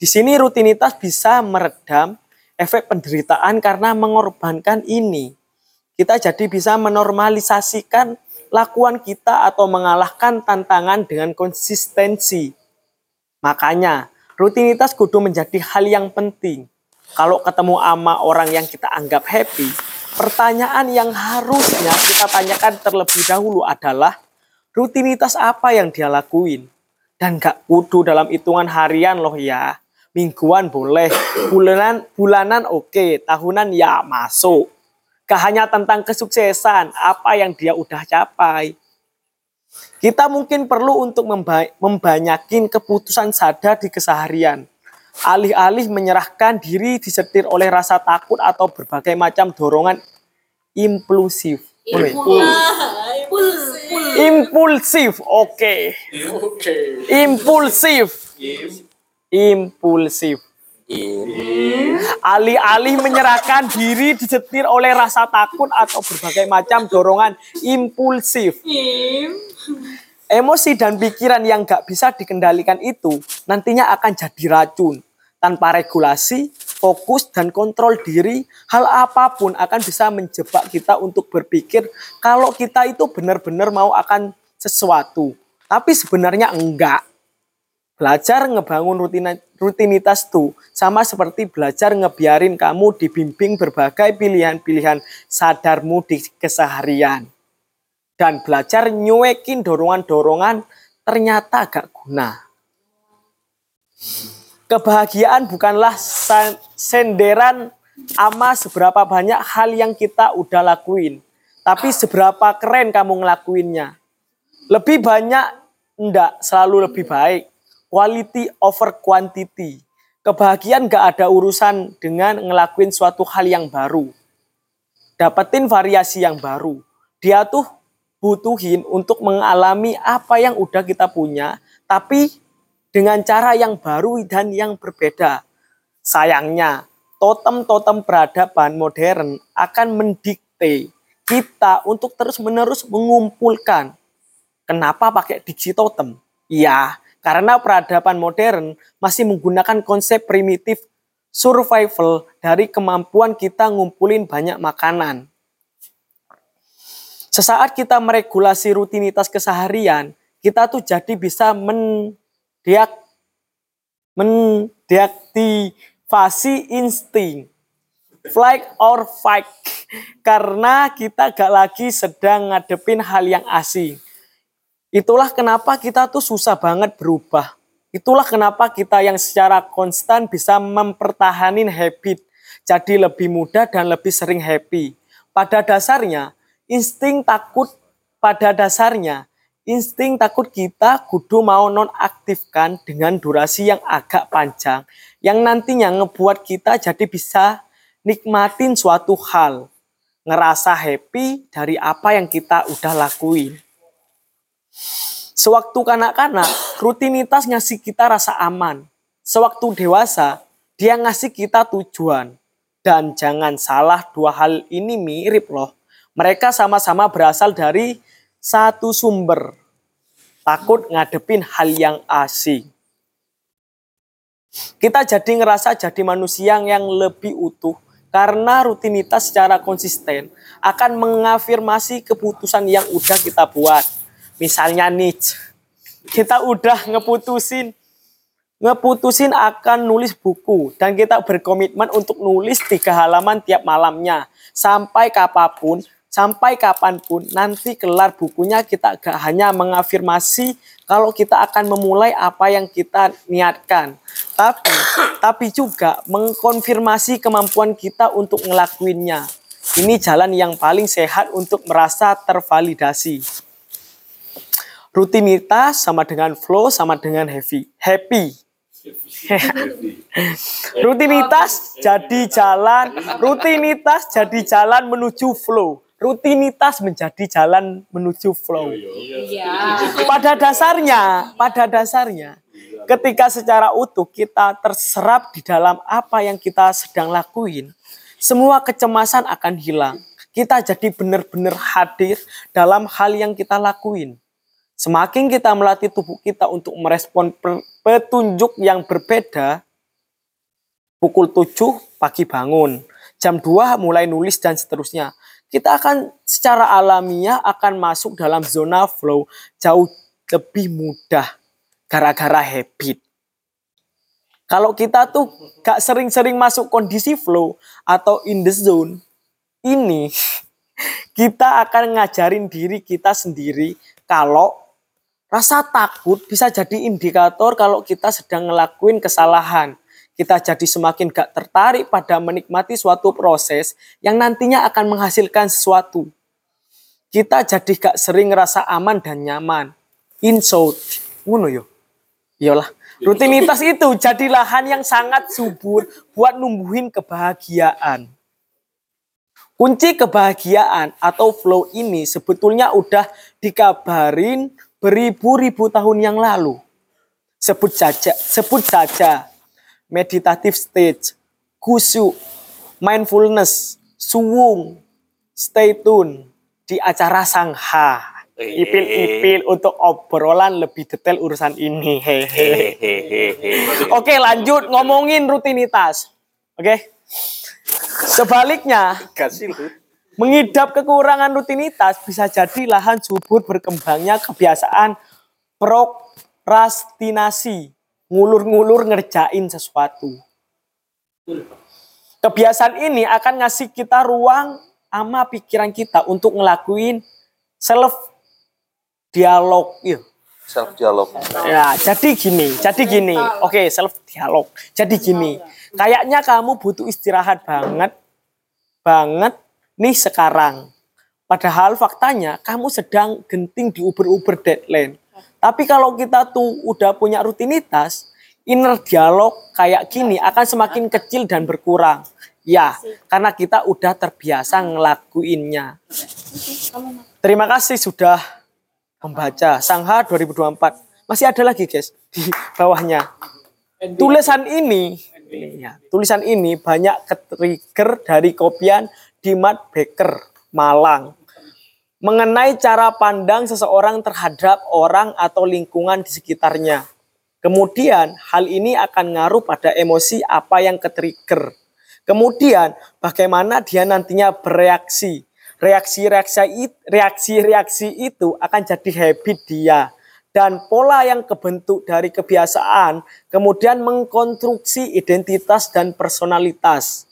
di sini rutinitas bisa meredam efek penderitaan karena mengorbankan ini. Kita jadi bisa menormalisasikan lakuan kita atau mengalahkan tantangan dengan konsistensi. Makanya, rutinitas kudu menjadi hal yang penting. Kalau ketemu ama orang yang kita anggap happy, pertanyaan yang harusnya kita tanyakan terlebih dahulu adalah rutinitas apa yang dia lakuin. Dan gak kudu dalam hitungan harian loh ya. Mingguan boleh, bulanan bulanan oke, tahunan ya masuk. Gak hanya tentang kesuksesan, apa yang dia udah capai. Kita mungkin perlu untuk memba membanyakin keputusan sadar di keseharian. Alih-alih menyerahkan diri disetir oleh rasa takut atau berbagai macam dorongan impulsif. Impulsif, oke. Impulsif. Impulsif. Alih-alih menyerahkan diri disetir oleh rasa takut atau berbagai macam dorongan impulsif. Emosi dan pikiran yang gak bisa dikendalikan itu nantinya akan jadi racun. Tanpa regulasi, fokus, dan kontrol diri, hal apa pun akan bisa menjebak kita untuk berpikir kalau kita itu benar-benar mau akan sesuatu. Tapi sebenarnya enggak. Belajar ngebangun rutina- rutinitas tuh sama seperti belajar ngebiarin kamu dibimbing berbagai pilihan-pilihan sadarmu di keseharian. Dan belajar nyuekin dorongan-dorongan ternyata agak guna. Kebahagiaan bukanlah senderan ama seberapa banyak hal yang kita udah lakuin. Tapi seberapa keren kamu ngelakuinnya. Lebih banyak enggak selalu lebih baik. Quality over quantity. Kebahagiaan gak ada urusan dengan ngelakuin suatu hal yang baru. Dapetin variasi yang baru. Dia tuh butuhin untuk mengalami apa yang udah kita punya, tapi dengan cara yang baru dan yang berbeda. Sayangnya, totem-totem peradaban modern akan mendikte kita untuk terus-menerus mengumpulkan. Kenapa pakai diksi totem? Ya, karena peradaban modern masih menggunakan konsep primitif survival dari kemampuan kita ngumpulin banyak makanan. Sesaat kita meregulasi rutinitas keseharian, kita tuh jadi bisa mendeak, mendeaktivasi insting flight or fight karena kita gak lagi sedang ngadepin hal yang asing. Itulah kenapa kita tuh susah banget berubah. Itulah kenapa kita yang secara konstan bisa mempertahanin habit jadi lebih mudah dan lebih sering happy. Pada dasarnya, insting takut pada dasarnya insting takut kita kudu mau nonaktifkan dengan durasi yang agak panjang yang nantinya ngebuat kita jadi bisa nikmatin suatu hal ngerasa happy dari apa yang kita udah lakuin sewaktu kanak-kanak rutinitas ngasih kita rasa aman sewaktu dewasa dia ngasih kita tujuan dan jangan salah dua hal ini mirip loh mereka sama-sama berasal dari satu sumber. Takut ngadepin hal yang asing. Kita jadi ngerasa jadi manusia yang lebih utuh karena rutinitas secara konsisten akan mengafirmasi keputusan yang udah kita buat. Misalnya nih, kita udah ngeputusin ngeputusin akan nulis buku dan kita berkomitmen untuk nulis tiga halaman tiap malamnya sampai kapan pun sampai kapan pun nanti kelar bukunya kita gak hanya mengafirmasi kalau kita akan memulai apa yang kita niatkan. Tapi tapi juga mengkonfirmasi kemampuan kita untuk ngelakuinnya. Ini jalan yang paling sehat untuk merasa tervalidasi. Rutinitas sama dengan flow sama dengan heavy. Happy. rutinitas jadi jalan, rutinitas jadi jalan menuju flow. Rutinitas menjadi jalan menuju flow. Pada dasarnya, pada dasarnya, ketika secara utuh kita terserap di dalam apa yang kita sedang lakuin, semua kecemasan akan hilang. Kita jadi benar-benar hadir dalam hal yang kita lakuin. Semakin kita melatih tubuh kita untuk merespon petunjuk yang berbeda, pukul 7 pagi bangun, jam 2 mulai nulis dan seterusnya. Kita akan secara alamiah akan masuk dalam zona flow jauh lebih mudah gara-gara habit. Kalau kita tuh gak sering-sering masuk kondisi flow atau in the zone, ini kita akan ngajarin diri kita sendiri kalau rasa takut bisa jadi indikator kalau kita sedang ngelakuin kesalahan. Kita jadi semakin gak tertarik pada menikmati suatu proses yang nantinya akan menghasilkan sesuatu. Kita jadi gak sering ngerasa aman dan nyaman. Insult. Ngono yo. Iyalah. Rutinitas itu jadi lahan yang sangat subur buat numbuhin kebahagiaan. Kunci kebahagiaan atau flow ini sebetulnya udah dikabarin beribu-ribu tahun yang lalu. Sebut saja, sebut saja meditative stage, khusyuk, mindfulness, suwung, stay tune di acara Sangha. Ipil-ipil untuk obrolan lebih detail urusan ini. Hehehe. Oke, lanjut ngomongin rutinitas. Oke. Sebaliknya, mengidap kekurangan rutinitas bisa jadi lahan subur berkembangnya kebiasaan prokrastinasi, ngulur-ngulur ngerjain sesuatu. Kebiasaan ini akan ngasih kita ruang ama pikiran kita untuk ngelakuin self dialog. Iya. Self dialog. Ya, jadi gini, jadi gini. Oke, self dialog. Jadi gini, kayaknya kamu butuh istirahat banget, banget nih sekarang. Padahal faktanya kamu sedang genting di uber-uber deadline. Tapi kalau kita tuh udah punya rutinitas, inner dialog kayak gini akan semakin kecil dan berkurang. Ya, karena kita udah terbiasa ngelakuinnya. Terima kasih sudah membaca Sangha 2024. Masih ada lagi guys di bawahnya. Tulisan ini, ya, tulisan ini banyak ke-trigger dari kopian Dimat Baker Malang mengenai cara pandang seseorang terhadap orang atau lingkungan di sekitarnya. Kemudian hal ini akan ngaruh pada emosi apa yang ke-trigger. Kemudian bagaimana dia nantinya bereaksi reaksi-reaksi reaksi-reaksi itu akan jadi habit dia dan pola yang kebentuk dari kebiasaan kemudian mengkonstruksi identitas dan personalitas.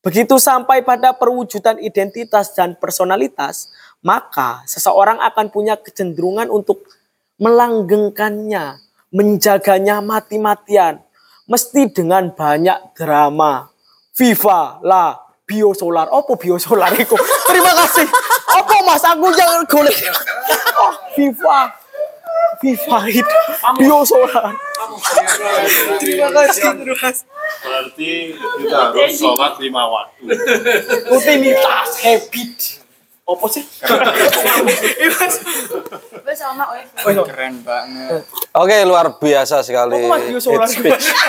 Begitu sampai pada perwujudan identitas dan personalitas, maka seseorang akan punya kecenderungan untuk melanggengkannya, menjaganya mati-matian, mesti dengan banyak drama. Viva la biosolar. Apa biosolar iku? Terima kasih. Apa Mas aku yang golek. Oh, Viva. Viva itu biosolar. Terima kasih terus. Berarti kita harus sholat lima waktu. Rutinitas, habit. Apa sih? Keren banget. Oke, luar biasa sekali.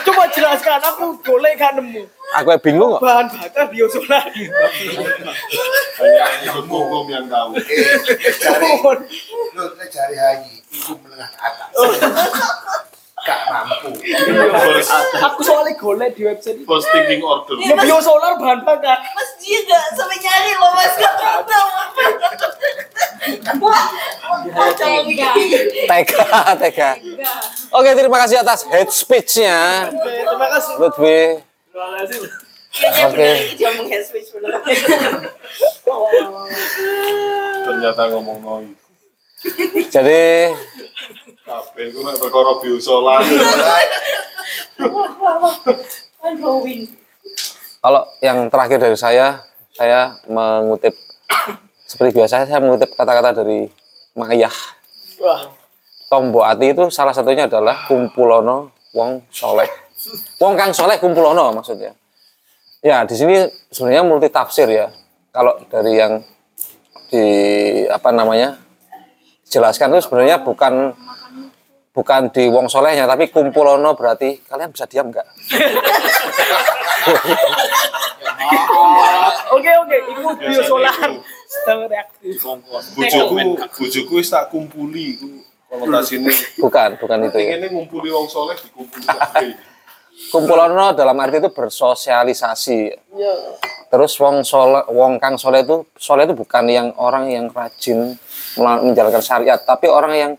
Coba jelaskan aku golek gak nemu. Aku bingung kok. Bahan bakar biosolar. Hanya ilmu hukum yang tahu. Cari, lu cari haji, itu menengah ke atas. Gak mampu. Aku soalnya golek di website itu. First thinking order. Ya biosolar bahan bakar. Mas dia gak sampai nyari loh mas gak tahu Wah, wah, jangan begini. Tega, tega. Oke, terima kasih atas hate speech-nya. Terima kasih. Lutfi. Oke. Dia meng speech bener. Ternyata ngomong noise. Jadi Kabeh iku nek perkara biosolar. kalau yang terakhir dari saya, saya mengutip seperti biasa saya mengutip kata-kata dari Mayah. Tombo Ati itu salah satunya adalah kumpulono wong soleh. Wong kang soleh kumpulono maksudnya. Ya di sini sebenarnya multi tafsir ya. Kalau dari yang di apa namanya jelaskan itu sebenarnya bukan bukan di wong solehnya tapi kumpulono berarti kalian bisa diam nggak? Oke oke, iku biosolar. Sedang reaktif. Bojoku wis tak kumpuli iku konotasine. Bukan, bukan itu. ya. Pengennya ngumpuli wong soleh dikumpuli. Kumpulono dalam arti itu bersosialisasi. Terus wong soleh, wong kang soleh itu soleh itu bukan yang orang yang rajin menjalankan syariat, tapi orang yang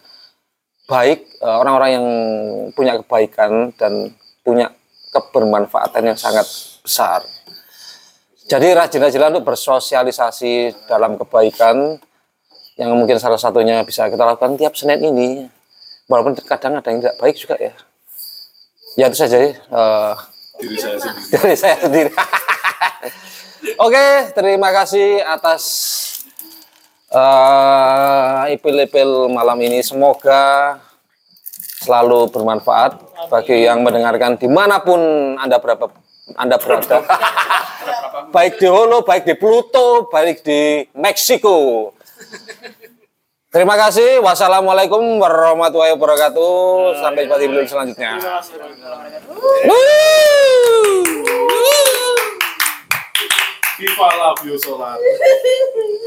baik, eh, orang-orang yang punya kebaikan dan punya kebermanfaatan yang sangat besar. Jadi rajin-rajinlah untuk bersosialisasi dalam kebaikan yang mungkin salah satunya bisa kita lakukan tiap Senin ini. Walaupun kadang ada yang tidak baik juga ya. Ya itu saja ya. eh, Diri saya sendiri. saya sendiri. Oke, terima kasih atas eh, ipil-ipil malam ini. Semoga selalu bermanfaat bagi yang mendengarkan di mana pun anda berapa anda berada. baik di Holo, baik di Pluto, baik di Meksiko. Terima kasih. Wassalamualaikum warahmatullahi wabarakatuh. Sampai jumpa di video selanjutnya. Viva la.